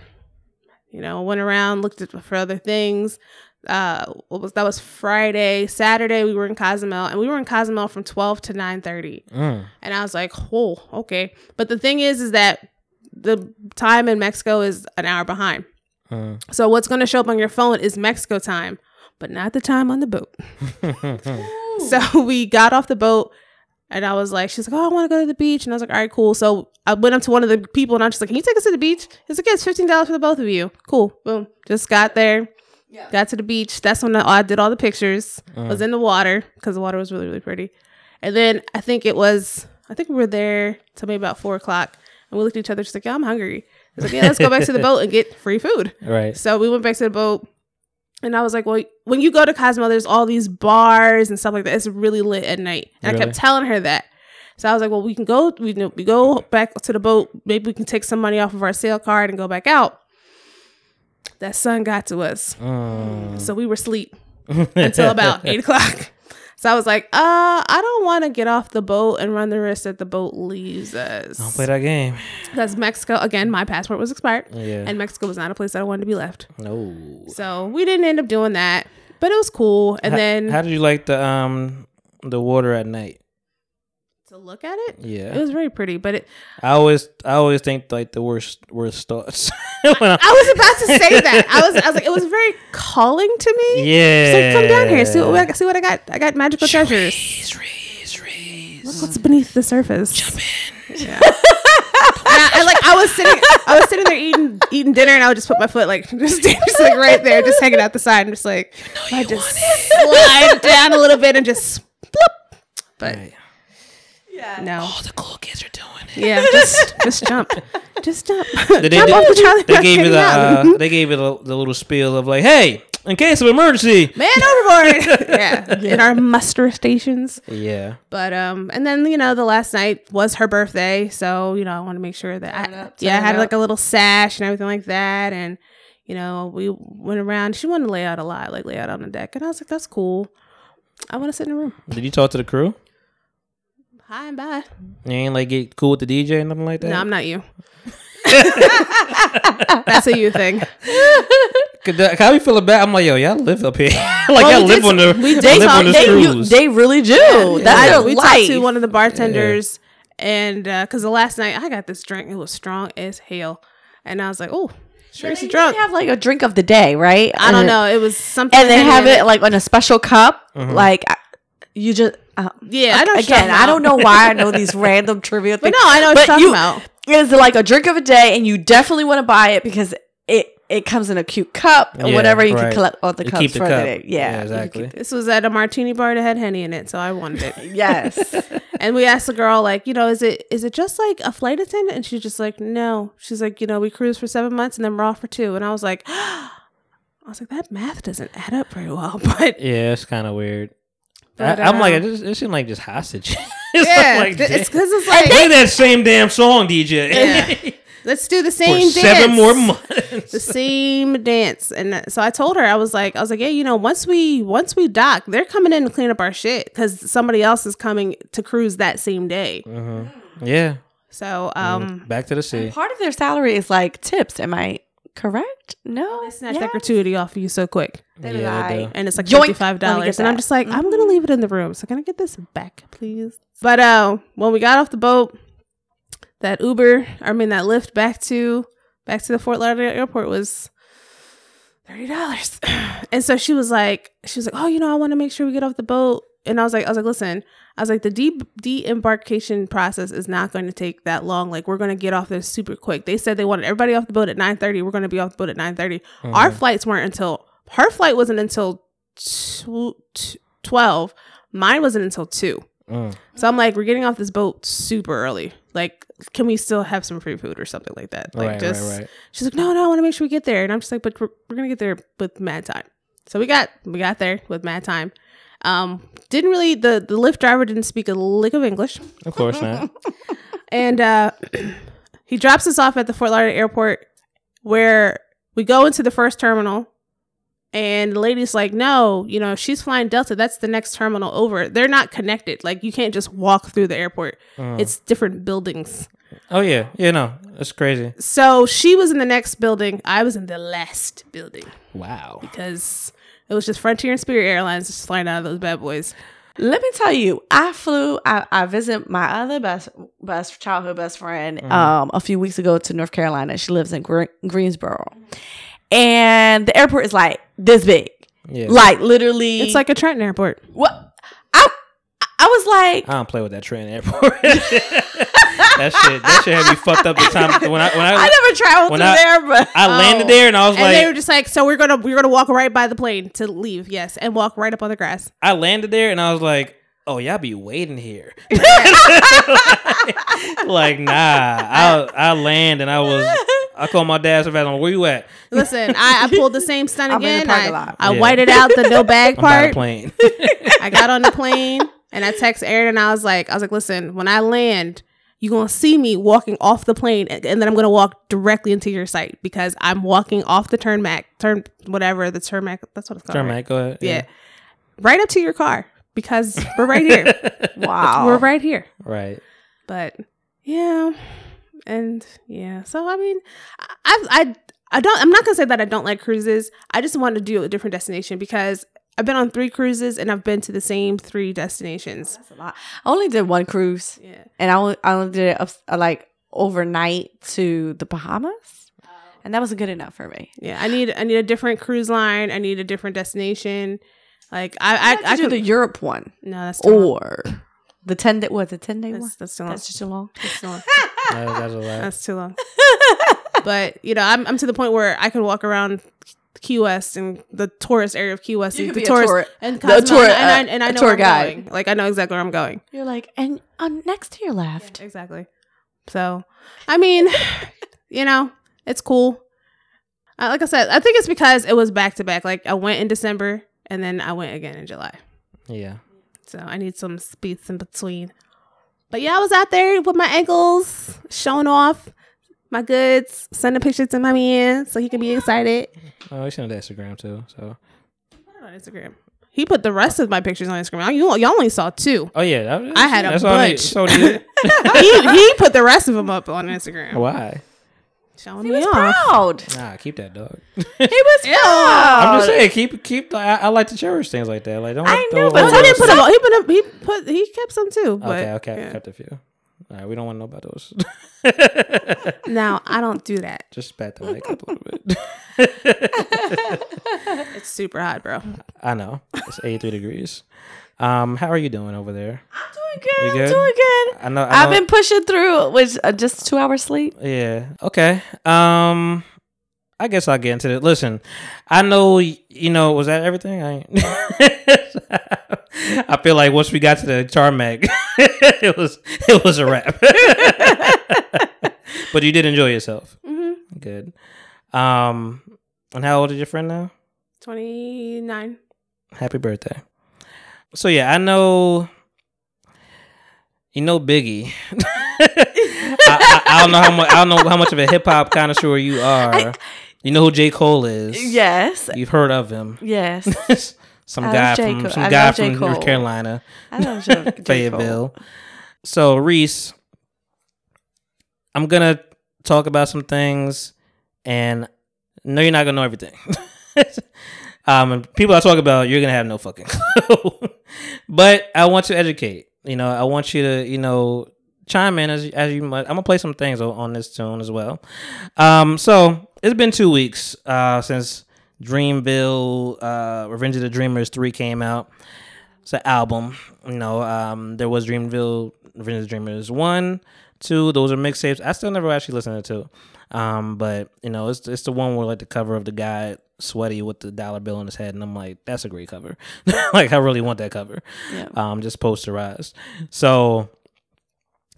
you know, went around, looked at for other things. Uh, what was that was Friday, Saturday we were in Cozumel, and we were in Cozumel from twelve to nine thirty. Mm. And I was like, oh, okay. But the thing is, is that the time in Mexico is an hour behind. Mm. So what's going to show up on your phone is Mexico time, but not the time on the boat. so we got off the boat and I was like, she's like, oh, I want to go to the beach. And I was like, all right, cool. So I went up to one of the people and I was just like, can you take us to the beach? He's like, yeah, it's $15 for the both of you. Cool. Boom. Just got there. Yeah. Got to the beach. That's when I did all the pictures. Uh-huh. Was in the water because the water was really, really pretty. And then I think it was, I think we were there till maybe about four o'clock. And we looked at each other, just like, yeah, I'm hungry. I was like, yeah, let's go back to the boat and get free food. Right. So we went back to the boat, and I was like, "Well, when you go to Cozumel, there's all these bars and stuff like that. It's really lit at night." And I kept telling her that. So I was like, "Well, we can go. We we go back to the boat. Maybe we can take some money off of our sale card and go back out." That sun got to us, Mm. so we were asleep until about eight o'clock. So I was like, "Uh, I don't want to get off the boat and run the risk that the boat leaves us. Don't play that game. because Mexico again. My passport was expired, Yeah. and Mexico was not a place that I wanted to be left." no. So we didn't end up doing that, but it was cool. And How- then how did you like the um the water at night? Look at it, Yeah. it was very pretty. But it, I always I always think like the worst worst thoughts. I, I was about to say that. I was, I was like, it was very calling to me. yeah. Like, come down here, see what, I- see what I got. I got magical treasures. Trees, trees, trees. Look what's beneath the surface. Jump in. Yeah. And I, I like I was sitting I was sitting there eating eating dinner and I would just put my foot like just, just like right there, just hanging out the side and just like I just slide down a little bit and just bloop. But Right. No. All the cool kids are doing it. Yeah, just just jump, just jump, They, jump they, off the Charlie they gave you the uh, they gave you the, the little spiel of like, hey, in case of emergency. man overboard. yeah, in our muster stations. Yeah. But um, and then you know the last night was her birthday, so you know I want to make sure that I, up, yeah, I had up. like a little sash and everything like that, and you know we went around. She wanted to lay out a lot, like lay out on the deck, and I was like, that's cool. I want to sit in the room. Did you talk to the crew? Hi and bye. You ain't like get cool with the DJ or nothing like that. No, I'm not you. That's a you thing. Could that- How you feeling bad? I'm like, yo, y'all live up here. like Well, y'all live on the some- we y'all did live some- on the they, you, they really do. That's I their know. We life. talked to one of the bartenders, and because the last night I got this drink, it was strong as hell, and I was like, "Oh, sure, They it's drunk." have like a drink of the day, right? I don't know. It was something, And they have it like on a special cup. Mm-hmm. Like you just uh, Yeah, I know. again. I don't know why I know these random trivia but things. no, I know what But you're talking you- about. It's like a drink of a day, and you definitely want to buy it because it it comes in a cute cup or Yeah, whatever. You right. can collect all the You cups keep the for cup. the day. Yeah, Yeah, exactly. keep This was at a martini bar that had henny in it, so I wanted it. it. Yes. and we asked the girl, like, you know, is it is it just like a flight attendant? And she's just like, no. She's like, you know, we cruise for seven months and then we're off for two. And I was like, I was like, that math doesn't add up very well. But yeah, it's kind of weird. But, I, am like, um, it, just, it seemed like just hostage. it's yeah, like, th- it's because it's like play that same damn song, DJ. Yeah. let's do the For same seven more months. the same dance and that- so i told her i was like i was like yeah you know once we once we dock they're coming in to clean up our shit because somebody else is coming to cruise that same day yeah. so um Back to the sea. Part of their salary is like tips. Am I correct? No. they snatch Yeah. that gratuity off of you so quick Then Yeah, I- they and it's like Yoink. $55 get and i'm just like i'm gonna leave it in the room so can i get this back please but uh when we got off the boat that uber i mean that Lyft back to back to the fort lauderdale airport was thirty dollars. And so she was like, she was like, oh, you know, I want to make sure we get off the boat and I was like, I was like, listen, I was like, the de de-embarkation process is not going to take that long. Like, we're going to get off this super quick. They said they wanted everybody off the boat at nine thirty. We're going to be off the boat at nine Our flights weren't until her flight wasn't until tw- tw- twelve. Mine wasn't until two. Mm. So I'm like, we're getting off this boat super early. Like, can we still have some free food or something like that? Like, right, just right, right. She's like, no, no, I want to make sure we get there. And I'm just like, but we're, we're gonna get there with mad time. So we got we got there with mad time. Um, didn't really the the Lyft driver didn't speak a lick of English, Of course not. and uh, he drops us off at the Fort Lauderdale airport, where we go into the first terminal. And the lady's like, no, you know, she's flying Delta. That's the next terminal over. They're not connected. Like, you can't just walk through the airport. It's different buildings. Oh yeah, yeah. No, that's crazy. So she was in the next building. I was in the last building Wow. because it was just Frontier and Spirit Airlines just flying out of those bad boys. Let me tell you, I flew. I, I visited my other best best childhood best friend um, a few weeks ago to North Carolina. She lives in Gre- Greensboro, and the airport is like this big, Yeah. like literally. It's like a Trenton airport. what I I was like, I don't play with that train airport. that shit, that shit had me fucked up the time when I when I, I never traveled when through I- there, but I landed Oh. there and I was oh. And like, they were just like, so we're gonna we're gonna walk right by the plane to leave, yes, and walk right up on the grass. I landed there and I was like, oh y'all be waiting here. like nah, I I land and I was I called my dad so fast. I'm like, where you at? Listen, I, I pulled the same stunt I'm in the again. I, lot. I Yeah. whited out the no bag I'm part. plane. I got on the plane and I text Aaron and I was like, I was like, listen, when I land, you're gonna see me walking off the plane and then I'm gonna walk directly into your site because I'm walking off the turn mac turn whatever the turn mac that's what it's called. Turn right? go ahead. Yeah. Right up to your car because we're right here. wow, We're right here. Right. But yeah. And yeah. So I mean I I I don't I'm not gonna say that I don't like cruises. I just want to do a different destination because I've been on three cruises and I've been to the same three destinations. That's a lot. I only did one cruise, Yeah. and I only, I only did it up, uh, like overnight to the Bahamas, and that wasn't good enough for me. Yeah. I need I need a different cruise line. I need a different destination. Like I I, I, I do could the Europe one no that's too long. or the ten day. What the ten day one? that's that's too long. That's just too long. That's too long. That, that's a lot. That's too long. but you know, I'm I'm to the point where I can walk around Key West and the tourist area of Key West You and the tourist tour- and the tour- and, I, uh, and I a know tour where I'm guide. going. Like I know exactly where I'm going. You're like, and on next to your left. Exactly. So, I mean, you know, it's cool. Uh, like I said, I think it's because it was back to back. Like I went in December and then I went again in July. Yeah. So I need some speeds in between. But yeah, I was out there with my ankles, showing off my goods, sending pictures to my man so he can be excited. Oh, we sent it Instagram too. So. On Instagram. He put the rest of my pictures on Instagram. You, y'all only saw two. Oh yeah, that, I had a that's all I bunch. So needed. he, he put the rest of them up on Instagram. Why? Showing He me was off. proud. Nah, keep that dog. He was Yeah. proud. I'm just saying, keep keep. I, I like to cherish things like that. Like don't. I know, but Well, he didn't put stuff. them. He put them. He put. He kept some too. But Okay, okay, yeah. kept a few. All right, we don't want to know about those. Now I don't do that. Just pat the mic up a little bit. It's super hot, bro. I know it's 83 degrees. Um, how are you doing over there? I'm doing good. You I'm doing good. I know. I I've know- been pushing through with uh, just two hours sleep. Yeah. Okay. Um, I guess I'll get into it. Listen, I know. You know, was that everything? I. I feel like once we got to the tarmac, it was it was a wrap. but you did enjoy yourself. Mm-hmm. Good. Um, and how old is your friend now? Twenty nine. Happy birthday. So yeah, I know. You know Biggie. I, I, I don't know how much. I don't know how much of a hip hop connoisseur you are. you know who J Cole is. Yes. You've heard of him. Yes. Some I guy from Cole. some I guy from North Carolina, J. Fayetteville. So Risse, I'm gonna talk about some things, and no, you're not gonna know everything. um, people I talk about, you're gonna have no fucking clue. but I want to educate. You know, I want you to, you know, chime in as as you might. I'm gonna play some things on, on this tune as well. Um, so it's been two weeks uh, since Dreamville, uh, Revenge of the Dreamers three came out. it's an album. You know, um, there was Dreamville, Revenge of the Dreamers one, two. Those are mixtapes. I still never actually listened to two. Um, but you know, it's it's the one where like the cover of the guy sweaty with the dollar bill on his head, and I'm like, that's a great cover. like I really want that cover. Yeah. Um, just posterized. So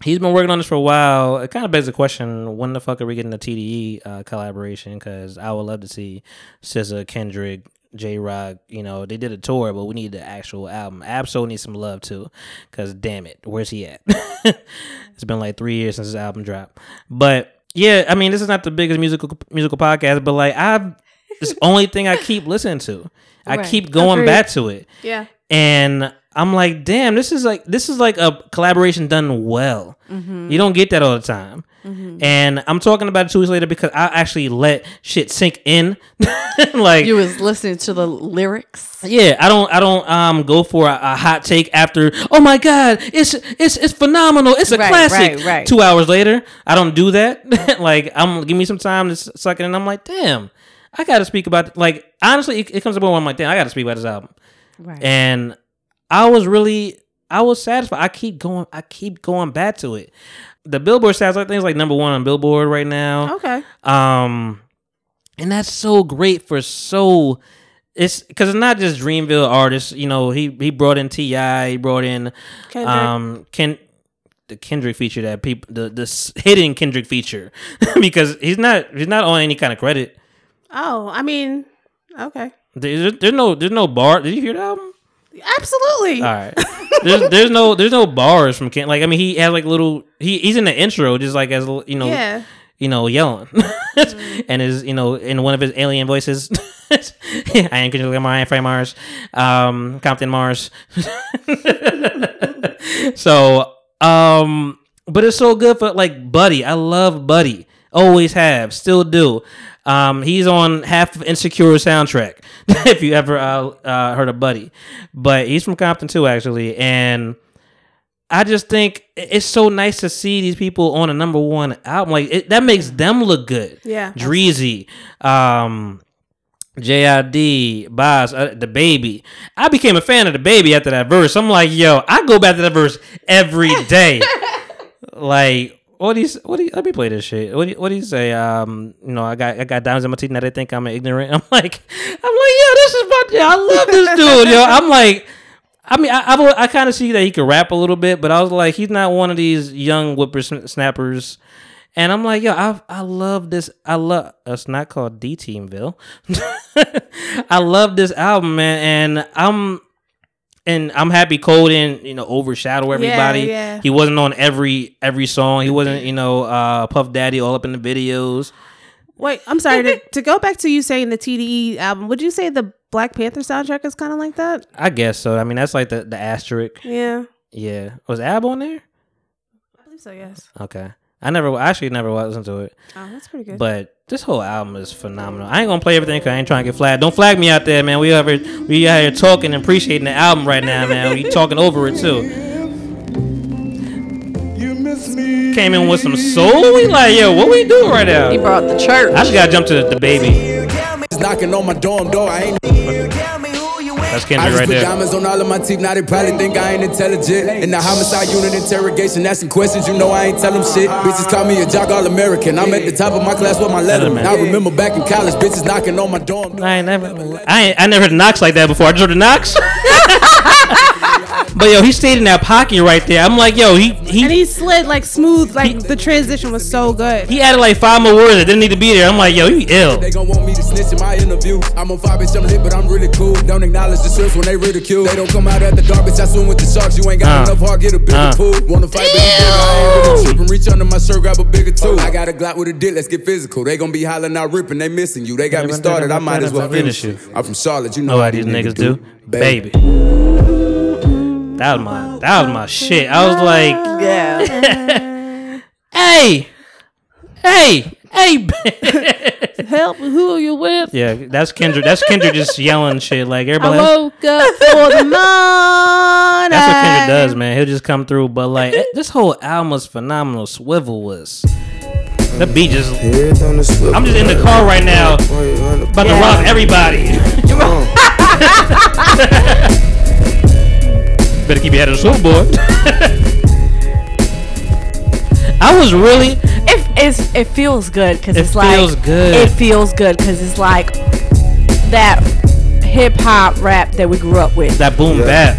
he's been working on this for a while. It kind of begs the question: When the fuck are we getting the TDE uh, collaboration? Because I would love to see SZA, Kendrick, Jay Rock. You know, they did a tour, but we need the actual album. Ab-Soul needs some love too. Because damn it, where's he at? it's been like three years since his album dropped. But yeah, I mean, this is not the biggest musical musical podcast, but like I've. It's the only thing I keep listening to. I Right. keep going Agreed. back to it Yeah. and I'm like, damn, this is like this is like a collaboration done well. Mm-hmm. You don't get that all the time. And I'm talking about it two weeks later because I actually let shit sink in. like, You was listening to the lyrics. yeah, I don't, I don't um go for a, a hot take after. Oh my god, it's it's it's phenomenal. It's a Right, classic. right, right. Two hours later, I don't do that. like, I'm give me some time to suck it, and I'm like, damn, I got to speak about. Like, honestly, it, it comes point where I'm like, damn, I got to speak about this album Right. and I was really I was satisfied. I keep going I keep going back to it. The Billboard stats I think is like number one on Billboard right now. Okay. Um and that's so great for so it's because it's not just Dreamville artists. You know, he he brought in Ti, he brought in Kendrick. um Ken the Kendrick feature that people the the hidden Kendrick feature because he's not he's not on any kind of credit. oh, I mean, okay. There's, there's no there's no bar. Did you hear the album? Absolutely. All right. There's there's no there's no bars from Ken. Like I mean, he has like little. He he's in the intro, just like as you know, Yeah. you know, yelling, and is you know in one of his alien voices. I am Kendrick Lamar, I am Frank Mars, um, Compton Mars. so, um, but it's so good for like Buddy. I love Buddy. Always have, still do. Um, he's on half of Insecure soundtrack. if you ever uh, uh, heard of Buddy, but he's from Compton too, actually, and. I just think it's so nice to see these people on a number one album. Like it, that makes them look good. Yeah. Dreezy, um, JID, Bas, uh, DaBaby. I became a fan of DaBaby after that verse. I'm like, yo, I go back to that verse every day. like, what do you? What do you? Let me play this shit. What do you, What do you say? Um, you know, I got I got diamonds in my teeth. Now they think I'm ignorant. I'm like, I'm like, yo, this is my. Yo, I love this dude. Yo, I'm like. I mean, I I, I kind of see that he could rap a little bit, but I was like, he's not one of these young whippersnappers. And I'm like, yo, I I love this. I love. It's not called D Teamville. I love this album, man, and I'm and I'm happy Cole didn't you know overshadow everybody. yeah. yeah. He wasn't on every every song. He wasn't you know uh, Puff Daddy all up in the videos. Wait, I'm sorry. to, to go back to you saying the TDE album, would you say the Black Panther soundtrack is kind of like that? I guess so. I mean, that's like the the asterisk. Yeah. Yeah, was Ab on there? I believe so, yes. Okay, I never I actually never listened to it. Oh, that's pretty good. But this whole album is phenomenal. I ain't gonna play everything because I ain't trying to get flagged. Don't flag me out there, man. We over we out here talking and appreciating the album right now, man. We talking over it too. Came in with some soul. We like, yo, what we do right now? He brought the church. I just gotta jump to DaBaby. He's knocking on my dorm door. I ain't. That's I Kendrick just right put there. diamonds on all of my teeth. Now they probably think I ain't intelligent. In the homicide unit interrogation, asking questions, you know I ain't tell them shit. Bitches call me a jock all American. I'm at the top of my class with my letterman. I remember back in college, bitches knocking on my dorm door. I ain't never, I ain't, I never heard knocks like that before. I just heard the knocks. but yo, he stayed in that pocket right there. I'm like, yo, he he and he slid like smooth, like the transition was so good. he added like five more words that didn't need to be there. I'm like, yo, you ill. They gon' want me to snitch in my interview. I'm on fire, bitch, I'm lit, but I'm really cool. Don't acknowledge the shirts when they ridicule. They don't come out at the garbage, I swim with the sharks. You ain't got Uh. enough heart, get a bigger Uh. pool. Wanna fight, but I'm bigger, I ain't really tripping. Reach under my shirt, grab a bigger tool. I got a Glock with a dick, let's get physical. They gon' be hollering out ripping, they missing you. They got me started, I might as well finish you. I'm from Charlotte, you know know how how these niggas do, baby. That was my that was my shit. I was like, yeah. hey, hey, hey. Help! Who are you with? yeah, that's Kendrick. That's Kendrick just yelling shit like everybody. Else. woke up for the morning. That's what Kendrick does, man. He'll just come through. But like this whole album was phenomenal. Swivel was. The beat just. I'm just in the car right now, about to rob everybody. Better keep your head on the swivel, I was really It it's, it feels good because It it's like feels good. It feels good because it's like that hip hop rap that we grew up with. that boom bap.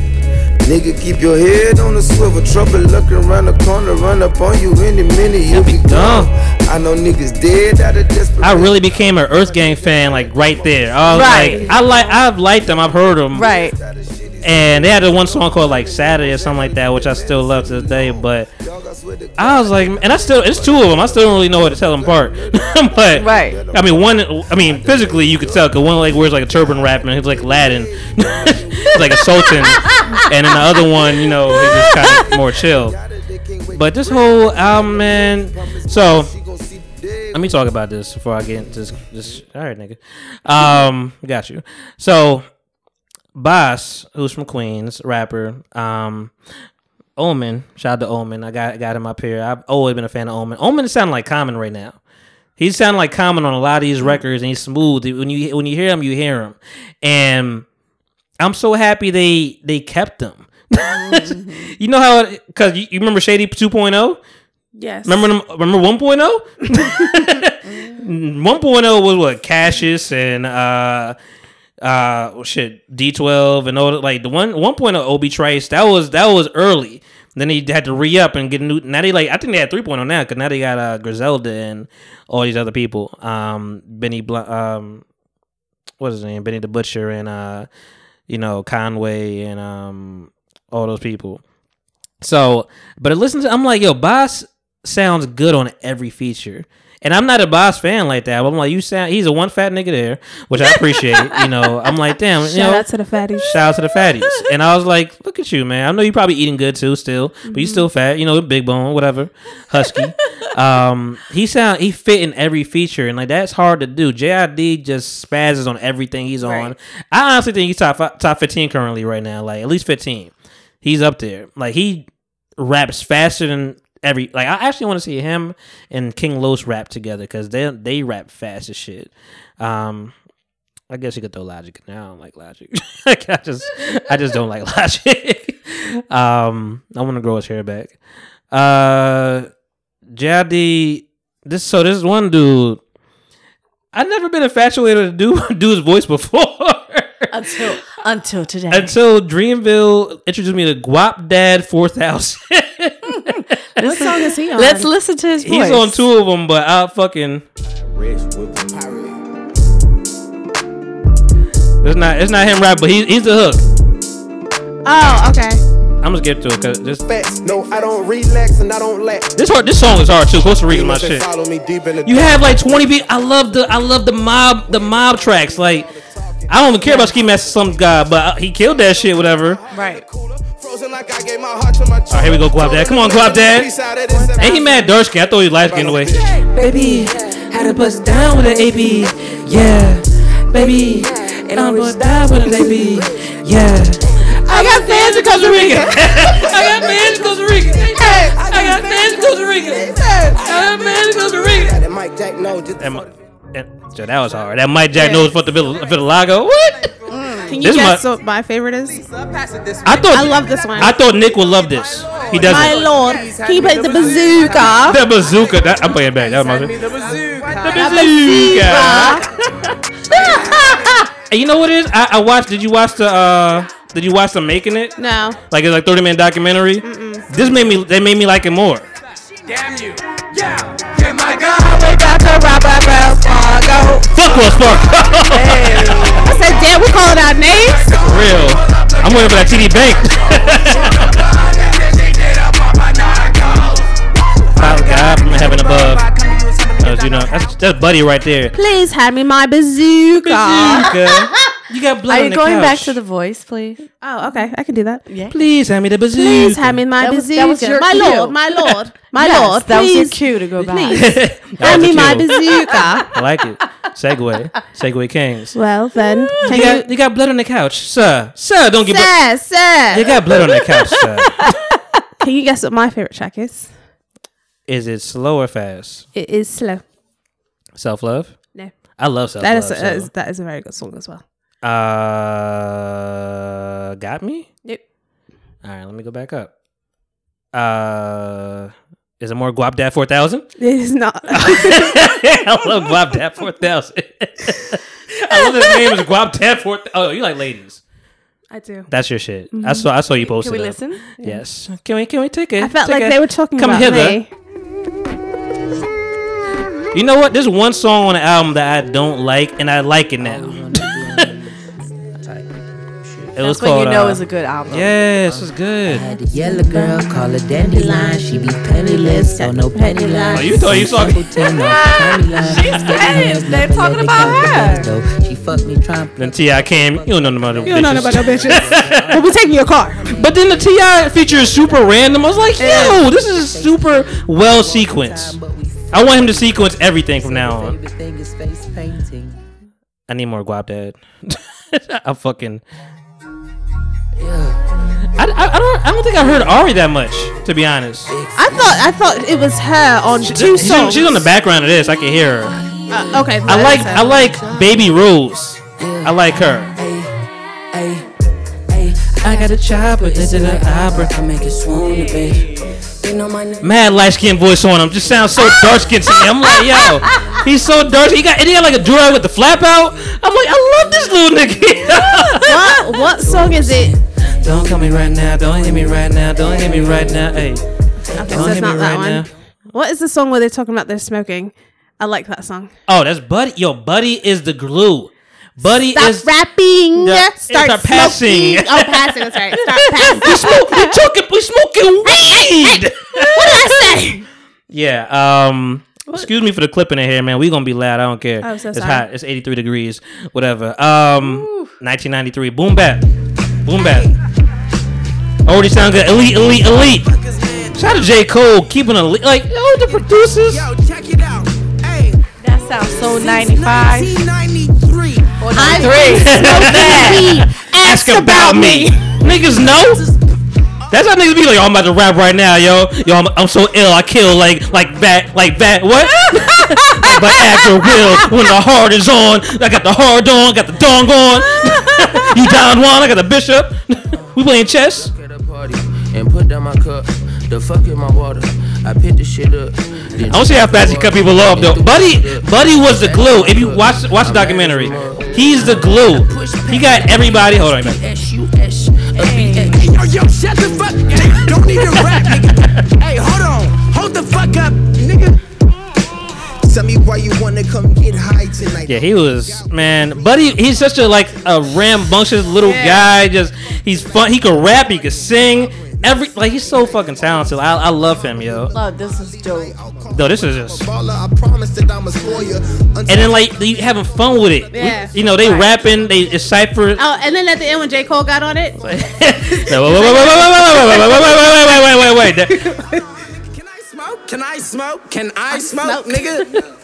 Nigga, keep your head on the swivel. Trouble looking around the corner, run up on you any minute. You'll be gone. gone. I know niggas dead out of desperation. I really became an Earth Gang fan like right there. I was Right. like, I like, I've liked them, I've heard them, Right. And they had the one song called like Saturday or something like that, which I still love to this day. But I was like, and I still, it's two of them. I still don't really know what to tell them apart. but Right. I mean, one, I mean, physically you could tell because one like wears like a turban wrap and he's like Latin, he's like a sultan, and then the other one, you know, he's just kind of more chill. But this whole album, man. So let me talk about this before I get into this. this all right, nigga. Um, got you. So, Bas, who's from Queens, rapper. Um, Omen, shout out to Omen. I got got him up here. I've always been a fan of Omen. Omen is sounding like Common right now. He's sounding like Common on a lot of these records, and he's smooth. When you when you hear him, you hear him. And I'm so happy they they kept him. you know how? Because you, you remember Shady 2.0. Yes. Remember them, remember 1.0? 1.0 was what Cashis and uh uh shit D12 and all that like the one 1.0 point of Obie Trice that was that was early. Then he had to re up and get new. Now they like I think they had 3.0 point on now because now they got uh Griselda and all these other people. Um Benny Bl- um what is his name Benny the Butcher and uh you know Conway and um all those people. So, but I listen to, I'm like, yo, Bas sounds good on every feature. And I'm not a Bas fan like that. But I'm like, you sound, he's a one fat nigga there, which I appreciate. you know, I'm like, damn, you Shout know, out to the fatties. shout out to the fatties. And I was like, look at you, man. I know you're probably eating good too, still, but you're still fat. You know, big bone, whatever, husky. um, he sound he fit in every feature, and like that's hard to do. JID just spazzes on everything he's on. Right. I honestly think he's top top 15 currently right now, like at least 15. He's up there. Like he raps faster than every. Like I actually want to see him and King Los rap together because they they rap fast as shit. Um, I guess you could throw Logic. Now. I don't like Logic. like I just I just don't like Logic. um, I want to grow his hair back. Uh, JID. This so this one dude. I've never been infatuated to do do his voice before. Until until today. Until Dreamville introduced me to Guap Dad 4000. What song is he on? Let's listen to his voice. He's on two of them, but I fucking. It's not. It's not him rap, but he, he's the hook. Oh, okay. I'm just get to it because this Facts. No, I don't relax and I don't lack. this hard. This song is hard too. Costa Rica, my shit. Follow me deep in the You have like 20 beat. I love the. I love the mob. The mob tracks. Like I don't even care about Ski Mask the Slump God, but uh, he killed that shit. Whatever. right. Frozen like I gave my heart to my All right, here we go, Guap Dad. Come on, Guap Dad. Peace out of this. Ain't he mad dark skin? I thought he was light skinned away. Baby, had to bust down with an AB. Yeah, baby, and I'm bust down with an AB. Yeah. I got fans in Costa Rica. I got fans in Costa Rica. I got fans in Costa Rica. I got fans in Costa Rica. That Mike Jack no, just That, mi- that, so that was hard. That Mike Jack knows what the vitiligo. What? Can you This guess my- what my favorite is? I thought I love this one. I thought Nick would love this. He doesn't. My lord, he played the bazooka. The bazooka. That, I'm playing back. That was my the bazooka. the bazooka. and you know what it is? I, I watched. Did you watch the? uh Did you watch them making it? No. Like it's like 30 minute documentary. This made me. They made me like it more. Damn you. Yeah. Yeah, my God, we got to rob our Wells Fargo. Fuck Wells Fargo. I said, damn, we calling out names. For real. I'm waiting for that TD Bank. Father God from heaven above. Uh, you know, that's, that's Buddy right there. Please hand me my bazooka. Bazooka. You got blood Are on you the going back to the voice, please? Oh, okay. I can do that. Yeah. Please hand me the bazooka. Please hand me my That was- bazooka. that was your my cue. lord, my lord, my Yes, lord. that was your cue to go back. Please hand me a my bazooka. I like it. Segue. Segue Kings. well then, can You got, you got blood on the couch, sir. Sir, don't give you, blood. sir, sir, You got blood on the couch, sir. can you guess what my favorite track is? Is it slow or fast? It is slow. Self love. No, I love self that love. is, that is that is a very good song as well. Uh, got me. Yep. All right, let me go back up. Uh, is it more Guap Dad four thousand? It is not. I love Guap Dad four thousand. I love his name is Guap Dad four. Oh, you like ladies? I do. That's your shit. I saw. I saw you post Can we up. listen? Yes. Can we? Can we take it? I felt take like it? they were talking Come about hither. me. You know what? There's one song on the album that I don't like, and I like it now. It was That's when called. you know uh, it's a good album. Yeah, this is good. I Had a yellow girl, call her dandelion. She be penniless, so no penny line. Oh, you thought you saw- She's petty. They're talking about her. She fucked me trying Then T.I. came. You don't know about no You don't know bitches. about no bitches. but we taking your car. But then the T.I. feature is super random. I was like, yo, this is a super well sequenced. I want him to sequence everything from now on. Favorite thing is face painting. I need more Guap Dad. I fucking. I, I, I don't I don't think I heard Ari that much to be honest. I thought I thought it was her on two She's on, songs. she's on the background of this. I can hear her. Uh, okay, I like I like Baby Rose. I like her. I got a chopper into the opera. I make it swoon, baby. You know my name. Mad light skin voice on him. Just sounds so dark skinned to me. I'm like, yo, he's so dark. He got and he got like a durag with the flap out. I'm like, I love this little nigga. what what song is it? Don't call me right now. Don't hit me right now. Don't hit me right now. Hey, Okay, so don't it's hit me that right one. now. What is the song where they're talking about they're smoking? I like that song. Oh, that's Buddy. Yo, Buddy is the glue. Buddy Stop is. rapping. Yeah, start start passing. smoking. Oh, passing. That's right. Start passing. We smoke. We talking. We smoking weed. what did I say? Yeah. Um. Excuse me for the clipping in here, man. We gonna be loud. I don't care. Oh, so it's sorry. hot. It's 83 degrees. Whatever. Um. 1993. Boom bap. Boom bap. Already sound good. Elite. Elite. Elite. Shout out to J Cole keeping a like yo the producers. Yo, check it out. Hey, That sounds so 95. 1993. Or 93. Ask about me. Niggas know. That's how niggas be like, oh, I'm about to rap right now, yo. Yo, I'm, I'm so ill, I kill like like that, like that. What? but after will, when the heart is on, I got the hard on, got the dong on. you down one, I got the bishop. we playing chess. at a party and put down my cup. The fuck in my water. I picked the shit up. I don't see how fast he cut people off though. Buddy, Buddy was the glue. If you watch watch the documentary, he's the glue. He got everybody. Hold on, a minute. S-U-S, a B-A. Yo, yo, shut the fuck. Hey, don't even rap, nigga. Hey, hold on. Hold the fuck up, nigga. Tell me why you wanna come get high tonight. Yeah, he was man. Buddy, he's such a like a rambunctious little guy. Just he's fun. He could rap. He could sing. Every like he's so fucking talented. I, I love him, yo. Oh, this is dope. No, this is just. Baller, I promise that I'ma spoil you. And then like you having fun with it. We- Yeah. you know they rapping. They decipher. Oh, and then at the end when J Cole got on it, Wait, wait, wait, wait, wait, wait, wait, wait, wait, wait, wait, wait, wait, wait, wait, wait. Can I smoke? Can I smoke? Can I smoke, nigga?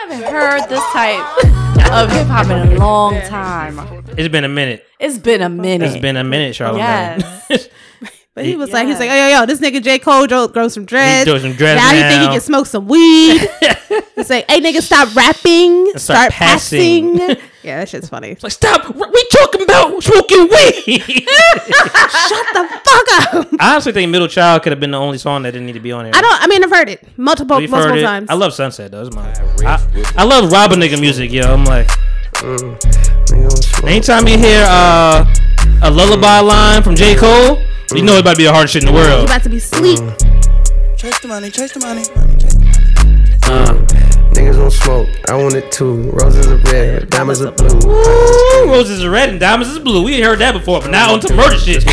I haven't heard this type of hip hop in a long time. It's been a minute. It's been a minute. It's been a minute, Charlamagne. Yes. but he was like, he's like, oh yo yo, this nigga J Cole grow, grow some dreads. grows some dreads now he think he can smoke some weed. He's like, hey nigga, stop rapping, Start start, passing. passing. yeah, that shit's funny. like stop. We talking about smoking weed. Shut the fuck up. I honestly think Middle Child could have been the only song that didn't need to be on there. I don't. I mean, I've heard it multiple We've multiple heard it. times. I love Sunset though. It's my. I, I love Robber nigga music, yo. I'm like, anytime you hear uh, a lullaby line from J Cole, you know it's about to be the hardest shit in the world. You world. about to be sleep. Chase the money, chase the money. Uh, Niggas don't smoke. I want it too. Roses are red, diamonds are blue. Ooh, roses are red and diamonds is blue. We ain't heard that before, but now on to murder shit.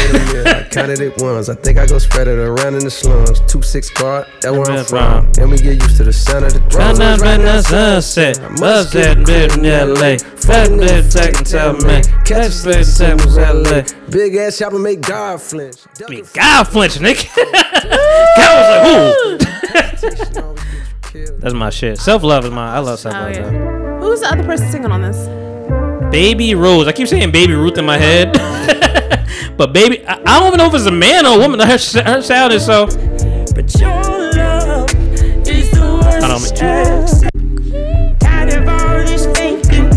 I counted it once. I think I go spread it around in the slums. Two six guard, that where I'm from. And we get used to the sound of the drums. Right now, right now, sunset. Buzz that bit in LA. Fat bit second tell me. Catch space seconds LA. Big ass and make God flinch. I mean, God flinch, nigga. God was like, who? That's my shit. Self love is my. I love self love. Oh love. yeah. Who's the other person singing on this? Baby Rose. I keep saying Baby Ruth in my head, but baby, I, I don't even know if it's a man or a woman. Her, her sound is so. But your love is the I don't worst. Tired of all this faking,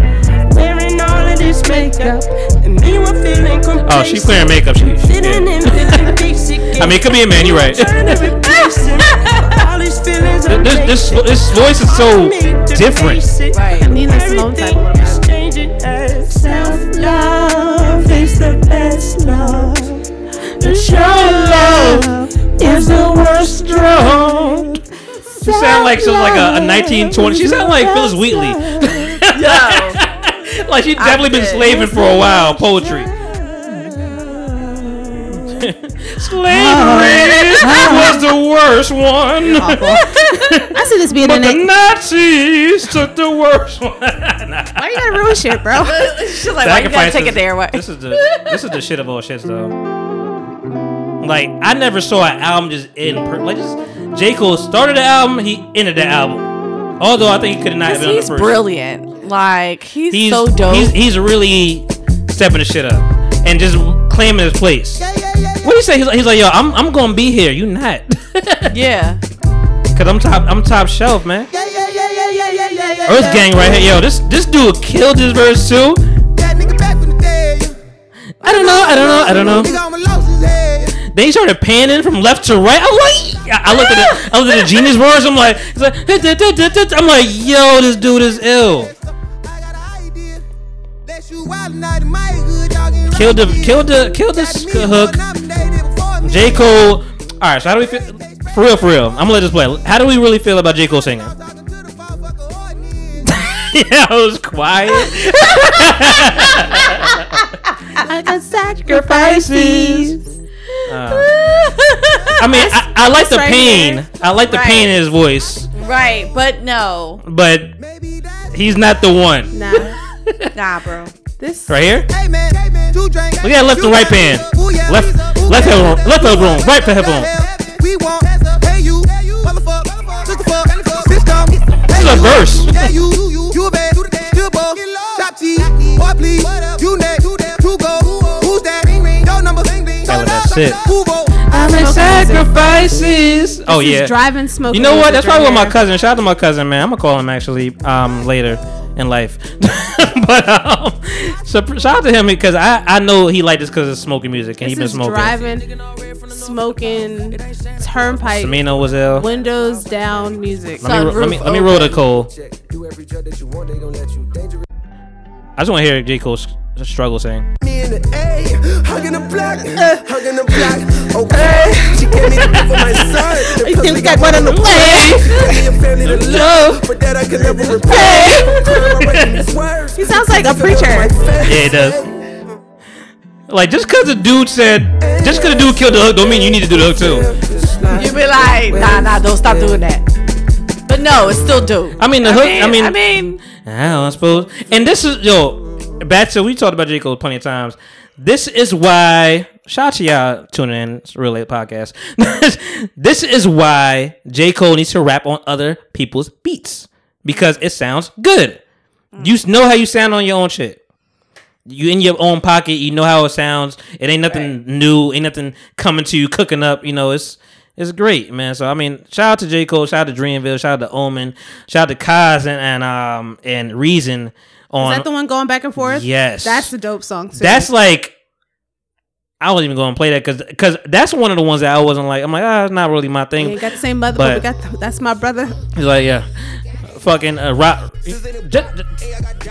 wearing all of this makeup. And me one feeling complacent. Oh, she's wearing makeup. She, she Fitting in. I mean, it could be a man. You're right. This this this voice is so different. Right. Nina Simone type a little bit. Changing self love is the best love. The show love is the worst drug. She sound like she's like a, a 1920. She sound like Phillis Wheatley. like she's definitely been slaving for a while. Poetry. Slavery was the worst one. I see this being But an the eight. Nazis took the worst one. Why you gotta ruin shit, bro? She's like, why you gotta take it there? What? This is the this is the shit of all shits though. Like I never saw an album just in per- like just J Cole started the album, he ended the album. Although I think he could have not Because been on the he's first. brilliant. Like he's, He's so dope. He's, he's really stepping the shit up and just claiming his place. What do you say? He's like, he's like, yo, I'm I'm gonna be here. You not? yeah. Cause I'm top I'm top shelf, man. Yeah, yeah, yeah, yeah, yeah, yeah, yeah. Earth Gang right here, yo. This this dude killed his verse too. I don't know. I don't know. I don't know. Then he started panning from left to right. I'm like, I I looked at the, I looked at the genius verse. I'm like, it's like, I'm like, yo, this dude is ill. Killed the, killed the, killed the sk- hook. J Cole. All right, so how do we feel? For real, for real. I'm gonna let this play. How do we really feel about J Cole singing? yeah, I was quiet. I got sacrifices. Uh, I mean, I, I like the right pain. here. I like the Right. pain in his voice, Right, but no. but he's not the one. Nah, Nah, bro. This Right here. Look at left and right pan. Left, left head, left head room, right head room. We won't pay you. Motherfuck, just the fuck. Bitch, come. This is a verse. Yeah, you, you, you a bad, you the. Chop cheese, boy, please. You next, two go. Who's that? Your number, Hell, that's it. Who go? I make sacrifices. Oh yeah. driving smoke. You know what? That's probably what my cousin. Shout out to my cousin, man. I'm gonna call him actually um later in life. but um, so shout out to him because I I know he liked this because of smoking music and he This been smoking. driving, smoking, turnpike, Smino was ill. windows down music. Let me, let me let me roll the Cole. I just want to hear J Cole s- struggle sing. Me in the A, hugging the block, uh, uh. hugging the block. Okay, uh. she gave me the gift of my son. The You pussy got one on the way. Gave me a family to love, but that I could never repay. He sounds like a preacher. Yeah, he does. Like just because the dude said, just because the dude killed the hook, don't mean you need to do the hook too. You be like, nah, nah, don't stop doing that. But no, it's still dope. I mean the hook. I mean, I mean, I don't suppose. And this is yo, back to we talked about J Cole plenty of times. This is why. Shout out to y'all tuning in. It's a real late podcast. this is why J Cole needs to rap on other people's beats because it sounds good. You know how you sound on your own shit. You in your own pocket. You know how it sounds. It ain't nothing new. Ain't nothing coming to you cooking up. You know it's. It's great, man. So I mean, shout out to J. Cole, shout out to Dreamville, shout out to Omen, shout out to Cozz and, and um and Reason on Is that the one going back and forth? Yes. That's the dope song. Too. that's like I wasn't even going to play that because because that's one of the ones that I wasn't like I'm like ah it's not really my we thing. ain't got the same mother, but, but- we got the, that's my brother. He's like yeah, fucking uh, rock. Just,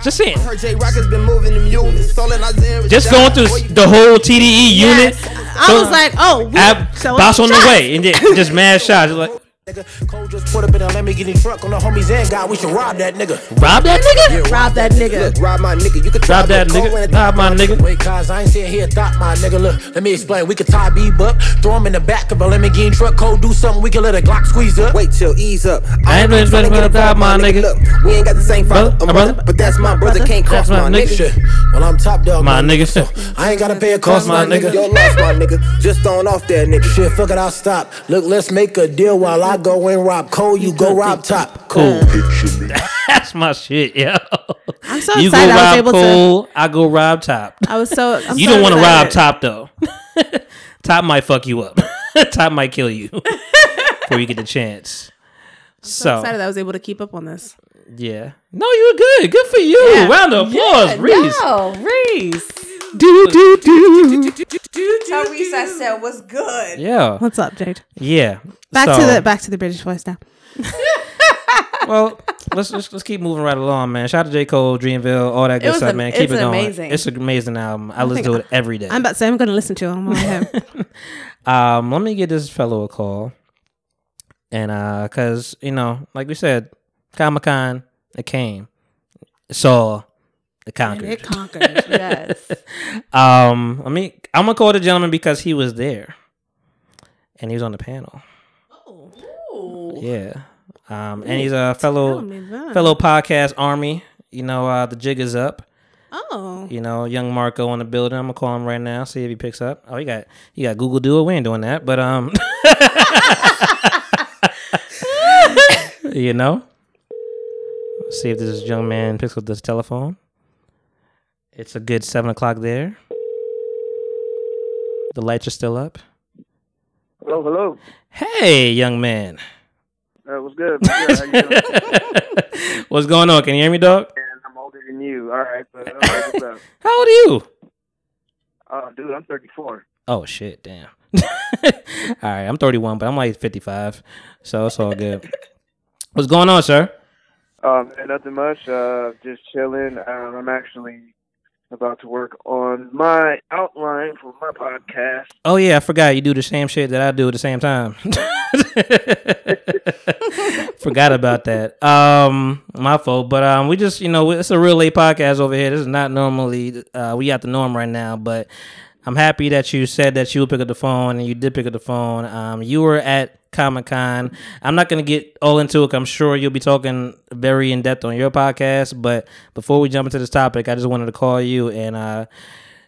just saying, Her Jay Rock has been moving them units. All in Isaiah just going through the whole TDE unit. I was like, oh, we Ab, so boss on the way and then just mad shots. Like Cole just put up in a Lamborghini truck on the homies and God, we should rob that nigga. rob that nigga. Rob that nigga. Look, rob my nigga. You could try Rob that Lil' nigga. Rob my nigga. Wait, cuz I ain't saying here thought my nigga. Look, let me explain. We could tie B up, throw him in the back of a Lamborghini truck. Cole do something, we can let a Glock squeeze up. Wait till ease up. I ain't really tryna better get a rob my fuck, nigga. Look, we ain't got the same father Brother, or my mother, brother. but that's my brother. Can't cross my my nigga. nigga. Shit. Well, I'm top dog. My man. nigga. I ain't gotta pay a Cost cost, my my nigga. Yo, lost my nigga. Just throwing off that nigga. Shit, fuck it, I'll stop. Look, let's make a deal while I go and rob Cole. You go rob top. Cool. That's my shit, yo. I'm so You go excited. I was able Cole, I go rob top. I was so. I'm you so don't want to rob top though. top might fuck you up. top might kill you before you get the chance. So So, excited that I was able to keep up on this. yeah. No, you were good. Good for you. Yeah. Round of applause, Risse. No, Risse. Do do do. Tell Risse I said was good. Yeah. What's up, Jade? Yeah. Back So- to the back to the British voice now. well, let's, let's let's keep moving right along, man. Shout out to J. Cole, Dreamville, all that good stuff, am- man. Keep it going. amazing. It's an amazing album. I listen think to it every day. I'm about to say I'm going to listen to it on my way home. Um, let me get this fellow a call, and uh, cause you know, like we said, Comic Con, it came, it saw, it conquered. it conquered. Yes. Um, I mean, I'm gonna call the gentleman because he was there, and he was on the panel. Oh yeah. Um, and he's a fellow tell me that. fellow podcast army. You know, uh, the jig is up. Oh, You know, young Marco in the building. I'm gonna call him right now, see if he picks up. Oh, you got you got Google Duo. We ain't doing that, but um, you know, Let's see if this young man picks up this telephone. It's a good seven o'clock there. The lights are still up. Hello, hello. Hey, young man, Uh, what's good? What's good? How you doing? what's going on? Can you hear me, dog? I'm older than you. All right, but right? How old are you? Oh, dude, I'm 34. Oh shit, damn. all right, I'm 31, but I'm like 55, so it's all good. What's going on, sir? Um, nothing much. Uh, just chilling. Um, I'm actually about to work on my outline for my podcast. Oh yeah, I forgot you do the same shit that I do at the same time. forgot about that. Um, my fault. But um, we just you know it's a real late podcast over here. This is not normally uh we got the norm right now, but I'm happy that you said that you would pick up the phone and you did pick up the phone. Um, you were at Comic Con. I'm not gonna get all into it. I'm sure you'll be talking very in depth on your podcast. But before we jump into this topic, I just wanted to call you and uh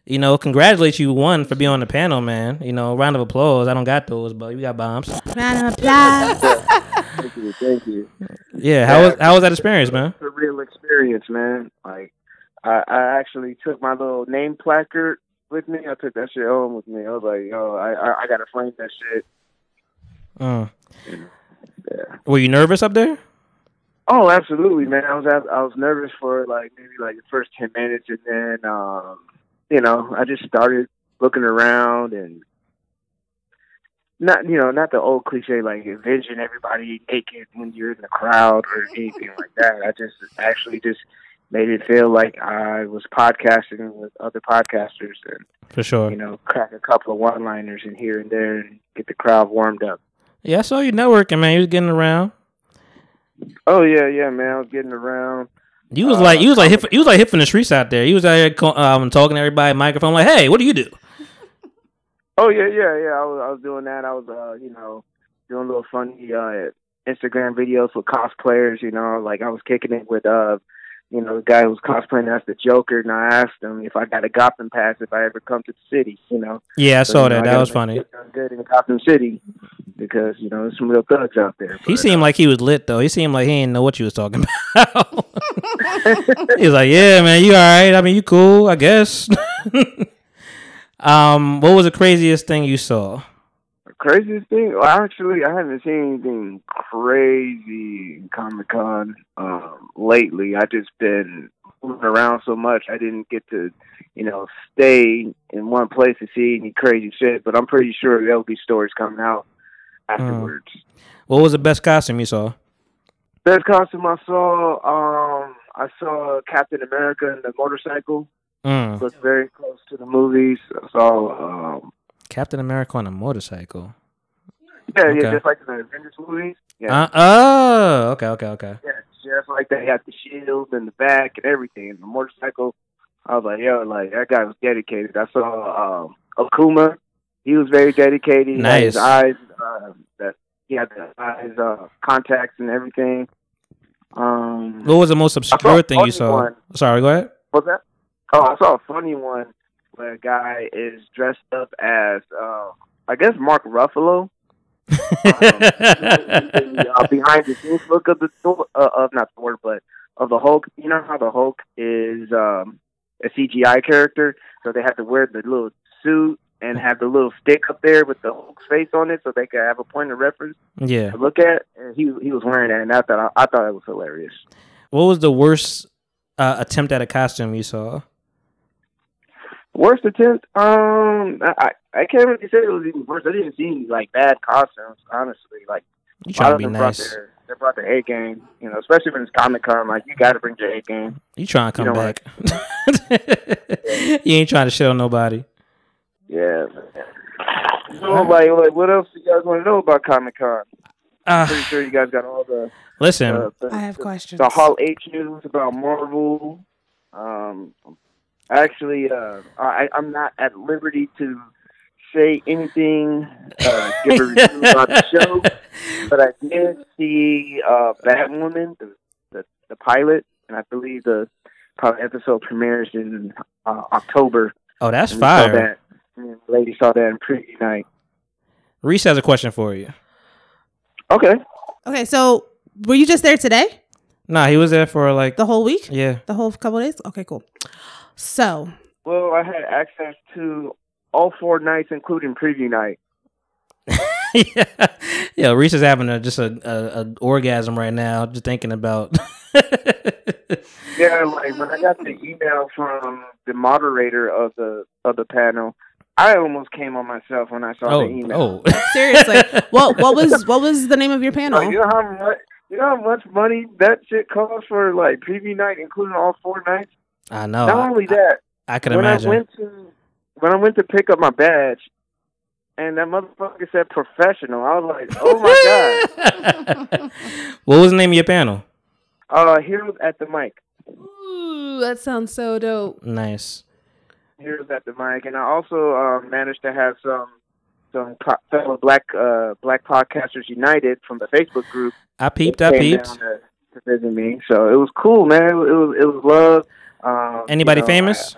you know, congratulate you one for being on the panel, man. You know, round of applause. I don't got those, but you got bombs. round of applause. Thank you, thank you. Yeah, how was how was that experience, man? It's a real experience, man. Like, I, I actually took my little name placard with me. I took that shit home with me. I was like, yo, I I, I gotta frame that shit. Mm. Yeah. Were you nervous up there? Oh, absolutely, man. I was I was nervous for like maybe like the first ten minutes, and then um, you know I just started looking around and not you know not the old cliche like envision everybody naked when you're in the crowd or anything like that. I just actually just made it feel like I was podcasting with other podcasters and For sure. you know crack a couple of one liners in here and there and get the crowd warmed up. Yeah, I saw you networking, man. You was getting around. Oh yeah, yeah, man. I was getting around. You was Uh, like you was like hip, you was like hip in the streets out there. You was out here um, talking to everybody, microphone, like, hey, what do you do? Oh yeah, yeah, yeah. I was I was doing that. I was uh, you know, doing little funny uh Instagram videos with cosplayers, you know, like I was kicking it with uh you know, the guy who was cosplaying as the Joker and I asked him if I got a Gotham pass if I ever come to the city, you know. Yeah, I So, saw you know, that. I That was funny. Good in Gotham City because, you know, there's some real thugs out there. He seemed like he was lit though. He seemed like he didn't know what you was talking about. he was like, "Yeah, man, you all right? I mean, you cool, I guess." um, what was the craziest thing you saw? Craziest thing? Well, actually, I haven't seen anything crazy in Comic Con um, lately. I just been moving around so much. I didn't get to, you know, stay in one place to see any crazy shit. But I'm pretty sure there'll be stories coming out afterwards. What was the best costume you saw? Best costume I saw, um, I saw Captain America in the motorcycle. Mm. Looked very close to the movies. I saw, um, Captain America on a motorcycle. yeah, Okay. yeah, just like the Avengers movies. Yeah. Uh, oh, okay, okay, okay. Yeah, just like they had the shield and the back and everything, and the motorcycle. I was like, yo, like that guy was dedicated. I saw um, Akuma. He was very dedicated. He had His eyes, uh, that he had the eyes, uh, contacts and everything. Um, What was the most obscure thing you saw? one. Sorry, go ahead. What's that? Oh, I saw a funny one where a guy is dressed up as, uh, I guess Mark Ruffalo. uh, behind the scenes look of the Thor, uh, of not Thor, but of the Hulk. You know how the Hulk is um, a CGI character, so they have to wear the little suit and have the little stick up there with the Hulk's face on it, so they could have a point of reference Yeah. to look at. And he he was wearing that, and I thought I, thought it was hilarious. What was the worst uh, attempt at a costume you saw? Worst attempt? Um, I I can't really say it was even worse. I didn't see any like bad costumes, honestly. Like You a trying to be them brought nice. their they brought their A game, you know, especially when it's Comic Con. Like you got to bring your A game. You trying to come You know back? you ain't trying to shit on nobody. Yeah. So, like, like, what else do you guys want to know about Comic Con? Uh, Pretty sure you guys got all the Listen, uh, the, I have the- questions. The Hall H news about Marvel. Um, actually, uh, I, I'm not at liberty to say anything, uh, give a review about the show, but I did see uh, Batwoman, the, the the pilot, and I believe the pilot episode premieres in uh, October. Oh, that's And we saw fire. that- and the lady saw that in preview night. Risse has a question for you. Okay. Okay, so were you just there today? Nah, he was there for like The whole week? yeah. The whole couple days? Okay, cool. So, Well, I had access to all four nights, including preview night. Yeah, yeah. Risse is having a just a, a, a orgasm right now, just thinking about. Yeah, like when I got the email from the moderator of the of the panel, I almost came on myself when I saw Oh, the email. oh. seriously, what what was what was the name of your panel? Like, you know how much you know how much money that shit costs for like preview night, including all four nights. I know. Not I, only that, I could when imagine. I went to when I went to pick up my badge, and that motherfucker said professional, I was like, oh my god. what was the name of your panel? Uh, heroes at the mic. Ooh, that sounds so dope. Nice. Heroes at the mic, and I also uh, managed to have some some po- fellow black uh, black podcasters united from the Facebook group. I peeped. I peeped. to, to visit me, so it was cool, man. It was it was love. Um, Anybody you know, famous?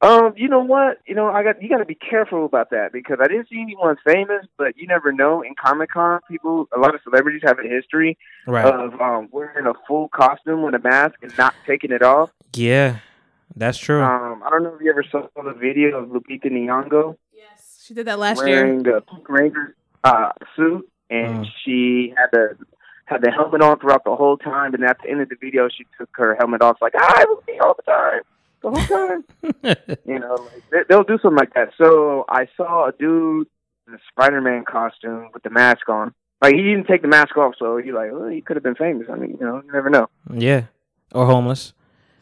Um, you know what? You know, I got you got to be careful about that because I didn't see anyone famous, but you never know. In Comic Con, people, a lot of celebrities have a history Right. of um, wearing a full costume with a mask and not taking it off. yeah, that's true. Um, I don't know if you ever saw the video of Lupita Nyong'o Yes, She did that last year. wearing a Pink Ranger uh, suit, and she had the had the helmet on throughout the whole time. And at the end of the video, she took her helmet off, like I was me all the time, the whole time. you know, like, they, they'll do something like that. So I saw a dude in a Spider-Man costume with the mask on. Like he didn't take the mask off, so you like, well, he could have been famous. I mean, you know, you never know. yeah, or homeless.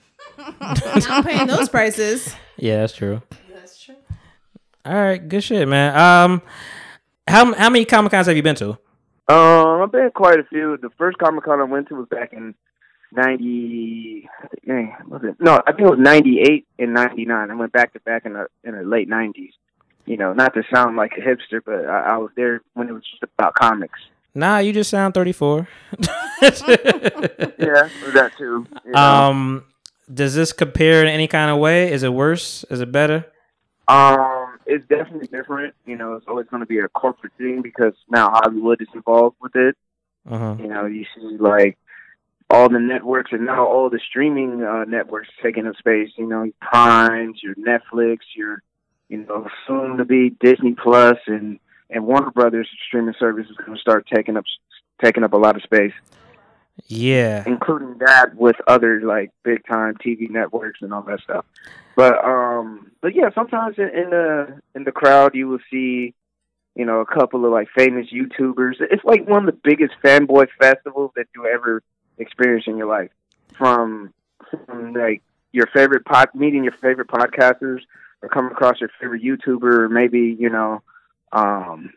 I'm paying those prices. Yeah, that's true. That's true. All right, good shit, man. Um, how how many comic cons have you been to? Um, I've been quite a few. The first Comic Con I went to was back in ninety. I think, was it? No, I think it was ninety eight and ninety nine. I went back to back in the in the late nineties. You know, not to sound like a hipster, but I, I was there when it was just about comics. Nah, you just sound thirty four. Yeah, that too. you know. Um, does this compare in any kind of way? Is it worse? Is it better? Um, it's definitely different. You know, it's always going to be a corporate thing because now Hollywood is involved with it. Uh-huh. You know, you see like all the networks and now all the streaming uh, networks taking up space. You know, Prime's, your Netflix, your you know soon to be Disney Plus and and Warner Brothers streaming service is going to start taking up taking up a lot of space, Yeah. including that with other like big time TV networks and all that stuff. But um, but yeah, sometimes in, in the in the crowd you will see, you know, a couple of like famous YouTubers. It's like one of the biggest fanboy festivals that you ever experience in your life. From from like your favorite pod, meeting your favorite podcasters, or coming across your favorite YouTuber, or maybe you know, um,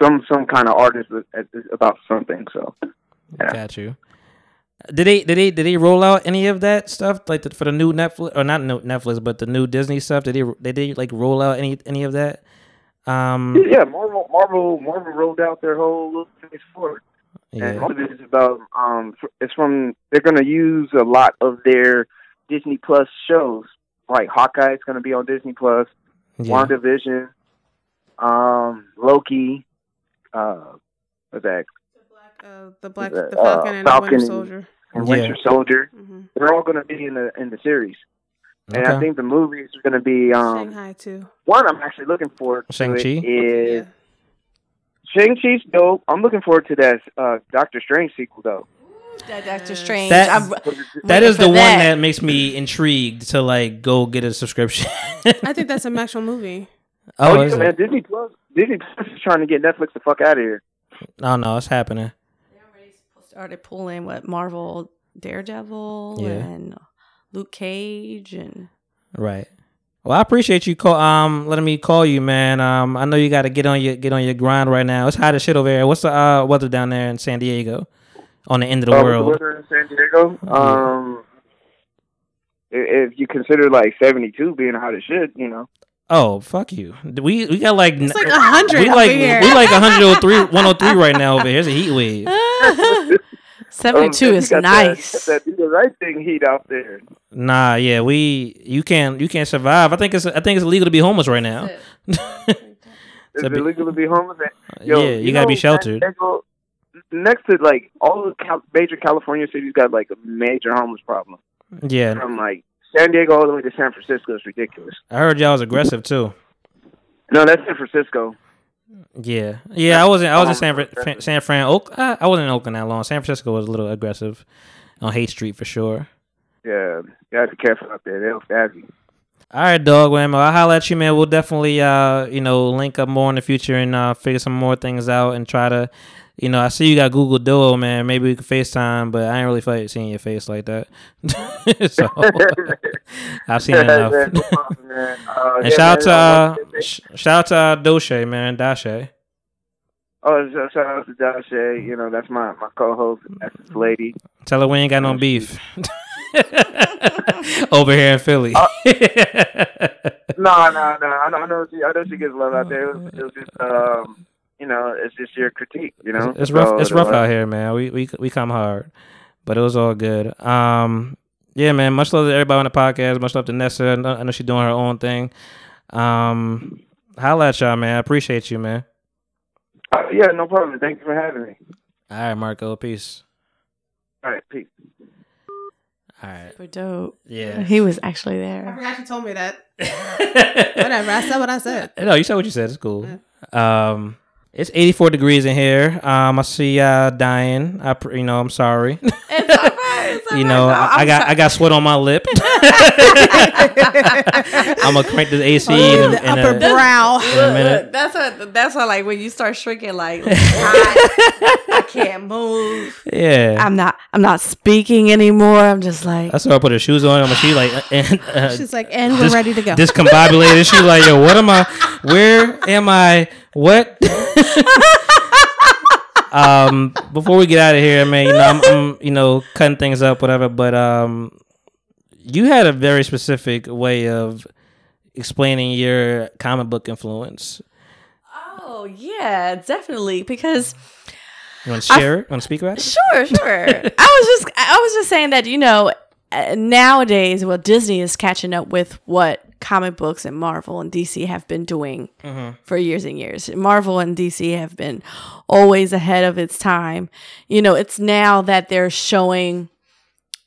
some some kind of artist about something. So Got you. Did they did they did they roll out any of that stuff like the, for the new Netflix or not no Netflix but the new Disney stuff? Did they did they like roll out any any of that? Um, yeah, Marvel Marvel Marvel rolled out their whole little phase forward. And Yeah. most of it is about um it's from they're gonna use a lot of their Disney Plus shows. Like Hawkeye is gonna be on Disney Plus, Yeah. WandaVision, um, Loki, uh what's that? Uh, the black, Uh, the Falcon and the Falcon Winter Soldier. and Yeah. Winter Soldier. Mhm. They're all gonna be in the in the series. And I think the movies are gonna be um Shang-Chi too. one I'm actually looking forward to Shang-Chi? it is Shang Chi's dope. I'm looking forward to that uh, Doctor Strange sequel though. That Doctor Strange. That- I'm That waiting is for the one that makes me intrigued to like go get a subscription. I think that's an actual movie. oh, yeah, man, it? Disney Plus. Disney Plus is trying to get Netflix the fuck out of here. No, no, it's happening. Started pulling what Marvel Daredevil Yeah. and Luke Cage and Right. Well, I appreciate you call um letting me call you, man. Um, I know you got to get on your get on your grind right now. It's hot as shit over here. What's the uh, weather down there in San Diego? On the end of the Uh, world. weather in San Diego. Um, i- if you consider like 72 being hot as shit, you know. Oh, fuck you. We we got like It's like 100 We over like here. we like 103 103 right now over here. It's a heat wave. seventy two Um, is nice. That, that do the right thing heat out there. Nah, yeah, we you can't you can't survive. I think it's I think it's illegal to be homeless right now. Is it illegal to be homeless? Yeah, you gotta be sheltered. Next to like all the cal- major California cities got like a major homeless problem. Yeah, From like San Diego all the way to San Francisco is ridiculous. I heard y'all was aggressive too. No, that's San Francisco. Yeah, yeah. I wasn't. I was in San Fran. San Fran. Oak. I, I wasn't in Oakland that long. San Francisco was a little aggressive on Haight Street for sure. Yeah, you gotta be careful out there. They'll stab you. All right, dog. Man, I'll holler at you, man. We'll definitely, uh, you know, link up more in the future and uh, figure some more things out and try to, you know, I see you got Google Duo, man. Maybe we can FaceTime, but I ain't really feel like seeing your face like that. so I've seen enough. man, man. Uh, and yeah, shout out to uh, uh, sh- shout out to uh, Doche, man, Dashe. Oh, shout out to Dashe. You know, that's my, my co-host. That's this lady. Tell her we ain't got no beef over here in Philly. Uh, No, no, no. I know, I know she, I know she gets love out there. It was, it was just, um, you know, it's just your critique. You know, It's rough. So, it's rough out here, man. We we we come hard, but it was all good. Um, yeah, man. Much love to everybody on the podcast. Much love to Nessa. I know, I know she's doing her own thing. Um, holla at y'all, man. I appreciate you, man. Uh, yeah, no problem. Thank you for having me. All right, Marco. Peace. All right, peace. All right. Super dope. Yeah. He was actually there. I forgot you told me that. Whatever. I said what I said. No, you said what you said. It's cool. Um, it's 84 degrees in here. Um, I see uh dying. I you know I'm sorry. You know I, I got I got sweat on my lip. I'm gonna crank this AC in, a- in upper a, brow. in a minute. That's what. That's what. Like when you start shrinking, like I, I can't move. Yeah. I'm not. I'm not speaking anymore. I'm just like. That's why I put her shoes on. I'm she like, uh, and, uh, She's like, and we're ready to go. Discombobulated. She's like, yo, what am I? Where am I? What? um, before we get out of here, man, you know, I'm, I'm, you know, cutting things up, whatever. But um, you had a very specific way of explaining your comic book influence. Oh yeah, definitely. Because You want to I- share it? Want to speak about it? Sure, sure. I was just I was just saying that you know nowadays, well, Disney is catching up with what comic books and Marvel and DC have been doing Mhm. for years and years. Marvel and DC have been always ahead of its time. You know, it's now that they're showing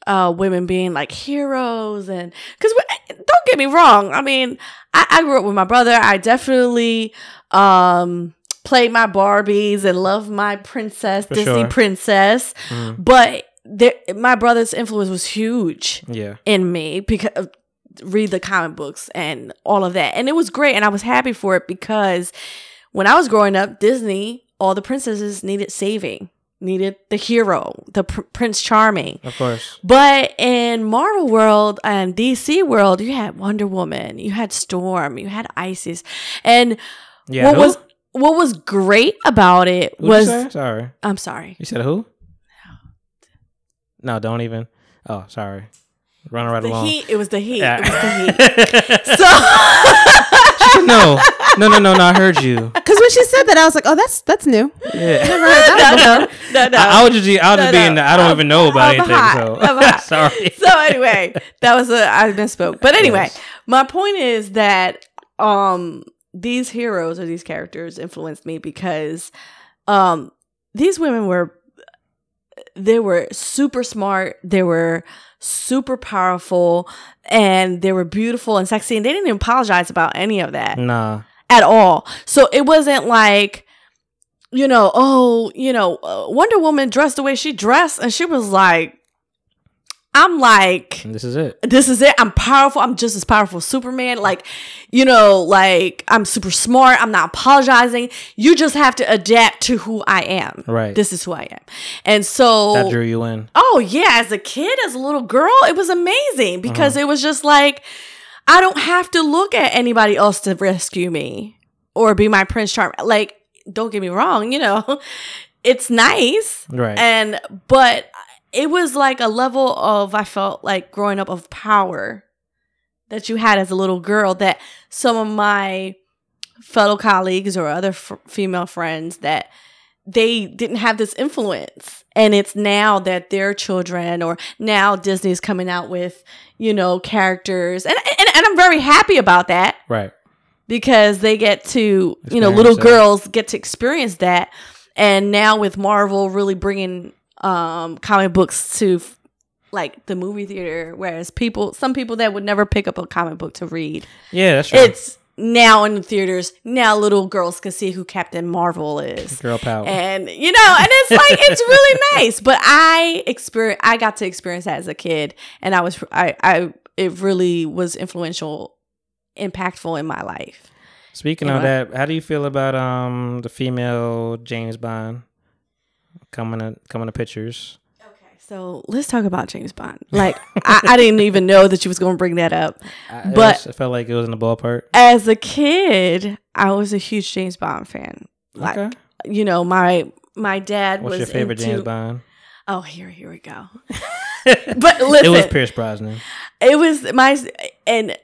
uh, women being like heroes and because don't get me wrong i mean I, I grew up with my brother i definitely um played my barbies and loved my princess For disney sure. princess Mhm. but there, my brother's influence was huge Yeah. in me because read the comic books and all of that and it was great and i was happy for it because when i was growing up disney all the princesses needed saving needed the hero the pr- prince charming Of course. but in Marvel World and DC World, you had Wonder Woman, you had Storm, you had Isis, and Yeah, what who? was what was great about it What'd was? Sorry. I'm sorry. You said who? No, don't even. Oh, sorry. Running right The along. heat. It was the heat. Yeah. It was the heat. She said, no, no, no, no, no. I heard you. Because when she said that, I was like, oh, that's that's new. Yeah. Never heard that no, before. no, no. I, I was just, I was No, just no. being. I don't even know about I'm anything. hot. So I'm hot. sorry. so anyway, that was a I misspoke. But anyway, my point is that um these heroes or these characters influenced me because um these women were they were super smart, they were super powerful, and they were beautiful and sexy, and they didn't even apologize about any of that Nah. at all. So it wasn't like you know, oh, you know, uh, Wonder Woman dressed the way she dressed, and she was like, I'm like, this is it. this is it. I'm powerful. I'm just as powerful as Superman. Like, you know, like I'm super smart. I'm not apologizing. You just have to adapt to who I am. Right. This is who I am. And so That drew you in. Oh yeah, as a kid, as a little girl, it was amazing because Uh-huh. it was just like I don't have to look at anybody else to rescue me or be my prince charm. Like, don't get me wrong, you know, it's nice, Right. And but it was like a level of I felt like growing up of power that you had as a little girl that some of my fellow colleagues or other f- female friends that they didn't have this influence and it's now that their children or now disney's coming out with you know characters and and, and i'm very happy about that Right. because they get to you know little that. girls get to experience that and now with marvel really bringing um comic books to f- like the movie theater whereas people some people that would never pick up a comic book to read Yeah, that's right. it's now in the theaters now little girls can see who captain marvel is Girl power. and you know and it's like it's really nice but i experience i got to experience that as a kid and i was i i it really was influential impactful in my life Speaking You of know? that, how do you feel about um the female James Bond coming to coming to pictures? Okay, So let's talk about james bond like I, I didn't even know that you was going to bring that up I, but I felt like it was in the ballpark. as a kid i was a huge james bond fan like Okay. you know my my dad What's was your favorite into- James Bond? oh here here we go but listen it was Pierce Brosnan. It was my and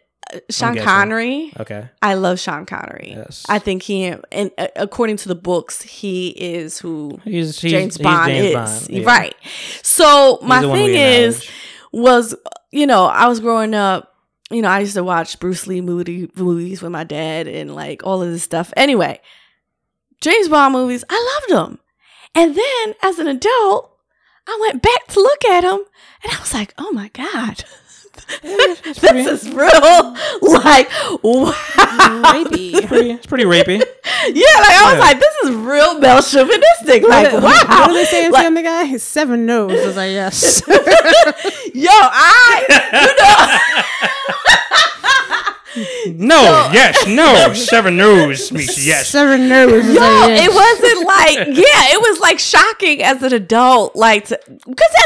Sean. Connery. Okay. I love Sean Connery. Yes. I think he and uh, according to the books, he is who He's- he's- James he's Bond James is. Bond, yeah. Right. So my the one we thing is was you know I was growing up. You know, I used to watch Bruce Lee movie, movies with my dad and like all of this stuff. Anyway, James Bond movies, I loved them. And then as an adult, I went back to look at them and I was like, oh my God. this is real. Like, wow. Rapey. It's pretty, it's pretty rapey. Yeah, like I was Yeah. like, this is real male chauvinistic. Like, wow. What do they say in Like, Family Guy? His seven nose. I was like, yes. Yo, I, No, yes, no. Seven news means yes. Seven news. Yo, it wasn't like yeah, it was like shocking as an adult, like because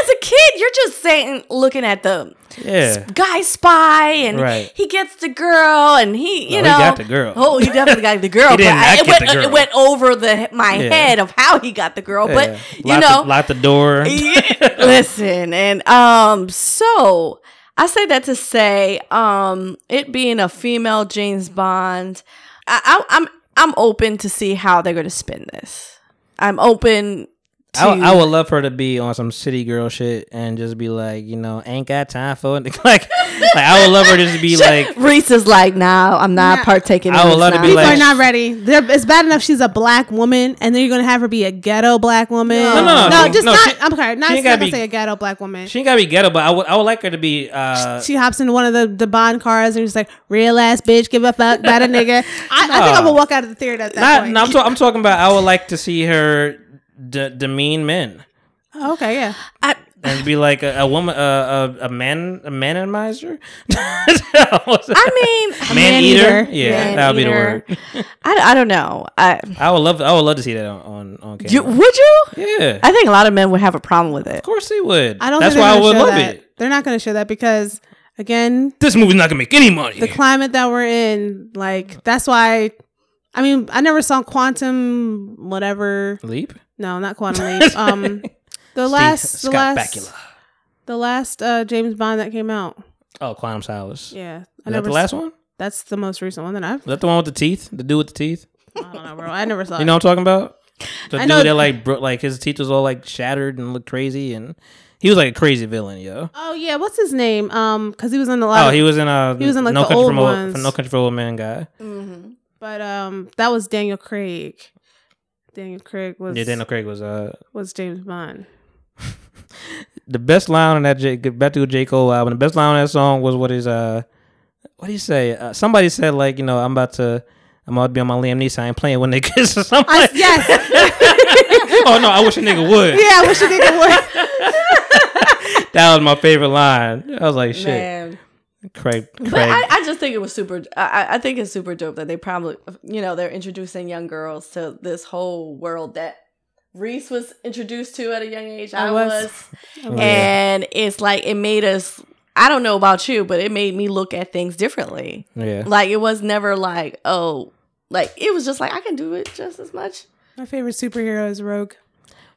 as a kid you're just saying, looking at the Yeah. guy spy, and Right. he gets the girl, and he you Oh, he know got the girl. Oh, he definitely got the girl. He did not I- it get went the girl. it went over the my Yeah. head of how he got the girl, Yeah. but you lock know the, lock the door. yeah, listen and um so i say that to say um it being a female james bond I, I, i'm i'm open to see how they're gonna spin this. I'm open to I, I would love for her to be on some city girl shit and just be like, you know, ain't got time for it. Like, like I would love her to just be like, Risse is like nah i'm not partaking I would this love to be. People like- are not ready. They're, it's bad enough she's a black woman, and then you're gonna have her be a ghetto black woman. No, no, no, just no, not. she- I'm sorry, not, she not gotta gonna be- say a ghetto black woman. she ain't gotta be ghetto, but I would, I would like her to be. uh she hops into one of the, the bond cars and she's like, "Real ass bitch, give a fuck about a nigga." I, I think I'm gonna walk out of the theater at that Not, point. no, I'm, talk- I'm talking about. I would like to see her de- demean men Oh, okay, yeah. I, and be like a, a woman, uh, a a man, a manimizer. I mean, man eater. eater. Yeah, that would be the word. I, I don't know i I would love. I would love to see that on on, on camera. you, would you yeah, i think a lot of men would have a problem with it of course they would. I don't. That's think why I would love that. it. They're not gonna show that because, again, This movie's not gonna make any money. the climate that we're in, like that's why. I mean, I never saw Quantum, whatever. Leap. No, not Quantum Leap. Um, the last, the Scott last, Bakula. the last uh, James Bond that came out. Oh, Quantum Solace. Yeah, Is that the last one? That's the most recent one that I've. Is that the one with the teeth? The dude with the teeth? I don't know, bro. I never saw. You it. know what I'm talking about? The I dude know- that like bro- like his teeth was all like shattered and looked crazy, and he was like a crazy villain, yo. Oh yeah, what's his name? Um, because he was in a lot. Oh, of, he was in uh he was in like no the country old from Old- ones. No Country for Old Men guy. But um, that was Daniel Craig. Daniel Craig was Yeah, Daniel Craig was uh was James Bond. the best line on that J back to J Cole album. The best line on that song was what is uh what do you say? Uh, somebody said like you know I'm about to I'm about to be on my Liam Neeson. I ain't playing with niggas or something. I, yes, oh no, I wish a nigga would. Yeah, I wish a nigga would. That was my favorite line. I was like, shit. Man. Craig, Craig. But I, I just think it was super. I, I think it's super dope that they probably, you know, they're introducing young girls to this whole world that Reese was introduced to at a young age. I, I was, was. I was. and it's like it made us. I don't know about you, but it made me look at things differently. Yeah. Like it was never like, oh, like it was just like I can do it just as much. My favorite superhero is Rogue.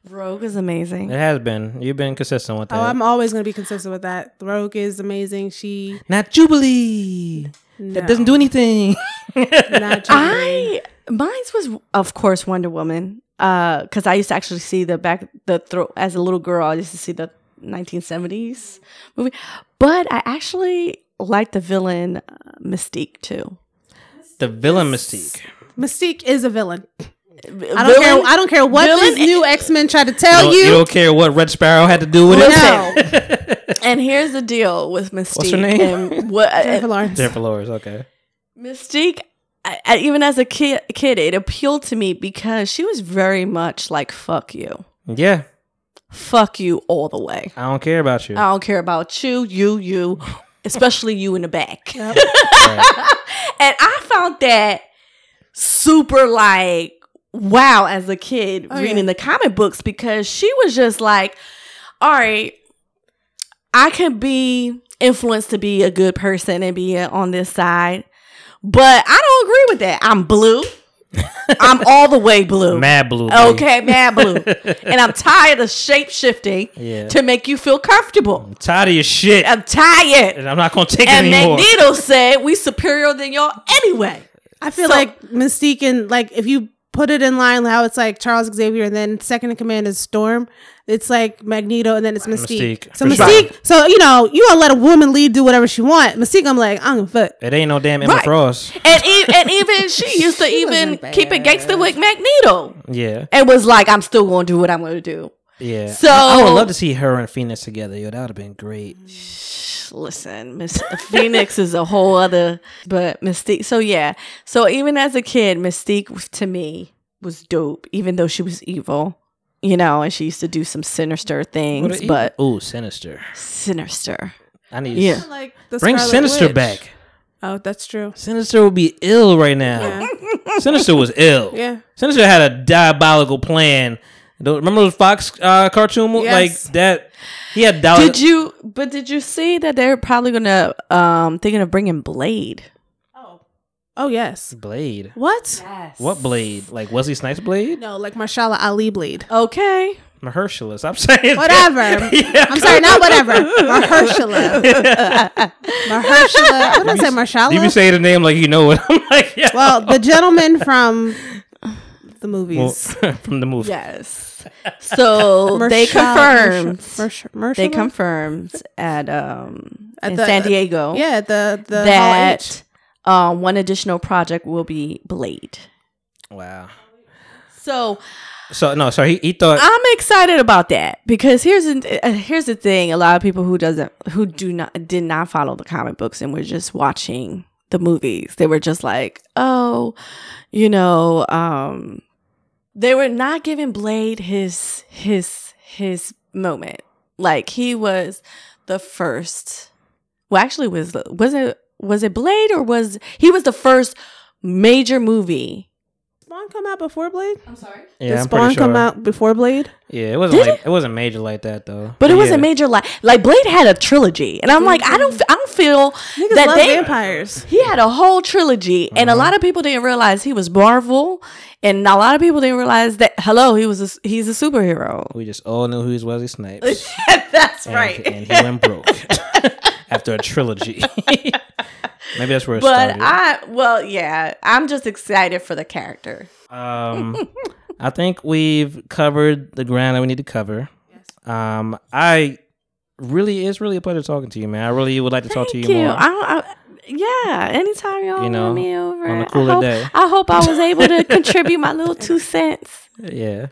Rogue is amazing. It has been. You've been consistent with that. Oh, I'm always gonna be consistent with that. Rogue is amazing. She Not Jubilee. No. That doesn't do anything. not I mine was of course Wonder Woman. Uh, because I used to actually see the back the throw as a little girl. I used to see the 1970s movie, but I actually liked the villain uh, Mystique too. the villain Mystique. Mystique is a villain. I don't Villain- care. I don't care what villain- this new X Men try to tell don't- you. you don't care what Red Sparrow had to do with it. Listen, and here's the deal with Mystique. What's her name? And what Jennifer Lawrence. Jennifer Lawrence. Okay. Mystique, I, I, even as a kid, kid, it appealed to me because she was very much like "fuck you, Yeah. fuck you all the way." I don't care about you. I don't care about you, you, you, especially you in the back. and I found that super like wow as a kid Oh, reading yeah. the comic books because she was just like, all right, I can be influenced to be a good person and be on this side, but I don't agree with that. I'm blue. I'm all the way blue. Mad blue. baby. Okay, mad blue. and I'm tired of shape shifting Yeah. to make you feel comfortable. Tired of your shit. I'm tired. and I'm not gonna take And it anymore. Magneto said we superior than y'all anyway. I feel So- like Mystique and like if you put it in line how it's like Charles Xavier and then second in command is Storm. It's like Magneto and then it's Mystique. Mystique, So for sure. Mystique, so you know you gonna let a woman lead do whatever she want. Mystique, I'm like I'm gonna fuck. It ain't no damn Emma Right. Frost. And, e- and even she used to even keep it gangster with Magneto Yeah. and was like, I'm still going to do what I'm going to do. Yeah. So- I would love to see her and Phoenix together. Yo, that would have been great. Listen, Miss Phoenix is a whole other, but Mystique. So yeah. So even as a kid, Mystique to me was dope, even though she was evil. You know, and she used to do some sinister things, but oh, sinister. sinister. I need Yeah. Like the bring Scarlet Sinister Witch. back. Oh, that's true. Sinister would be ill right now. Sinister was ill. Yeah. Sinister had a diabolical plan. Don't- Remember the Fox uh, cartoon Yes. like that? He had dial- Did you? But did you see that they're probably gonna um thinking of bringing Blade? Oh oh yes. Blade. What? What Blade? Like Wesley Snipes Blade? No, like Marshala Ali Blade. Okay. Mahershala. I'm saying Whatever. I'm sorry, not whatever. Mahershala. Mahershala. What did I say? You be Marshala. saying the name like you know it. I'm like, yeah. Well, the gentleman from the Well, movies. from the movie. Yes. So they Marshala- confirmed. Marsha- Marshala? They confirmed at um At in the- San Diego. Yeah, the the that um one additional project will be Blade. Wow. So So no, so he, he thought I'm excited about that because here's the, uh, here's the thing: a lot of people who doesn't who do not did not follow the comic books and were just watching the movies. They were just like, oh, you know, um, they were not giving Blade his his his moment. Like he was the first. Well, actually, was was it was it Blade or was he was the first major movie? Spawn come out before Blade? I'm sorry. yeah, Did I'm Spawn pretty sure. come out before Blade? Yeah, it wasn't Did like it? wasn't major like that though. But it was yeah. a major like like Blade had a trilogy, and I'm like, I don't, f- I don't feel Niggas that love they. vampires. He had a whole trilogy, and a Uh-huh. lot of people didn't realize he was Marvel, and a lot of people didn't realize that. Hello, he was a, s- he's a superhero. We just all knew who he was Wesley Snipes. That's and, right. And he went broke after a trilogy. Maybe that's where it But started. I, well, yeah, I'm just excited for the character. Um, I think we've covered the ground that we need to cover. Yes. Um, I really, it's really a pleasure talking to you, man. I really would like to talk to you, Thank you. more. I, I, yeah, anytime y'all You know, want me over, on a I cooler hope, day. I hope I was able to contribute my little two cents. Yeah.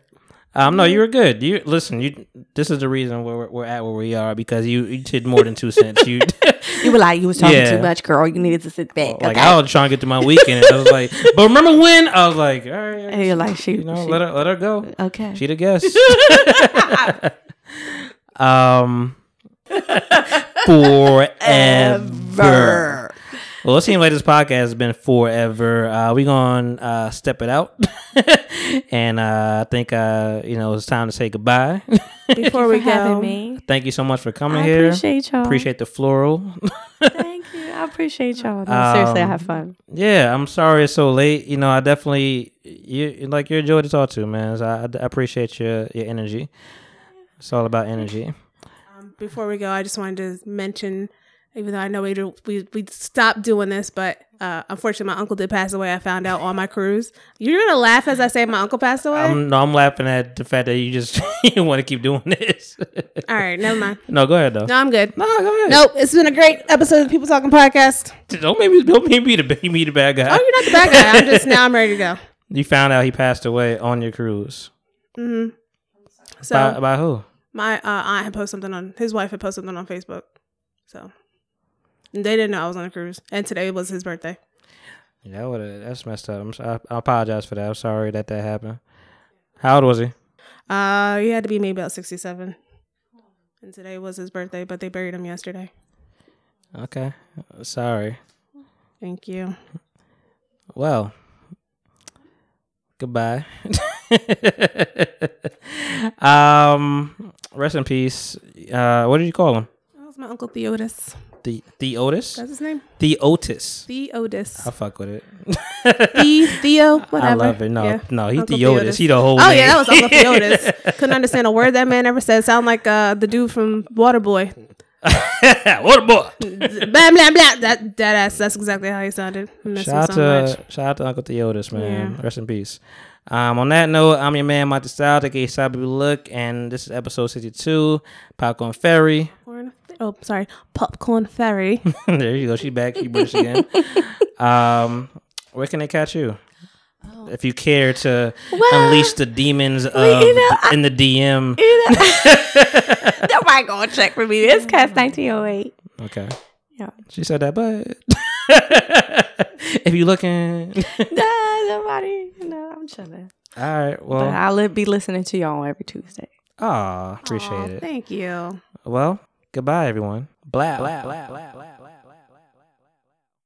Um, no, you were good. You listen. You this is the reason we're, we're at where we are because you, you did more than two cents. You You were like, you was talking Yeah. too much, girl. You needed to sit back. like okay? I was trying to get to my weekend. I was like, but remember when I was like, all right, and you're like, shoot, you know, shoot. let her let her go. Okay. She the guest. um, forever. Well, it seems like this podcast has been forever. Uh, we gonna uh, step it out, and uh, I think uh, you know it's time to say goodbye. Before we for having go, me. Thank you so much for coming I here. appreciate y'all. Appreciate the floral. Thank you. I appreciate y'all. No, seriously, I Um, have fun. Yeah, I'm sorry it's so late. You know, I definitely you like you're a joy to talk to, man. So I, I appreciate your your energy. It's all about energy. before we go, I just wanted to mention, even though I know we we we stopped doing this, but uh, unfortunately, my uncle did pass away. I found out on my cruise. You're gonna laugh as I say my uncle passed away. I'm no, I'm laughing at the fact that you just you want to keep doing this. All right, never mind. no, go ahead though. No, I'm good. No, go ahead. Nope, it's been a great episode of the People Talking Podcast. Don't make me don't make me the me the bad guy. Oh, you're not the bad guy. I'm just now I'm ready to go. You found out he passed away on your cruise. hmm So by, by who? my uh, aunt had posted something on his wife had posted something on Facebook. So they didn't know I was on a cruise, and today was his birthday. Yeah, that would that's messed up. I'm so, I, I apologize for that. I'm sorry that that happened. How old was he? Uh, he had to be maybe about sixty-seven, and today was his birthday. But they buried him yesterday. Okay, sorry. Thank you. Well, goodbye. um, rest in peace. Uh, what did you call him? That was my uncle Theotis. The the Otis. That's his name. The Otis. Theotis. I fuck with it. The Theo, whatever. I love it. No, Yeah. no, he Uncle Theotis. Theotis. He the whole. Oh name. yeah, that was Uncle Theotis. Couldn't understand a word that man ever said. Sound like uh, the dude from Waterboy. what a boy. blah blah blah. That that ass. That's exactly how he sounded. I miss him Shout out so to much. shout out to Uncle Theotis, man. Yeah. Rest in peace. Um, on that note, I'm your man, Monty Style, aka Sabu Look, and this is episode 62, Popcorn Ferry. Oh, sorry. Popcorn Fairy. there you go. She back. She British again. um, where can they catch you? If you care to Oh. Well, unleash the demons of you know, in the DM. Nobody gonna check for me. It's kes 1908. Okay. Yeah. She said that, but if you looking, Nah, nobody. No, I'm chilling. all right. Well, but I'll be listening to y'all every Tuesday. ah, appreciate Aw, it. Thank you. Well, goodbye, everyone. Blah blah blah blah. blah.